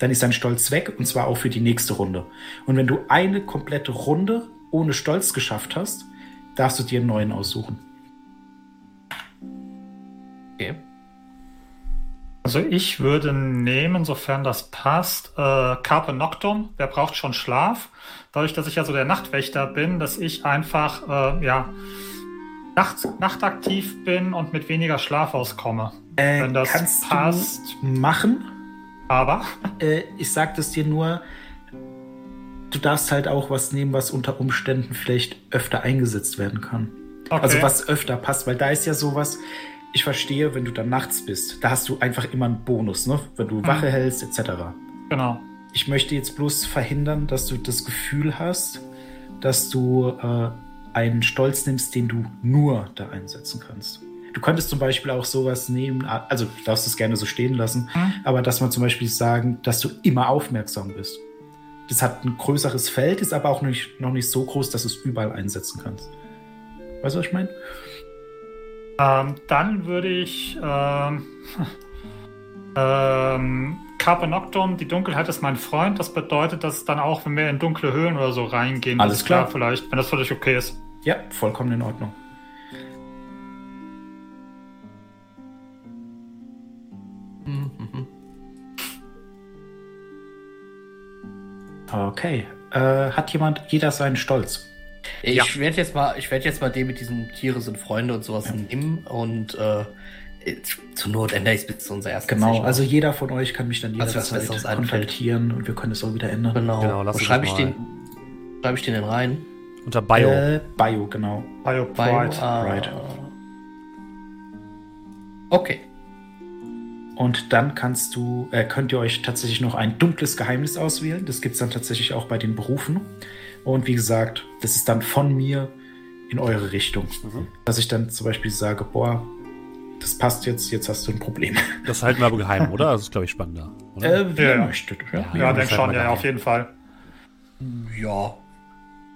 dann ist dein Stolz weg und zwar auch für die nächste Runde. Und wenn du eine komplette Runde ohne Stolz geschafft hast, darfst du dir einen neuen aussuchen. Okay. Also ich würde nehmen, sofern das passt, äh, Carpe Noctum. Wer braucht schon Schlaf? Dadurch, dass ich ja so der Nachtwächter bin, dass ich einfach äh, ja nachts, nachtaktiv bin und mit weniger Schlaf auskomme. Äh, Wenn das kannst passt. du machen. Aber Äh, ich sag das dir nur, du darfst halt auch was nehmen, was unter Umständen vielleicht öfter eingesetzt werden kann. okay. Also was öfter passt, weil da ist ja sowas, ich verstehe, wenn du dann nachts bist, da hast du einfach immer einen Bonus, ne? Wenn du Wache hältst, etc. genau. Ich möchte jetzt bloß verhindern, dass du das Gefühl hast, dass du äh, einen Stolz nimmst, den du nur da einsetzen kannst. Du könntest zum Beispiel auch sowas nehmen, also du darfst es gerne so stehen lassen, Mhm. aber dass man zum Beispiel sagen, dass du immer aufmerksam bist. Das hat ein größeres Feld, ist aber auch nicht, noch nicht so groß, dass du es überall einsetzen kannst. Weißt du, was ich meine? Ähm, dann würde ich ähm, <laughs> ähm, Carpe Noctum, die Dunkelheit ist mein Freund. Das bedeutet, dass dann auch, wenn wir in dunkle Höhlen oder so reingehen, Alles das klar. vielleicht, wenn das dich okay ist. Ja, vollkommen in Ordnung. Okay. Äh, hat jemand jeder seinen Stolz? Ich Ja. werde jetzt mal, ich werde jetzt mal den mit diesen Tiere sind Freunde und sowas nehmen und äh, zur Not ändere ich es bis zu unserer ersten Genau, Session. also jeder von euch kann mich dann jederzeit einfällt. kontaktieren und wir können es auch wieder ändern. genau. Genau, lass schreibe ich den? Schreibe ich den denn rein? Unter Bio. Äh, Bio, genau. Bio Bio, Pride. ah. right. Okay. Und dann kannst du, äh, könnt ihr euch tatsächlich noch ein dunkles Geheimnis auswählen. Das gibt es dann tatsächlich auch bei den Berufen. Und wie gesagt, das ist dann von mir in eure Richtung. Mhm. Dass ich dann zum Beispiel sage, boah, das passt jetzt, jetzt hast du ein Problem. Das halten wir aber <laughs> geheim, oder? Das ist, glaube ich, spannender. Oder? Äh, wie ihr Ja. möchtet. Ja. Ja. Ja, halt schon, ja, geheim. auf jeden Fall. Ja.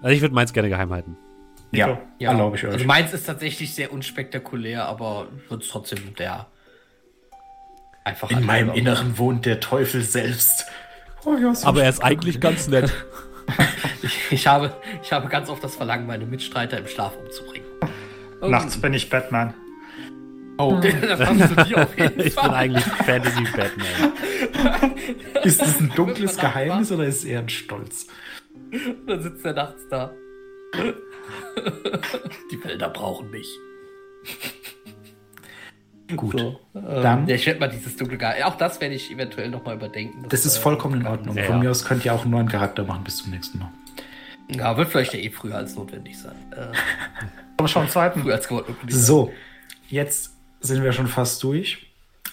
Also ich würde meins gerne geheim halten. ja, Ja. erlaube ich euch. Also meins ist tatsächlich sehr unspektakulär, aber wird trotzdem der einfach in meinem Anteil- Inneren wohnt der Teufel selbst. Oh, ja, so Aber er ist eigentlich ganz nett. <laughs> Ich, ich, habe, ich habe ganz oft das Verlangen, meine Mitstreiter im Schlaf umzubringen. Und- Nachts bin ich Batman. Oh, das sie dir auf <laughs> jeden Ich bin Fall. eigentlich Fantasy-Batman. <laughs> Ist das ein dunkles Geheimnis oder ist es eher ein Stolz? Dann sitzt er nachts da. Die Wälder brauchen mich. Gut. So, ähm, Dann- Ja, ich werde mal dieses dunkle Geheimnis. Auch das werde ich eventuell nochmal überdenken. Das ist äh, vollkommen in Ordnung. Ja, Von ja. mir aus könnt ihr auch einen neuen Charakter machen bis zum nächsten Mal. Ja, wird vielleicht ja eh früher als notwendig sein. Äh, <laughs> Aber schon zweiten. früher als gewollt. So, jetzt sind wir schon fast durch.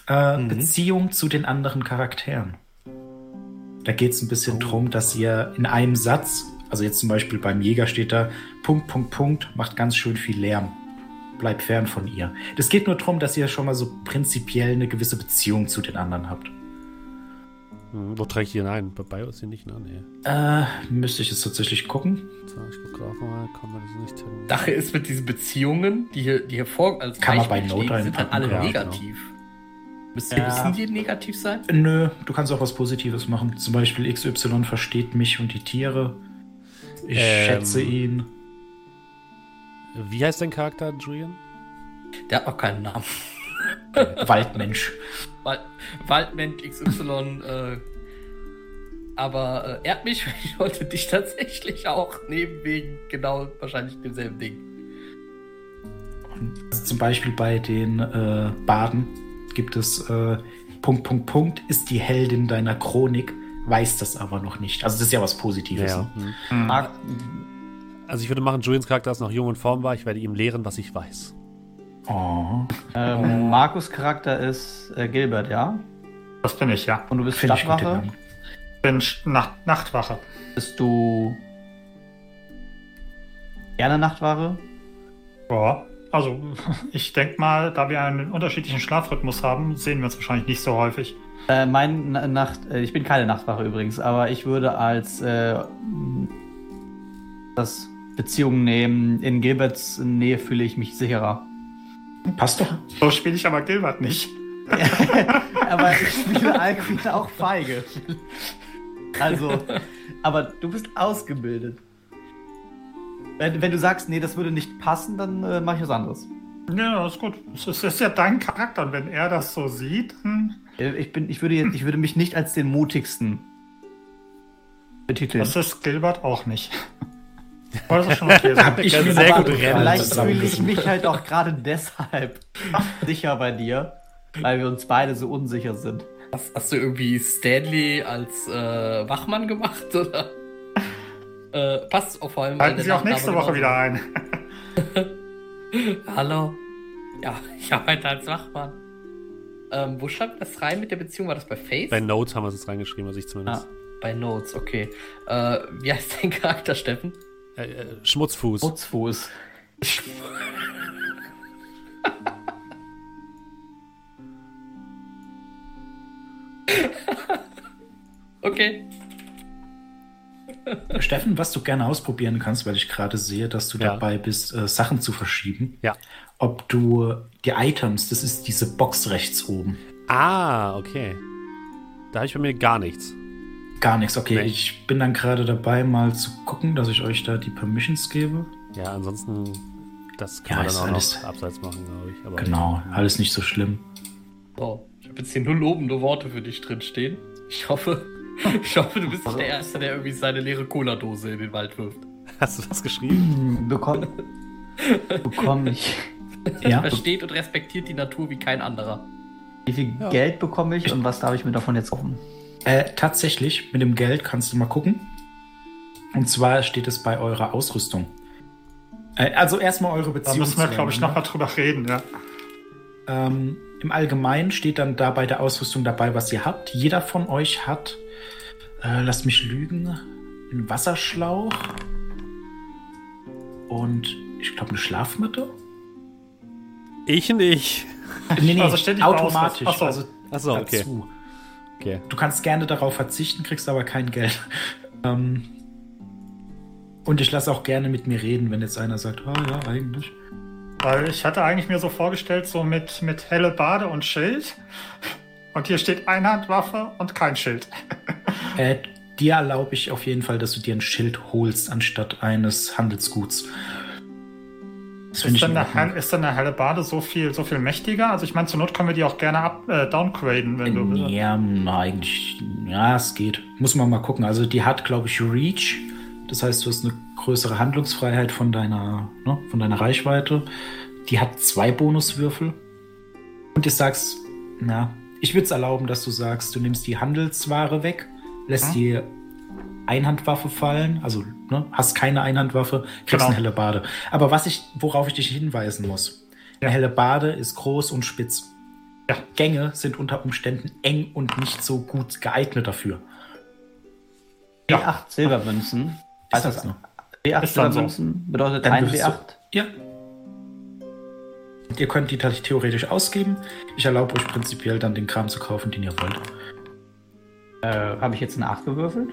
Äh, Mhm. Beziehung zu den anderen Charakteren. Da geht es ein bisschen drum, dass ihr in einem Satz, also jetzt zum Beispiel beim Jäger steht da, Punkt, Punkt, Punkt, macht ganz schön viel Lärm. Bleibt fern von ihr. Das geht nur darum, dass ihr schon mal so prinzipiell eine gewisse Beziehung zu den anderen habt. Hm, wo trage ich die denn ein? Bei Bio ist sie nicht, ne? Nee. Äh, müsste ich jetzt tatsächlich gucken. So, ich gucke gerade mal. Kann man das nicht hin? Sache ist mit diesen Beziehungen, die hier, die hier vor, als Kann man bei Note stehen, sind halt einpacken, alle ja, negativ. Müssen, Ja. müssen die negativ sein? Nö, du kannst auch was Positives machen. Zum Beispiel XY versteht mich und die Tiere. Ich Ähm. schätze ihn. Wie heißt dein Charakter, Julian? Der hat noch keinen Namen. <laughs> Waldmensch. Wald, Waldmensch XY, äh, aber äh, ehrt mich, <laughs> weil ich wollte dich tatsächlich auch nehmen wegen genau wahrscheinlich demselben Ding. Also zum Beispiel bei den äh, Baden gibt es äh, Punkt, Punkt, Punkt, ist die Heldin deiner Chronik, weiß das aber noch nicht. Also das ist ja was Positives. Ja. ne? Hm. Also ich würde machen, Julians Charakter ist noch jung und formbar. Ich werde ihm lehren, was ich weiß. Oh, ähm, Markus Charakter ist äh, Gilbert, ja? Das bin ich, ja. Und du bist ich den Stadtwache. Namen. Bin Nacht Nachtwache. Bist du gerne Nachtwache? Ja. Also, <laughs> ich denke mal, da wir einen unterschiedlichen Schlafrhythmus haben, sehen wir uns wahrscheinlich nicht so häufig. Äh, mein Na- Nacht, äh, ich bin keine Nachtwache übrigens, aber ich würde als äh, das Beziehungen nehmen. In Gilberts Nähe fühle ich mich sicherer. Passt doch. So spiele ich aber Gilbert nicht. <laughs> aber ich spiele Alcuin auch feige. Also, aber du bist ausgebildet. Wenn, wenn du sagst, nee, das würde nicht passen, dann äh, mache ich was anderes. Ja, ist gut. Es ist, es ist ja dein Charakter und wenn er das so sieht, hm, Äh, Ich, bin, ich, würde, jetzt- ich würde mich nicht als den mutigsten betiteln. das ist Gilbert auch nicht. Aber das ist schon okay. so. Ich sehr aber gut rennen Vielleicht fühle ich mich halt auch gerade deshalb <laughs> sicher bei dir, weil wir uns beide so unsicher sind. Hast, hast du irgendwie Stanley als äh, Wachmann gemacht, oder? <laughs> äh, passt auch vor allem. Halten Sie auch nächste Woche wieder ein. <laughs> Hallo. Ja, ich arbeite als Wachmann. Ähm, wo schreibt das rein mit der Beziehung? War das bei Face? Bei Notes haben wir es jetzt reingeschrieben, also ich zumindest. bei Notes, okay. Äh, wie heißt dein Charakter, Steffen? Äh, äh, Schmutzfuß. Putzfuß. <laughs> Okay. Steffen, was du gerne ausprobieren kannst, weil ich gerade sehe, dass du Ja. dabei bist, äh, Sachen zu verschieben. Ja. Ob du die Items, das ist diese Box rechts oben. Ah, okay. Da habe ich bei mir gar nichts. Gar nichts, okay. Nee. Ich bin dann gerade dabei, mal zu gucken, dass ich euch da die Permissions gebe. Ja, ansonsten, das Ja, kann man ist dann auch alles- noch abseits machen, glaube ich. Aber Genau, alles nicht so schlimm. So, ich habe jetzt hier nur lobende Worte für dich drinstehen. Ich hoffe, <laughs> ich hoffe, du bist nicht der Erste, der irgendwie seine leere Cola-Dose in den Wald wirft. Hast du das geschrieben? Bekomme <laughs> bekomm ich. Ja, Versteht und respektiert die Natur wie kein anderer. Wie viel Ja. Geld bekomme ich und was darf ich mir davon jetzt kaufen? Äh, tatsächlich, mit dem Geld kannst du mal gucken. Und zwar steht es bei eurer Ausrüstung. Äh, also erstmal eure Da Beziehung. müssen wir, glaube ich, einander. nochmal drüber reden, ja. Ähm, Im Allgemeinen steht dann da bei der Ausrüstung dabei, was ihr habt. Jeder von euch hat, äh, lasst mich lügen, einen Wasserschlauch und ich glaube eine Schlafmatte. Ich nicht. Nee, nee, Also automatisch. Ausrüstung. Ach so. Also Ach so, okay. dazu. Okay. Du kannst gerne darauf verzichten, kriegst aber kein Geld. <laughs> Ähm, und ich lasse auch gerne mit mir reden, wenn jetzt einer sagt, ah ja, eigentlich. Weil ich hatte eigentlich mir so vorgestellt, so mit, mit helle Bade und Schild. Und hier steht Einhandwaffe und kein Schild. <laughs> Äh, dir erlaube ich auf jeden Fall, dass du dir ein Schild holst, anstatt eines Handelsguts. Ist denn, eine, ist denn eine helle Bade so viel, so viel mächtiger? Also ich meine, zur Not können wir die auch gerne up, äh, downgraden, wenn du willst. Ja, eigentlich, ja, es geht. Muss man mal gucken. Also die hat, glaube ich, Reach. Das heißt, du hast eine größere Handlungsfreiheit von deiner, ne, von deiner Reichweite. Die hat zwei Bonuswürfel. Und du sagst, na, ich würde es erlauben, dass du sagst, du nimmst die Handelsware weg, lässt Hm. die Einhandwaffe fallen, also ne, hast keine Einhandwaffe, kriegst Genau. eine helle Bade. Aber was ich, worauf ich dich hinweisen muss, Ja. eine helle Bade ist groß und spitz. Ja. Gänge sind unter Umständen eng und nicht so gut geeignet dafür. D8 Silbermünzen. Ist das noch? D8 Ist dann so. Silbermünzen bedeutet Dann ein würdest du- D8. Ja. Und ihr könnt die tatsächlich theoretisch ausgeben. Ich erlaube euch prinzipiell dann den Kram zu kaufen, den ihr wollt. Äh, Habe ich jetzt eine 8 gewürfelt?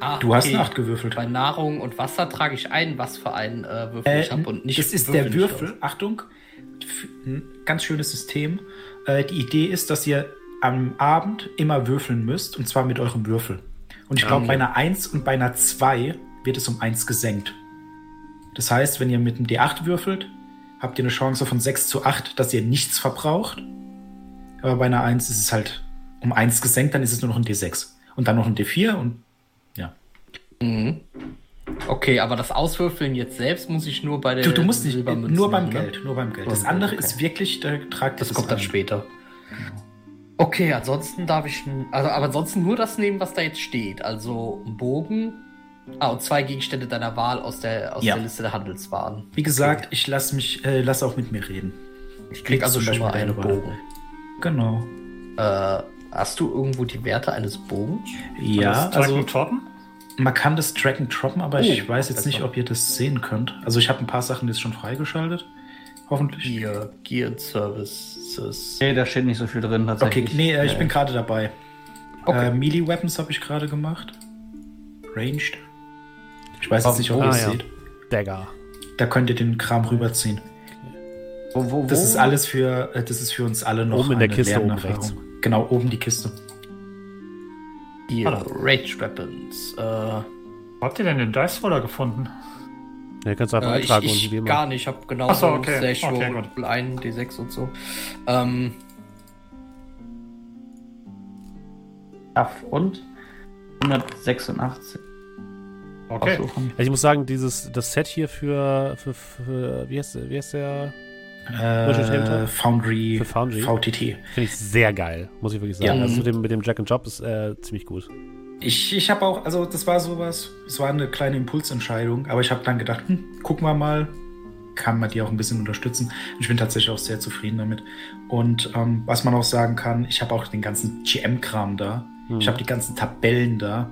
Ah, Du hast okay. eine 8 gewürfelt. Bei Nahrung und Wasser trage ich ein, was für einen äh, Würfel Äh, ich habe und nicht das ist würfel der Würfel. Achtung, ein ganz schönes System. Äh, die Idee ist, dass ihr am Abend immer würfeln müsst, und zwar mit eurem Würfel. Und ich glaube, Okay. bei einer 1 und bei einer 2 wird es um 1 gesenkt. Das heißt, wenn ihr mit einem D8 würfelt, habt ihr eine Chance von 6 zu 8, dass ihr nichts verbraucht. Aber bei einer 1 ist es halt um 1 gesenkt, dann ist es nur noch ein D6. Und dann noch ein D4 und. Mhm. Okay, aber das Auswürfeln jetzt selbst muss ich nur bei der Du, du musst nicht, nur beim ne? Geld, nur beim Geld. Nur Das beim andere Geld, ist okay. wirklich, da tragt ihr Das kommt dann ein. später. Okay, ansonsten darf ich, also aber ansonsten nur das nehmen, was da jetzt steht. Also ein Bogen. Ah, und zwei Gegenstände deiner Wahl aus der, aus Ja. der Liste der Handelswaren. Wie gesagt, ich lasse mich, äh, lass auch mit mir reden. Ich krieg also schon mal einen deine Wahl. Bogen. Genau. Äh, hast du irgendwo die Werte eines Bogens? Ja, das also Toppen? Man kann das Tracken droppen, aber ich Oh, weiß jetzt nicht, ob ihr das sehen könnt. Also ich habe ein paar Sachen jetzt schon freigeschaltet. Hoffentlich. Gear, Gear Services. Nee, da steht nicht so viel drin Okay, tatsächlich. nee, äh, ich bin gerade dabei. Okay. Äh, Melee Weapons habe ich gerade gemacht. Ranged. Ich weiß jetzt nicht, ob Ah, ihr es ja. seht. Dagger. Da könnt ihr den Kram rüberziehen. Wo, wo, wo? Das ist alles für, äh, das ist für uns alle noch Oben in der Kiste, oben Lernerfahrung. Genau, oben die Kiste. Gear, Rage Weapons. Äh, Wo habt ihr denn den Dice Roller gefunden? Ja, kannst du einfach Äh, ich eintragen ich wie immer. gar nicht, ich habe genau so, okay. Slash Okay, und gut. ein D6 und so. Ähm, und 186 Okay. aussuchen. Also ich muss sagen, dieses das Set hier für, für, für wie, heißt, wie heißt der? Äh, Tabletop? Foundry, Für Foundry. VTT. Finde ich sehr geil, muss ich wirklich sagen. Ja. Also mit dem, mit dem Jack and Job ist äh, ziemlich gut. Ich, ich habe auch, also das war sowas, es war eine kleine Impulsentscheidung, aber ich habe dann gedacht, hm, gucken wir mal, kann man die auch ein bisschen unterstützen. Ich bin tatsächlich auch sehr zufrieden damit. Und ähm, was man auch sagen kann, ich habe auch den ganzen GM-Kram da. Hm. Ich habe die ganzen Tabellen da.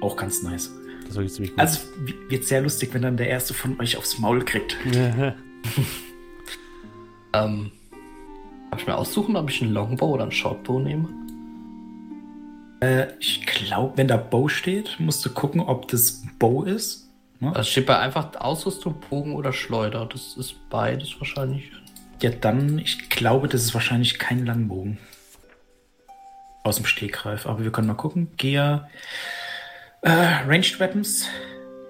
Auch ganz nice. Das ist wirklich ziemlich gut. Also wird sehr lustig, wenn dann der erste von euch aufs Maul kriegt. <laughs> ähm, Darf ich mir aussuchen, ob ich einen Longbow oder einen Shortbow nehme? Äh, ich glaube, wenn da Bow steht, musst du gucken, ob das Bow ist. Ne? Also steht bei einfach Ausrüstung, Bogen oder Schleuder. Das ist beides wahrscheinlich. Ja, dann, ich glaube, das ist wahrscheinlich kein Langbogen. aus dem Stegreif. Aber wir können mal gucken. Gear, äh, Ranged Weapons.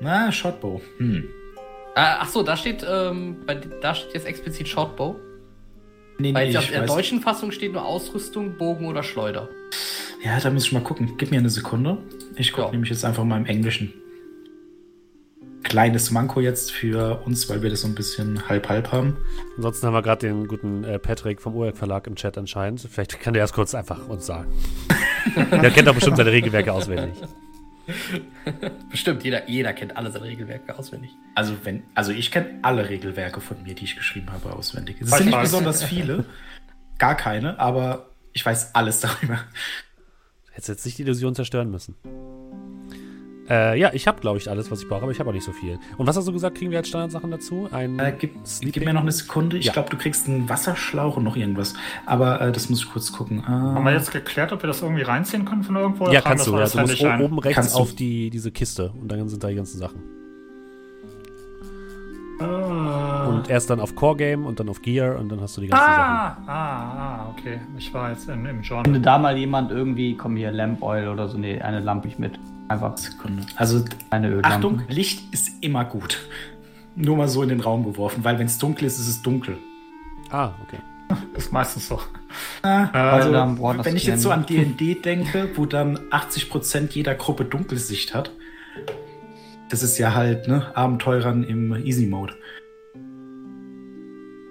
Na, Shortbow. Hm. Ah, ach so, da steht, ähm, bei, da steht jetzt explizit Shortbow. Nee, Weil nee, auf der weiß- deutschen Fassung steht nur Ausrüstung, Bogen oder Schleuder. Ja, da muss ich mal gucken. Gib mir eine Sekunde. Ich gucke Ja. nämlich jetzt einfach mal im Englischen. Kleines Manko jetzt für uns, weil wir das so ein bisschen halb-halb haben. Ansonsten haben wir gerade den guten äh, Patrick vom ORG Verlag im Chat anscheinend. Vielleicht kann der erst kurz einfach uns sagen. <laughs> der kennt doch bestimmt seine Regelwerke auswendig. <laughs> Bestimmt, jeder, jeder kennt alle seine Regelwerke auswendig. Also, wenn, also ich kenne alle Regelwerke von mir, die ich geschrieben habe, auswendig. Es sind nicht besonders viele. <laughs> Gar keine, aber ich weiß alles darüber. Hättest jetzt nicht die Illusion zerstören müssen. Äh, ja, ich habe, glaube ich, alles, was ich brauche, aber ich habe auch nicht so viel. Und was hast du gesagt, kriegen wir als Standardsachen dazu? Ein Äh, gib, gib mir noch eine Sekunde. Ich Ja. glaube, du kriegst einen Wasserschlauch und noch irgendwas. Aber äh, das muss ich kurz gucken. Äh, Haben wir jetzt geklärt, ob wir das irgendwie reinziehen können von irgendwo? Ja, kannst du. Ja, das du musst ein? oben rechts Kannst auf die, diese Kiste und dann sind da die ganzen Sachen. Äh, Und erst dann auf Core Game und dann auf Gear und dann hast du die ganzen Sachen. ah, ah, ah, okay. Ich war jetzt in, im Journal. Wenn da mal jemand irgendwie, komm hier, Lamp Oil oder so, nee, eine Lampe ich mit. Einfach Sekunde. Also, eine Öllampe. Achtung, Licht ist immer gut. Nur mal so in den Raum geworfen, weil wenn es dunkel ist, ist es dunkel. Ah, okay. Ist meistens so. Also, dann braucht das wenn ich jetzt so an D&D denke, wo dann 80% jeder Gruppe Dunkelsicht hat, das ist ja halt, ne, Abenteurern im Easy-Mode.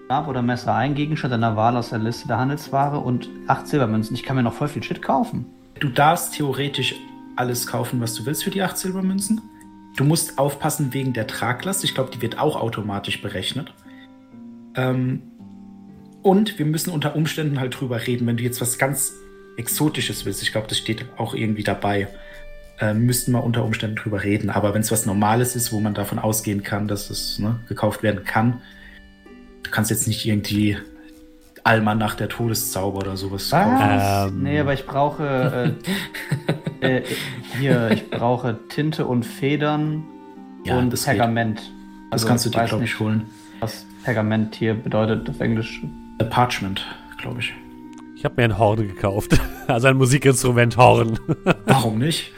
Stab oder Messer, ein Gegenstand deiner Wahl aus der Liste der Handelsware und acht Silbermünzen. Ich kann mir noch voll viel Shit kaufen. Du darfst theoretisch alles kaufen, was du willst für die 8 Silbermünzen. Du musst aufpassen wegen der Traglast. Ich glaube, die wird auch automatisch berechnet. Ähm, und wir müssen unter Umständen halt drüber reden, wenn du jetzt was ganz Exotisches willst. Ich glaube, das steht auch irgendwie dabei. Äh, müssten wir unter Umständen drüber reden. Aber wenn es was Normales ist, wo man davon ausgehen kann, dass es ne, gekauft werden kann, du kannst jetzt nicht irgendwie Almanach der Todeszauber oder sowas kaufen. Ähm, nee, aber ich brauche äh, <laughs> <laughs> äh, hier, ich brauche Tinte und Federn Ja, und das geht. Pergament. Das Also, kannst du dir, glaube ich, nicht, holen. Was Pergament hier bedeutet auf Englisch. Äh, Parchment, glaube ich. Ich habe mir ein Horn gekauft. <laughs> Also ein Musikinstrument Horn. <laughs> Warum nicht?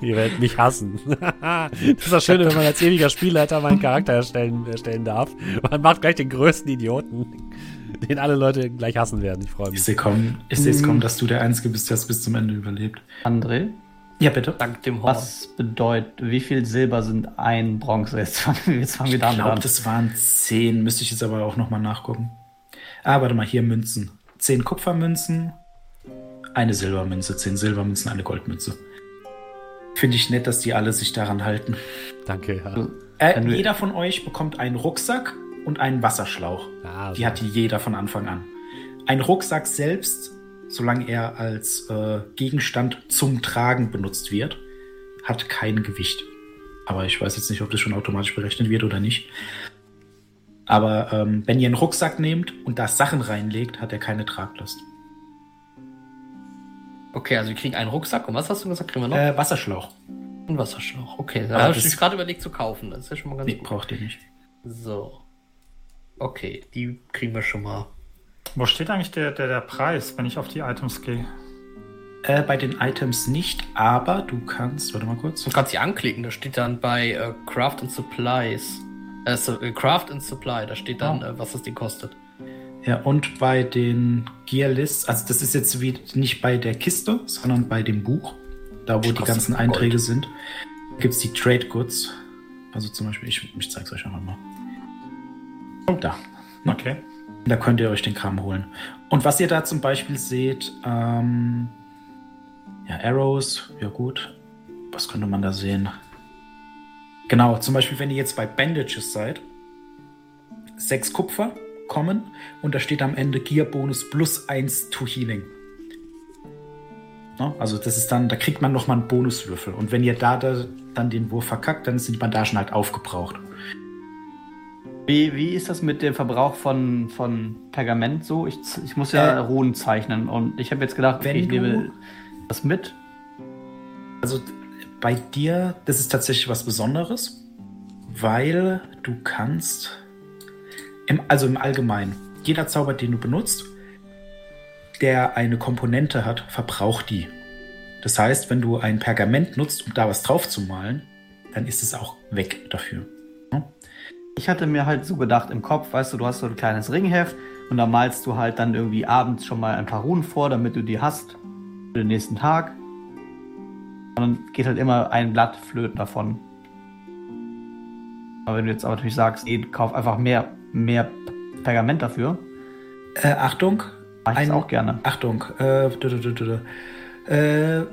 Ihr werdet mich hassen. <laughs> das ist das Schöne, wenn man als ewiger Spielleiter meinen Charakter erstellen, erstellen darf. Man macht gleich den größten Idioten, <laughs> den alle Leute gleich hassen werden. Ich freue Ich mich. sehe kommen, ich sehe es kommen, dass du der Einzige bist, der es bis zum Ende überlebt. André, Ja, bitte. Dank dem Horn. was bedeutet, wie viel Silber sind ein Bronze? Jetzt fangen <laughs> wir, jetzt fangen wir Ich damit glaube, an. das waren zehn. Müsste ich jetzt aber auch nochmal nachgucken. Ah, warte mal, hier Münzen. Zehn Kupfermünzen, eine Silbermünze, zehn Silbermünzen, eine Goldmünze. Finde ich nett, dass die alle sich daran halten. Danke. Ja. Äh, Wenn wir- jeder von euch bekommt einen Rucksack und einen Wasserschlauch. Ah, Die hat jeder von Anfang an. Ein Rucksack selbst, solange er als äh, Gegenstand zum Tragen benutzt wird, hat kein Gewicht. Aber ich weiß jetzt nicht, ob das schon automatisch berechnet wird oder nicht. Aber ähm, wenn ihr einen Rucksack nehmt und da Sachen reinlegt, hat er keine Traglast. Okay, also wir kriegen einen Rucksack. Und was hast du gesagt? Kriegen wir noch? Äh, Wasserschlauch. Einen Wasserschlauch. Okay, da habe ich gerade überlegt zu kaufen. Das ist ja schon mal ganz Nee, gut. braucht ihr nicht. So. Okay, die kriegen wir schon mal. Wo steht eigentlich der, der, der Preis, wenn ich auf die Items gehe? Äh, bei den Items nicht, aber du kannst, warte mal kurz. Du kannst sie anklicken. Da steht dann bei äh, Craft and Supplies. Äh, so, äh, Craft and Supply. Da steht dann, Oh. äh, was das Ding kostet. Ja, und bei den Gear Lists, also das ist jetzt wie nicht bei der Kiste, sondern bei dem Buch, da wo die ganzen Gold. Einträge sind, gibt es die Trade Goods. Also zum Beispiel, ich, ich zeige es euch einfach mal. Da. Okay. Da könnt ihr euch den Kram holen. Und was ihr da zum Beispiel seht, ähm, ja, Arrows, ja gut. Was könnte man da sehen? Genau, zum Beispiel, wenn ihr jetzt bei Bandages seid, sechs Kupfer kommen und da steht am Ende Gear Bonus plus eins to Healing. Ne? Also das ist dann, da kriegt man nochmal einen Bonuswürfel. Und wenn ihr da, da dann den Wurf verkackt, dann sind die Bandagen halt aufgebraucht. Wie, wie ist das mit dem Verbrauch von, von Pergament so? Ich, ich muss ja Äh, Runen zeichnen und ich habe jetzt gedacht, okay, wenn ich nehme das mit. Also bei dir, das ist tatsächlich was Besonderes, weil du kannst, im, also im Allgemeinen, jeder Zauber, den du benutzt, der eine Komponente hat, verbraucht die. Das heißt, wenn du ein Pergament nutzt, um da was drauf zu malen, dann ist es auch weg dafür. Ich hatte mir halt so gedacht im Kopf, weißt du, du hast so ein kleines Ringheft und da malst du halt dann irgendwie abends schon mal ein paar Runen vor, damit du die hast für den nächsten Tag. Und dann geht halt immer ein Blatt flöten davon. Aber wenn du jetzt aber natürlich sagst, ey, kauf einfach mehr, mehr Pergament dafür, Äh, Achtung. mach ich Ein- auch gerne. Achtung. Äh, du, du, du, du, du. Äh,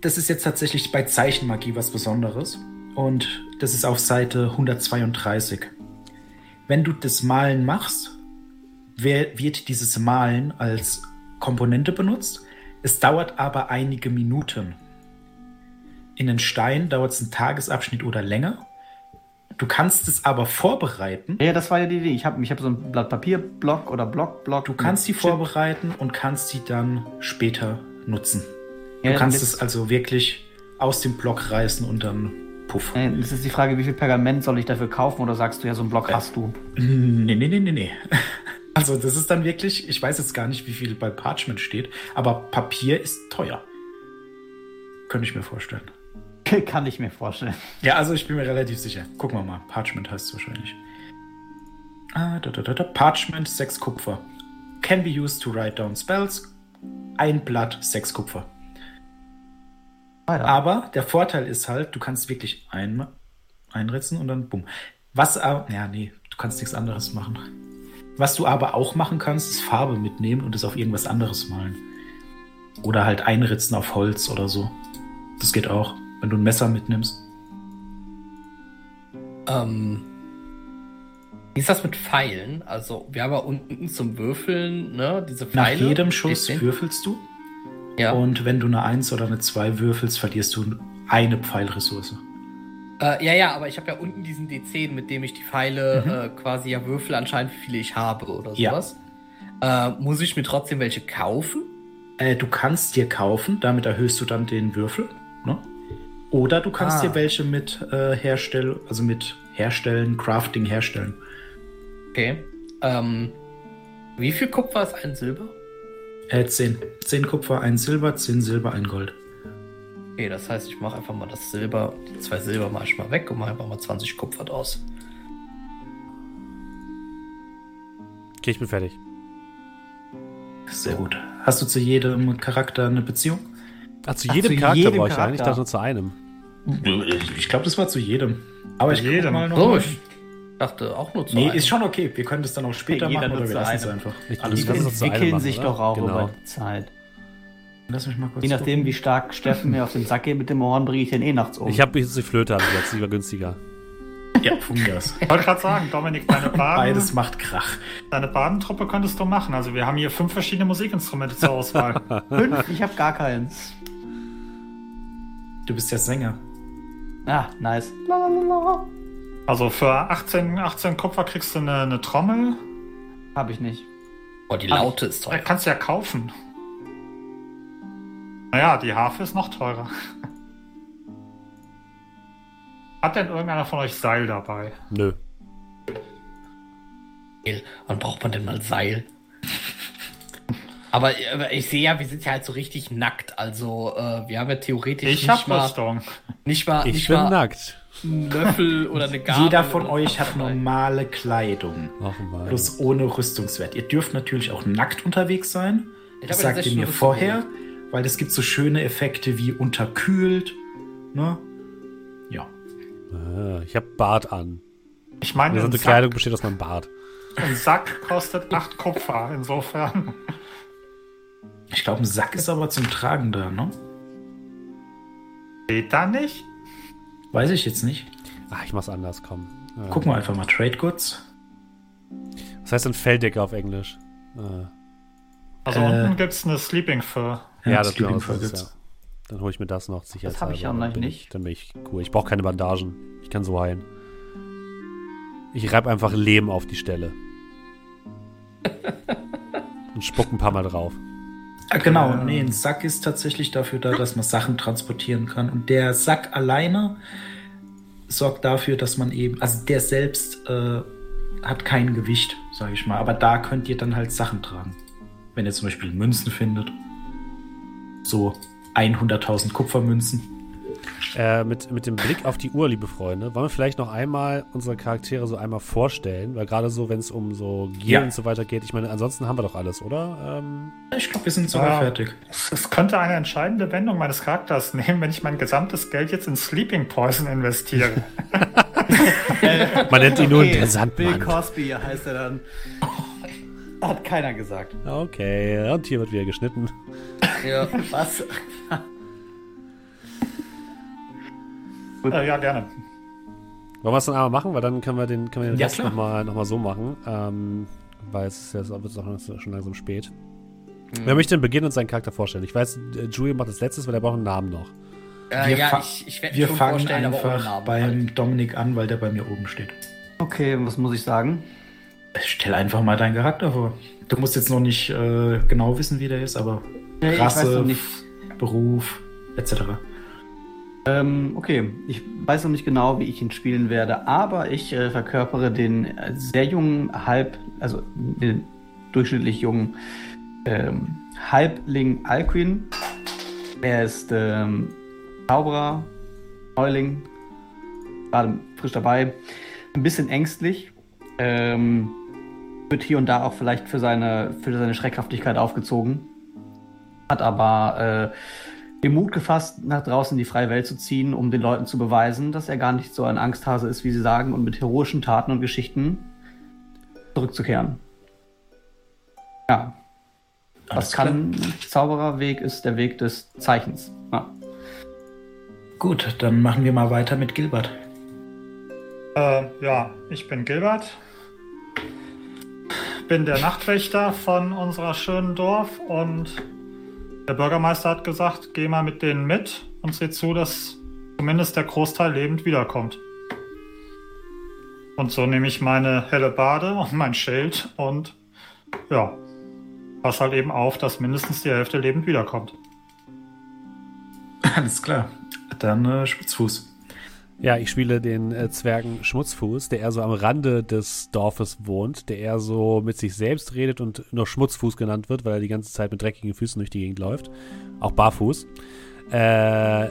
das ist jetzt tatsächlich bei Zeichenmagie was Besonderes. Und das ist auf Seite 132. Wenn du das Malen machst, wird dieses Malen als Komponente benutzt. Es dauert aber einige Minuten. In den Stein dauert es einen Tagesabschnitt oder länger. Du kannst es aber vorbereiten. Ja, das war ja die Idee. Ich habe ich hab so ein Blatt Papier, Block oder Block, Block. Du kannst mit vorbereiten und kannst sie dann später nutzen. Du Ja, kannst es also wirklich aus dem Block reißen und dann puff. Äh, Das ist die Frage, wie viel Pergament soll ich dafür kaufen oder sagst du ja, so einen Block Ja. hast du? Nee, nee, nee, nee, nee. <laughs> Also das ist dann wirklich, ich weiß jetzt gar nicht, wie viel bei Parchment steht, aber Papier ist teuer. Könnte ich mir vorstellen. <laughs> Kann ich mir vorstellen. Ja, also ich bin mir relativ sicher. Gucken wir mal. Parchment heißt es wahrscheinlich. Ah, da, da, da, da. Parchment, 6 Kupfer. Can be used to write down spells. Ein Blatt, 6 Kupfer. Ah, ja. Aber der Vorteil ist halt, du kannst wirklich ein, einritzen und dann bumm. Was, aber- ja, nee, du kannst nichts anderes machen. Was du aber auch machen kannst, ist Farbe mitnehmen und es auf irgendwas anderes malen. Oder halt einritzen auf Holz oder so. Das geht auch, wenn du ein Messer mitnimmst. Ähm, wie ist das mit Pfeilen? Also, wir haben ja unten zum Würfeln, ne, diese Nach Pfeile. jedem Schuss D10. würfelst du. Ja. Und wenn du eine 1 oder eine 2 würfelst, verlierst du eine Pfeilressource. Äh, ja, ja, aber ich habe ja unten diesen D10, mit dem ich die Pfeile äh, quasi ja würfel, anscheinend wie viele ich habe oder Ja. sowas. Äh, muss ich mir trotzdem welche kaufen? Äh, du kannst dir kaufen, damit erhöhst du dann den Würfel. Ne? Oder du kannst Ah. dir welche mit äh, herstellen, also mit herstellen, Crafting herstellen. Okay. Ähm, wie viel Kupfer ist ein Silber? Äh, 10. 10 Kupfer, ein Silber, 10 Silber, ein Gold. Okay, das heißt, ich mache einfach mal das Silber, die zwei Silber mache ich mal weg und mache einfach mal 20 Kupfer draus. Okay, ich bin fertig. Sehr gut. Hast du zu jedem Charakter eine Beziehung? Ah, zu Ach, jedem zu Charakter jedem brauche ich einen. Ich Charakter. dachte nur zu einem. Ich glaube, das war zu jedem. Aber Zu ich jedem. mal noch. So, mal. ich dachte auch nur zu Nee, einem. ist schon okay. Wir können das dann auch später Jeder machen oder wir lassen es einfach. Ich- Alles das einem entwickeln sich oder? doch auch Genau. über die Zeit. Lass mich mal kurz Je nachdem, wie stark Steffen mir auf den Sack geht mit dem Horn, bringe ich den eh nachts um. Ich habe jetzt die Flöte angesetzt, die war günstiger. Ja, aus. Ich wollte gerade sagen, Dominik, deine <laughs> Baden, Beides macht Krach. deine Badentruppe könntest du machen. Also wir haben hier fünf verschiedene Musikinstrumente zur Auswahl. <laughs> Fünf, ich habe gar keins. Du bist ja Sänger. Ah, nice. Lalalala. Also für 18, 18 Kupfer kriegst du eine, eine Trommel. Habe ich nicht. Boah, die Laute ist teuer. kannst du ja kaufen. Naja, die Harfe ist noch teurer. <laughs> Hat denn irgendeiner von euch Seil dabei? Nö. Wann braucht man denn mal Seil? Aber, aber ich sehe ja, wir sind ja halt so richtig nackt. Also, äh, wir haben ja theoretisch Ich nicht, hab mal, Rüstung. nicht mal, Ich nicht bin mal nackt. Einen Löffel oder eine Gabel. Jeder von euch hat normale Kleidung. Ach. Bloß ohne Rüstungswert. Ihr dürft natürlich auch nackt unterwegs sein. Ich Das sagt ihr mir vorher, weil es gibt so schöne Effekte wie unterkühlt. Ne? Ja. Ah, ich habe Bart an. Ich meine, Die ein gesamte Sack, Kleidung besteht aus meinem Bart. ein Sack kostet 8 Kupfer. Insofern. Ich glaube, ein Sack ist aber zum Tragen da, ne? Geht da nicht? Weiß ich jetzt nicht. Ach, ich mach's anders, komm. Ja. Gucken wir einfach mal. Trade Goods. Was heißt denn Felldecke auf Englisch? Ah. Also Äh. unten gibt es eine Sleeping Fur. Ja, das Sleeping Fur das ist, gibt's. ja. Dann hole ich mir das noch sicher. hab ich ja noch nicht. Dann bin ich cool. Ich brauche keine Bandagen. Ich kann so heilen. Ich reib einfach Lehm auf die Stelle. <laughs> Und spuck ein paar Mal drauf. Ah, genau, Äh. nee, ein Sack ist tatsächlich dafür da, dass man Sachen transportieren kann. Und der Sack alleine sorgt dafür, dass man eben, also der selbst äh, hat kein Gewicht, sage ich mal. Aber da könnt ihr dann halt Sachen tragen. Wenn ihr zum Beispiel Münzen findet. So 100.000 Kupfermünzen. Äh, mit, mit dem Blick auf die Uhr, liebe Freunde, wollen wir vielleicht noch einmal unsere Charaktere so einmal vorstellen? Weil gerade so, wenn es um so Gier Ja. und so weiter geht, ich meine, ansonsten haben wir doch alles, oder? Ähm, Ich glaube, wir sind sogar Ah. fertig. Es, es könnte eine entscheidende Wendung meines Charakters nehmen, wenn ich mein gesamtes Geld jetzt in Sleeping Poison investiere. <laughs> <laughs> man nennt ihn nur der Bill Sandmann. Cosby heißt er dann. Hat keiner gesagt. Okay, und hier wird wieder geschnitten. Ja. Was? Äh, ja, gerne. Wollen wir es dann einmal machen? Weil dann können wir den, können wir den Ja, Rest nochmal noch mal so machen. Ähm, weil es ist ja wird auch schon langsam spät. Wer möchte denn beginnen und seinen Charakter vorstellen? Ich weiß, äh, Julian macht das letztes, weil er braucht einen Namen noch. Äh, Wir ja, fa- ich, ich werde Wir schon fangen vorstellen, aber ohne einfach Namen. beim halt. Dominik an, weil der bei mir oben steht. Okay, was muss ich sagen? Stell einfach mal deinen Charakter vor. Du musst jetzt noch nicht äh, genau wissen, wie der ist, aber Nee, Rasse, nicht. Beruf, etc. Ähm, okay, ich weiß noch nicht genau, wie ich ihn spielen werde, aber ich äh, verkörpere den sehr jungen Halb, also den durchschnittlich jungen ähm, Halbling Alcuin. Er ist ähm, Zauberer, Neuling, gerade frisch dabei, ein bisschen ängstlich, ähm, wird hier und da auch vielleicht für seine, für seine Schreckhaftigkeit aufgezogen, hat aber äh, den Mut gefasst, nach draußen in die freie Welt zu ziehen, um den Leuten zu beweisen, dass er gar nicht so ein Angsthase ist, wie sie sagen, und mit heroischen Taten und Geschichten zurückzukehren. Ja. Alles Was kann Zaubererweg ist der Weg des Zeichens. Ja. Gut, dann machen wir mal weiter mit Gilbert. Äh, ja, ich bin Gilbert. Bin der Nachtwächter von unserer schönen Dorf und der Bürgermeister hat gesagt, geh mal mit denen mit und seh zu, dass zumindest der Großteil lebend wiederkommt. Und so nehme ich meine helle Bade und mein Schild und ja, pass halt eben auf, dass mindestens die Hälfte lebend wiederkommt. Alles klar. Dann äh, Spitzfuß. Ja, ich spiele den äh, Zwergen Schmutzfuß, der eher so am Rande des Dorfes wohnt, der eher so mit sich selbst redet und nur Schmutzfuß genannt wird, weil er die ganze Zeit mit dreckigen Füßen durch die Gegend läuft. Auch barfuß. Äh, er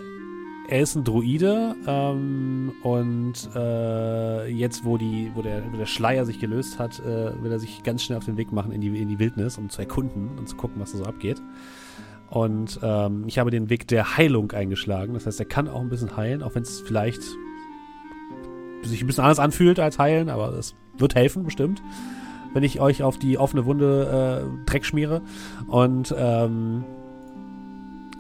ist ein Druide ähm, und äh, jetzt, wo, die, wo, der, wo der Schleier sich gelöst hat, äh, will er sich ganz schnell auf den Weg machen in die, in die Wildnis, um zu erkunden und zu gucken, was da so abgeht. Und ähm, ich habe den Weg der Heilung eingeschlagen. Das heißt, er kann auch ein bisschen heilen, auch wenn es vielleicht sich ein bisschen anders anfühlt als heilen, aber es wird helfen, bestimmt, wenn ich euch auf die offene Wunde äh, Dreck schmiere. Und ähm,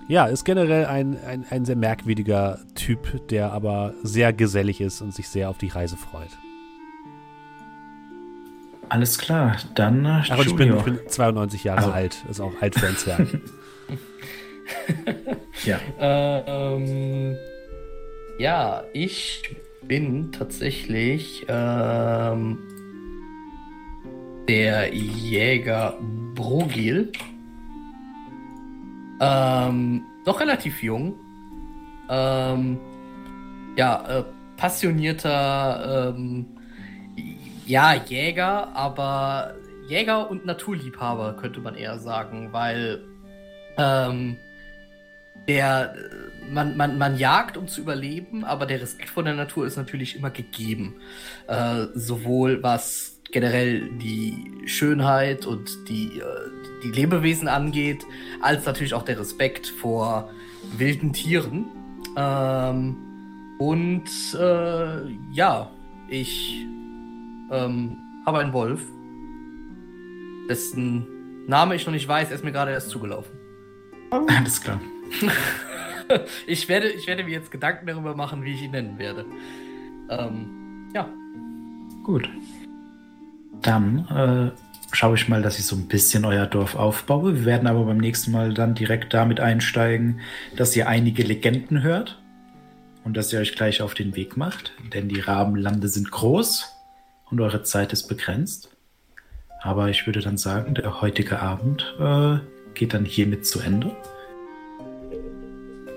ja, ist generell ein, ein, ein sehr merkwürdiger Typ, der aber sehr gesellig ist und sich sehr auf die Reise freut. Alles klar, dann äh, Ach, und ich bin, ich bin 92 Jahre Also- alt. Ist auch alt für ein Zwerg. <laughs> <laughs> Ja, Ähm, ja, ich bin tatsächlich ähm, der Jäger Brogil. Ähm, noch relativ jung. Ähm, ja, äh, passionierter ähm, ja, Jäger, aber Jäger und Naturliebhaber könnte man eher sagen, weil ähm, der äh, man, man, man jagt, um zu überleben, aber der Respekt vor der Natur ist natürlich immer gegeben. Äh, sowohl was generell die Schönheit und die, äh, die Lebewesen angeht, als natürlich auch der Respekt vor wilden Tieren. Ähm, und äh, ja, ich ähm, habe einen Wolf, dessen Name ich noch nicht weiß, er ist mir gerade erst zugelaufen. alles klar. <laughs> Ich werde, ich werde mir jetzt Gedanken darüber machen, wie ich ihn nennen werde. Ähm, ja. Gut. Dann äh, schaue ich mal, dass ich so ein bisschen euer Dorf aufbaue. Wir werden aber beim nächsten Mal dann direkt damit einsteigen, dass ihr einige Legenden hört und dass ihr euch gleich auf den Weg macht, denn die Rabenlande sind groß und eure Zeit ist begrenzt. Aber ich würde dann sagen, der heutige Abend äh, geht dann hiermit zu Ende.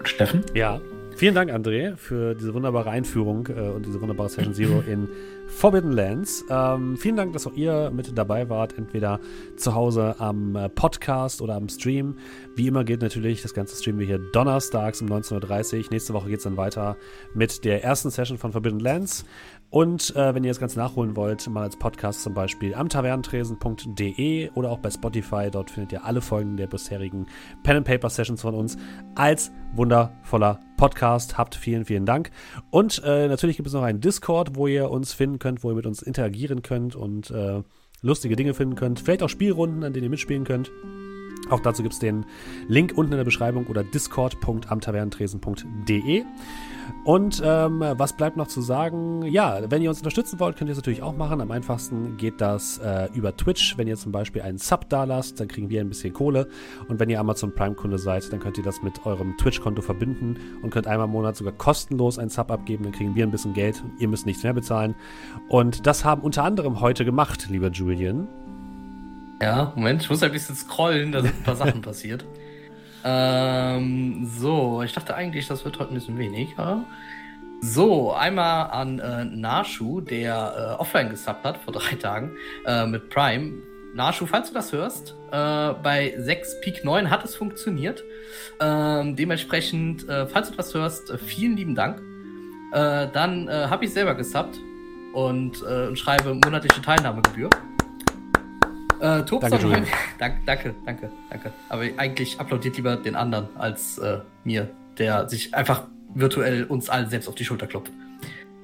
Steffen? ja. Vielen Dank, André, für diese wunderbare Einführung äh, und diese wunderbare Session Zero in Forbidden Lands. Ähm, vielen Dank, dass auch ihr mit dabei wart, entweder zu Hause am äh, Podcast oder am Stream. Wie immer geht natürlich, das ganze streamen wir hier donnerstags um 19.30 Uhr. Nächste Woche geht es dann weiter mit der ersten Session von Forbidden Lands. Und äh, wenn ihr das Ganze nachholen wollt, mal als Podcast zum Beispiel am tavernentresen.de oder auch bei Spotify. Dort findet ihr alle Folgen der bisherigen Pen and Paper Sessions von uns als wundervoller Podcast. Habt vielen, vielen Dank. Und äh, natürlich gibt es noch einen Discord, wo ihr uns finden könnt, wo ihr mit uns interagieren könnt und äh, lustige Dinge finden könnt. Vielleicht auch Spielrunden, an denen ihr mitspielen könnt. Auch dazu gibt es den Link unten in der Beschreibung oder discord.amtavernentresen.de. Und ähm, was bleibt noch zu sagen? Ja, wenn ihr uns unterstützen wollt, könnt ihr es natürlich auch machen. Am einfachsten geht das äh, über Twitch. Wenn ihr zum Beispiel einen Sub da lasst, dann kriegen wir ein bisschen Kohle. Und wenn ihr Amazon Prime-Kunde seid, dann könnt ihr das mit eurem Twitch-Konto verbinden und könnt einmal im Monat sogar kostenlos einen Sub abgeben. Dann kriegen wir ein bisschen Geld. Ihr müsst nichts mehr bezahlen. Und das haben unter anderem heute gemacht, lieber Julian. Ja, Moment, ich muss ein bisschen scrollen, da sind ein paar Sachen <laughs> passiert. Ähm, so, ich dachte eigentlich, das wird heute ein bisschen weniger. So, einmal an äh, Nashu, der äh, offline gesubbt hat vor drei Tagen äh, mit Prime. Nashu, falls du das hörst, äh, bei 6 Peak 9 hat es funktioniert. Ähm, dementsprechend, äh, falls du das hörst, äh, vielen lieben Dank. Dann habe ich selber gesubbt und, und schreibe monatliche Teilnahmegebühr. Äh, Tobson, Danke, Julian. <laughs> danke, danke, danke, danke. Aber eigentlich applaudiert lieber den anderen als äh, mir, der sich einfach virtuell uns allen selbst auf die Schulter klopft.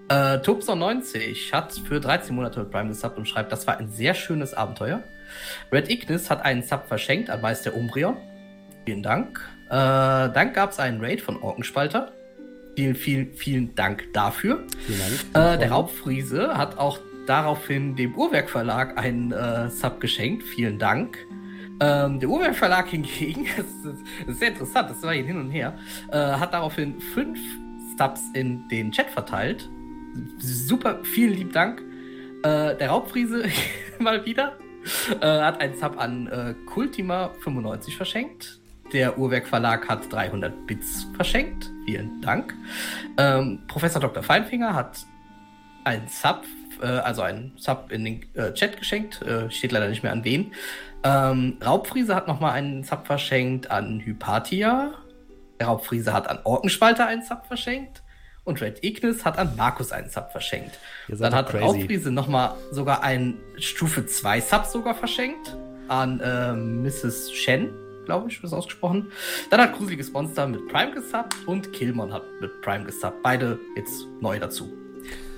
Äh, Tobson90 hat für 13 Monate mit Prime gesubbt und schreibt, das war ein sehr schönes Abenteuer. Red Ignis hat einen Sub verschenkt an Meister Umbrion. Vielen Dank. Äh, dann gab es einen Raid von Orkenspalter. Vielen, vielen, vielen Dank dafür. Vielen Dank. Äh, der Raubfriese hat auch daraufhin dem Uhrwerk Verlag einen äh, Sub geschenkt. Vielen Dank. Ähm, der Uhrwerk Verlag hingegen, <laughs> das ist, das ist sehr interessant, das war hier hin und her, äh, hat daraufhin fünf Subs in den Chat verteilt. Super, vielen lieben Dank. Äh, der Raubfriese <laughs> mal wieder äh, hat einen Sub an äh, Kultima 95 verschenkt. Der Uhrwerk Verlag hat 300 Bits verschenkt. Vielen Dank. Ähm, Professor Dr. Feinfinger hat einen Sub, äh, also einen Sub in den äh, Chat geschenkt. Äh, steht leider nicht mehr an wen. Ähm, Raubfriese hat nochmal einen Sub verschenkt an Hypatia. Der Raubfriese hat an Orkenspalter einen Sub verschenkt. Und Red Ignis hat an Markus einen Sub verschenkt. Dann hat crazy. Raubfriese nochmal sogar einen Stufe 2 Sub sogar verschenkt. An ähm, Mrs. Shen, glaube ich, wird ausgesprochen. Dann hat Gruseliges Monster mit Prime gesubbt und Killmon hat mit Prime gesubbt. Beide jetzt neu dazu.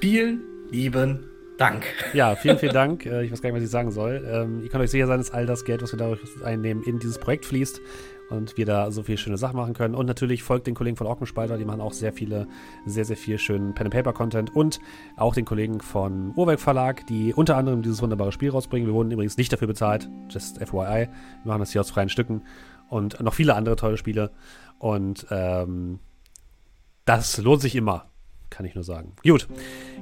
Vielen lieben Dank. Ja, vielen, vielen <laughs> Dank. Äh, Ich weiß gar nicht, was ich sagen soll. Ähm, Ihr könnt euch sicher sein, dass all das Geld, was wir dadurch einnehmen, in dieses Projekt fließt und wir da so viele schöne Sachen machen können. Und natürlich folgt den Kollegen von Orkenspalter, die machen auch sehr viele, sehr, sehr viel schönen Pen-and-Paper-Content und auch den Kollegen von Urwerk Verlag, die unter anderem dieses wunderbare Spiel rausbringen. Wir wurden übrigens nicht dafür bezahlt, just FYI. Wir machen das hier aus freien Stücken und noch viele andere tolle Spiele. Und ähm, das lohnt sich immer, kann ich nur sagen. Gut,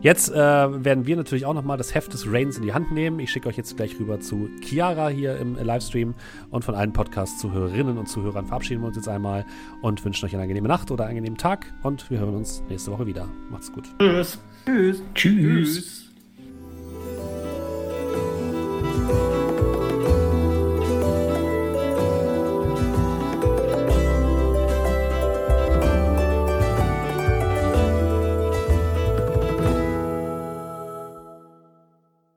jetzt äh, werden wir natürlich auch nochmal das Heft des Reigns in die Hand nehmen. Ich schicke euch jetzt gleich rüber zu Chiara hier im äh, Livestream und von allen Podcast-Zuhörerinnen und Zuhörern verabschieden wir uns jetzt einmal und wünschen euch eine angenehme Nacht oder einen angenehmen Tag und wir hören uns nächste Woche wieder. Macht's gut. Tschüss. Tschüss. Tschüss.